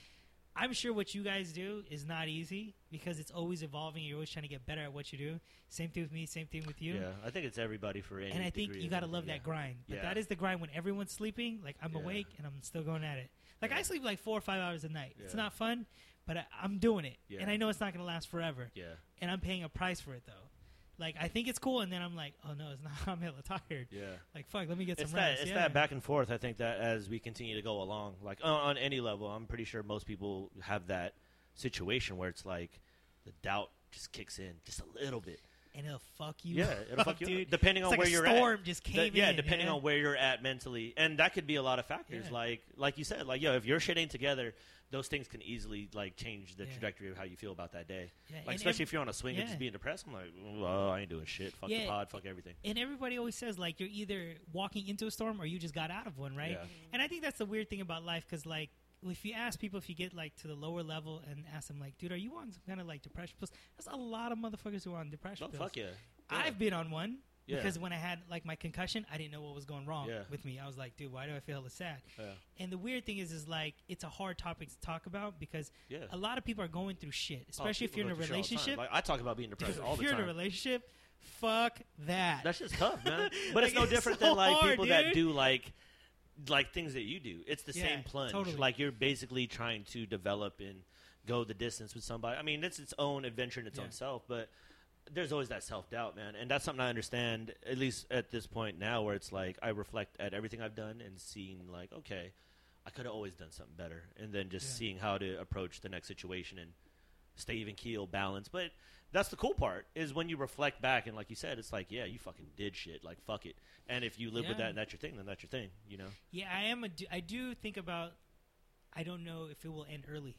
I'm sure what you guys do is not easy because it's always evolving. You're always trying to get better at what you do. Same thing with me. Same thing with you. yeah, I think it's everybody for any. and I think you got to love yeah. that grind. But Yeah. that is the grind when everyone's sleeping. Like I'm Yeah. awake and I'm still going at it. Like I sleep like four or five hours a night. It's not fun, but I, I'm doing it, and I know it's not going to last forever. Yeah, And I'm paying a price for it though. Like I think it's cool, and then I'm like, oh no, it's not. I'm hella tired. yeah. Like fuck, let me get It's some that rest. it's yeah. that back and forth. I think that as we continue to go along, like on, on any level, I'm pretty sure most people have that situation where it's like the doubt just kicks in just a little bit. And it'll fuck you. Yeah, it'll fuck you dude. depending It's on like where you're storm at. Storm just The- came yeah, in. depending yeah. on where you're at mentally, and that could be a lot of factors. Yeah. Like, like you said, like yo, if your shit ain't together, those things can easily like change the Yeah. trajectory of how you feel about that day. Yeah, Like, and especially if you're on a swing and just being depressed. I'm like, well, I ain't doing shit. Fuck the pod. Fuck everything. and everybody always says like you're either walking into a storm or you just got out of one, right? Yeah. And I think that's the weird thing about life because like if you ask people if you get like to the lower level and ask them like, dude, are you on some kind of like depression pills? There's a lot of motherfuckers who are on depression Oh pills. fuck yeah. I've been on one. Yeah. Because when I had like my concussion, I didn't know what was going wrong Yeah. with me. I was like, dude, why do I feel sad? Yeah. And the weird thing is, is like it's a hard topic to talk about because Yeah. a lot of people are going through shit, Oh, especially if you're in a go through shit all the time. relationship. Like I talk about being depressed all the time. if you're in a relationship, fuck that. That's just tough, man. But Like, it's no it's different so than like hard, people that do like like things that you do. It's the Yeah, same plunge. totally. Like you're basically trying to develop and go the distance with somebody. I mean, it's its own adventure in its Yeah. own self, but there's always that self doubt, man. And that's something I understand at least at this point now where it's like I reflect at everything I've done and seeing like, okay, I could have always done something better. And then just Yeah. seeing how to approach the next situation and stay even keel, balance. But that's the cool part is when you reflect back and like you said, it's like, yeah, you fucking did shit. Like fuck it. And if you live with Yeah. that and that's your thing, then that's your thing. You know? Yeah, I am. A, do- I do think about. I don't know if it will end early.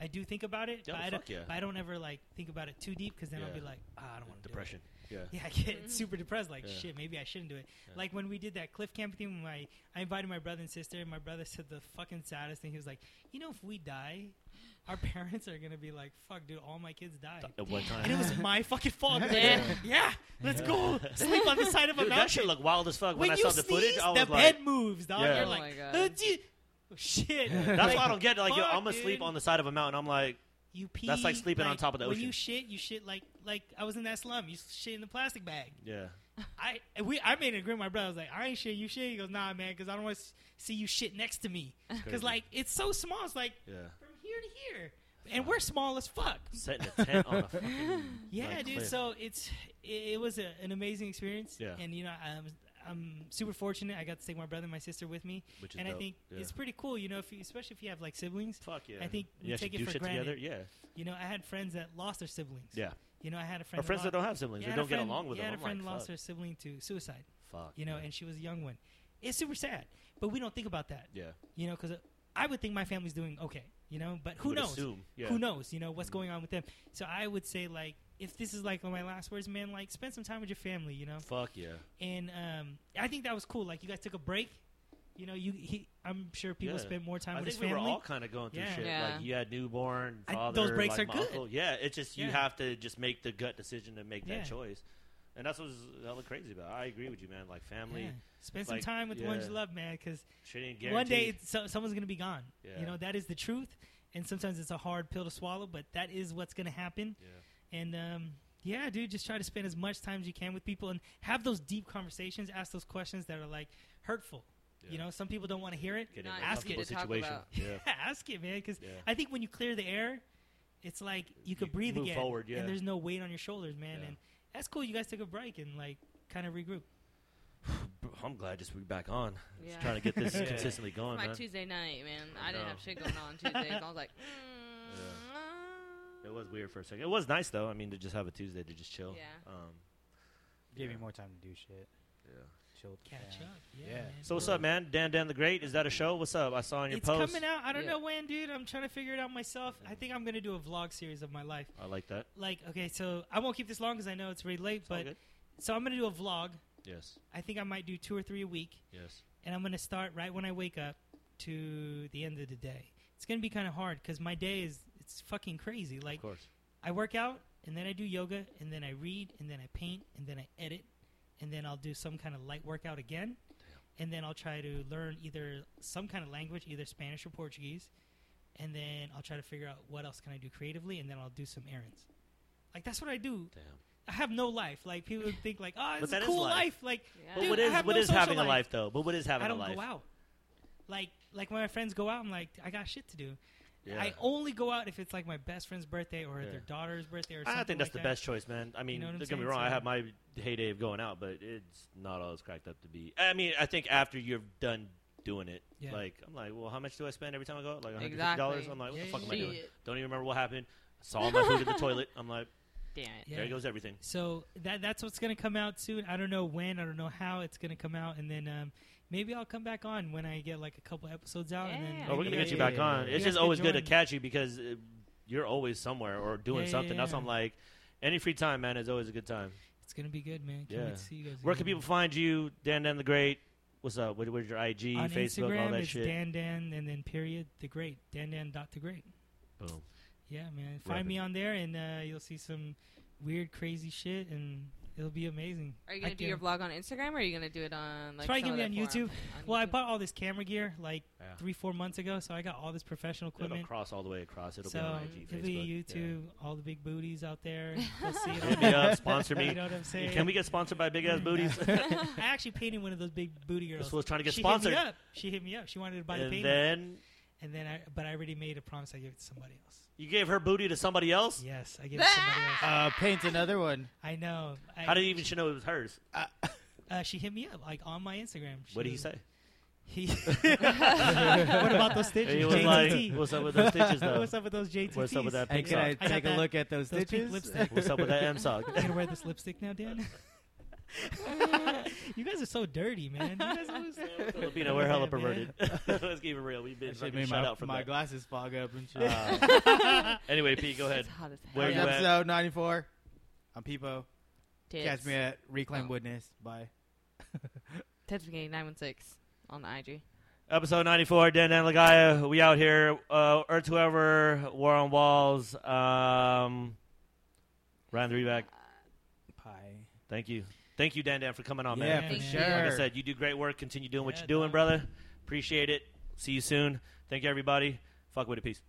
I do think about it, Yeah, but, I don't, yeah. but I don't ever like think about it too deep because then I'll Yeah. be like, ah, I don't want to Depression. Yeah. Yeah, I get super depressed. Like Yeah. shit, maybe I shouldn't do it. Yeah. Like when we did that cliff camping thing, my I invited my brother and sister, and my brother said the fucking saddest thing. He was like, you know, if we die, our parents are gonna be like, fuck, dude, all my kids died. At one time. And it was my fucking fault. Like, Yeah. yeah, let's go sleep on the side of a Dude, that mountain. shit looked wild as fuck. When, when I you saw the footage, sneeze, I was the like, bed moves, dog. Yeah. You're Oh like, my God. "Uh. Oh, shit. that's Like, why I don't get it. Like, yo, fuck, I'm gonna sleep dude. on the side of a mountain. I'm like, You pee. That's like sleeping on top of the ocean. When you shit, you shit like like I was in that slum. You shit in the plastic bag. yeah, I we I made an agreement. with My brother I was like, I ain't shit. You shit. He goes, Nah, man, because I don't want to see you shit next to me. Because like it's so small. It's like yeah. Here to here. and we're small as fuck. Setting a tent on a fucking Yeah, like, dude. cliff. So it's it, it was a, an amazing experience. Yeah. And you know, I'm I'm super fortunate. I got to take my brother and my sister with me, which is and I dope. think yeah. it's pretty cool. You know, if you, especially if you have like siblings. fuck yeah. I think we you take actually it do for shit granted. together. Yeah, You know, I had friends that lost their siblings. yeah. You know, I had a friend. Or friends that don't have siblings, they I had a don't get along with yeah, I them. had a I'm friend like, lost fuck, her sibling to suicide. fuck. You know, man. and she was a young one. It's super sad, but we don't think about that. yeah. You know, because I would think my family's doing okay. You know, but who knows? Assume. Yeah. Who knows? You know what's going on with them. So I would say like, if this is like my last words, man, like spend some time with your family. You know, Fuck yeah. and um, I think that was cool. Like you guys took a break. You know, you he, I'm sure people Yeah. spend more time I with think his we family. were all kind of going through Yeah. shit. Yeah. Like you had newborn, I- those breaks like are good. uncle. Yeah, it's just you Yeah. have to just make the gut decision to make Yeah. that choice, and that's what's hella crazy about. it. I agree with you, man. Like family, Yeah. Spend some time with the ones you love, man, because shit ain't guaranteed. one day so, someone's gonna be gone. Yeah. You know that is the truth, and sometimes it's a hard pill to swallow, but that is what's gonna happen. yeah. And um, yeah, dude, just try to spend as much time as you can with people and have those deep conversations. Ask those questions that are like hurtful. You know, some people don't want to hear it. Get Not ask it comfortable to talk situation. Yeah. ask it, man, because Yeah. I think when you clear the air, it's like you could You breathe move again, forward, yeah. and there's no weight on your shoulders, man. Yeah. And that's cool. You guys took a break and like kind of regroup. I'm glad just we back on. Yeah. Just trying to get this Yeah. consistently going, my man. Tuesday night, man. I, I didn't have shit going on Tuesdays. I was like, mm, It was weird for a second. It was nice though. I mean, to just have a Tuesday to just chill. Yeah. Um, Gave Yeah. me more time to do shit. yeah. Chill. Catch fam. up, yeah. Yeah. man. So what's up, man? Dan Dan the Great. Is that a show? What's up? I saw on your It's post. coming out. I don't Yeah. know when, dude. I'm trying to figure it out myself. I think I'm gonna do a vlog series of my life. I like that. Like, okay, so I won't keep this long because I know it's really late. It's But so I'm gonna do a vlog. Yes. I think I might do two or three a week, Yes. and I'm gonna start right when I wake up to the end of the day. It's gonna be kind of hard because my day is it's fucking crazy. Like of course. I work out, and then I do yoga, and then I read, and then I paint, and then I edit, and then I'll do some kind of light workout again, and then I'll try to learn either some kind of language, either Spanish or Portuguese, and then I'll try to figure out what else can I do creatively, and then I'll do some errands. Like that's what I do. Damn. I have no life. Like people think like, oh, But it's a cool life. life. Like Yeah. But Dude, what I have what no is social having a life. life though? But what is having a life? I don't a life? go out. Like like when my friends go out, I'm like, I got shit to do. Yeah. I only go out if it's like my best friend's birthday or Yeah. their daughter's birthday or something. I think that's like the that. best choice, man. I mean, know I'm don't get me saying? wrong. I So- have my heyday of going out, but it's not all it's cracked up to be. I mean, I think after you're done doing it, Yeah. like I'm like, well, how much do I spend every time I go out? Like 150 Exactly. dollars. I'm like, what Yeah, the fuck yeah, am I doing? Shit. Don't even remember what happened. Saw my food in the toilet. I'm like, Damn it. Yeah. there goes everything. So that that's what's gonna come out soon. I don't know when. I don't know how it's gonna come out, and then um, maybe I'll come back on when I get like a couple episodes out. And then Oh, we're gonna get I- you back yeah, on. yeah. It's You just always could good to catch you because uh, you're always somewhere or doing Yeah, yeah, something. That's yeah. why I'm like, any free time, man, is always a good time. It's gonna be good, man. Can't Yeah. wait to see you guys. Where can people find you? Dan Dan the Great. What's up? What, what's your IG, on Facebook, Instagram? all that it's shit? Dan Dan and then period the great Dan Dan dot the great. Boom. Yeah, man. Rapping. Find me on there, and uh, you'll see some weird, crazy shit, and it'll be amazing. Are you gonna do can- your vlog on Instagram, or are you gonna do it on like? Probably some gonna be on YouTube. On Well, I bought all this camera gear like Yeah. three, four months ago, so I got all this professional equipment. It'll equipment. cross all the way across. It'll so be on IG, it'll Facebook. be Yeah. YouTube, all the big booties out there. Go see it. Hit me up, sponsor me. You know what I'm saying? Can we get sponsored by Big Ass Booties? I actually painted one of those big booty girls. this was trying to get she sponsored. Hit me up. She hit me up. She wanted to buy the And painting, then and then I, but I already made a promise. I gave it to somebody else. You gave her booty to somebody else. Yes, I gave it to somebody else. Uh, paint another one. I know. I, How did you even she know it was hers? uh, she hit me up like on my Instagram. She What did he say? He. what about those stitches? He was JTT. like, "What's up with those stitches, though? What's up with those JTTs? What's up with that Hey, pink can sock? I got take a that- look at those those pink stitches? lipstick. What's up with that M sock? You gonna wear this lipstick now, Dan? you guys are so dirty, man. You guys always... Filipino, we're hella perverted. Let's keep it real. We've been That shit fucking made shut my, out from my that. glasses fog up and shit. Uh, anyway, Pete, go ahead. It's hot as hell. Where Where's you at? episode 94? I'm Peepo. Tits. Catch me at Reclaim Oh. Witness. Bye. Tits Brigade nine one six on the IG. Episode 94, Dan Dan Lagaya. We out here. Uh, Earth Whoever, War on Walls. Um, Ryan the Reback. Pie. Thank you. Thank you, Dan Dan, for coming on, yeah, man. for sure. Like I said, you do great work. Continue doing what you're doing, brother. Appreciate it. See you soon. Thank you, everybody. Fuck with it. Peace.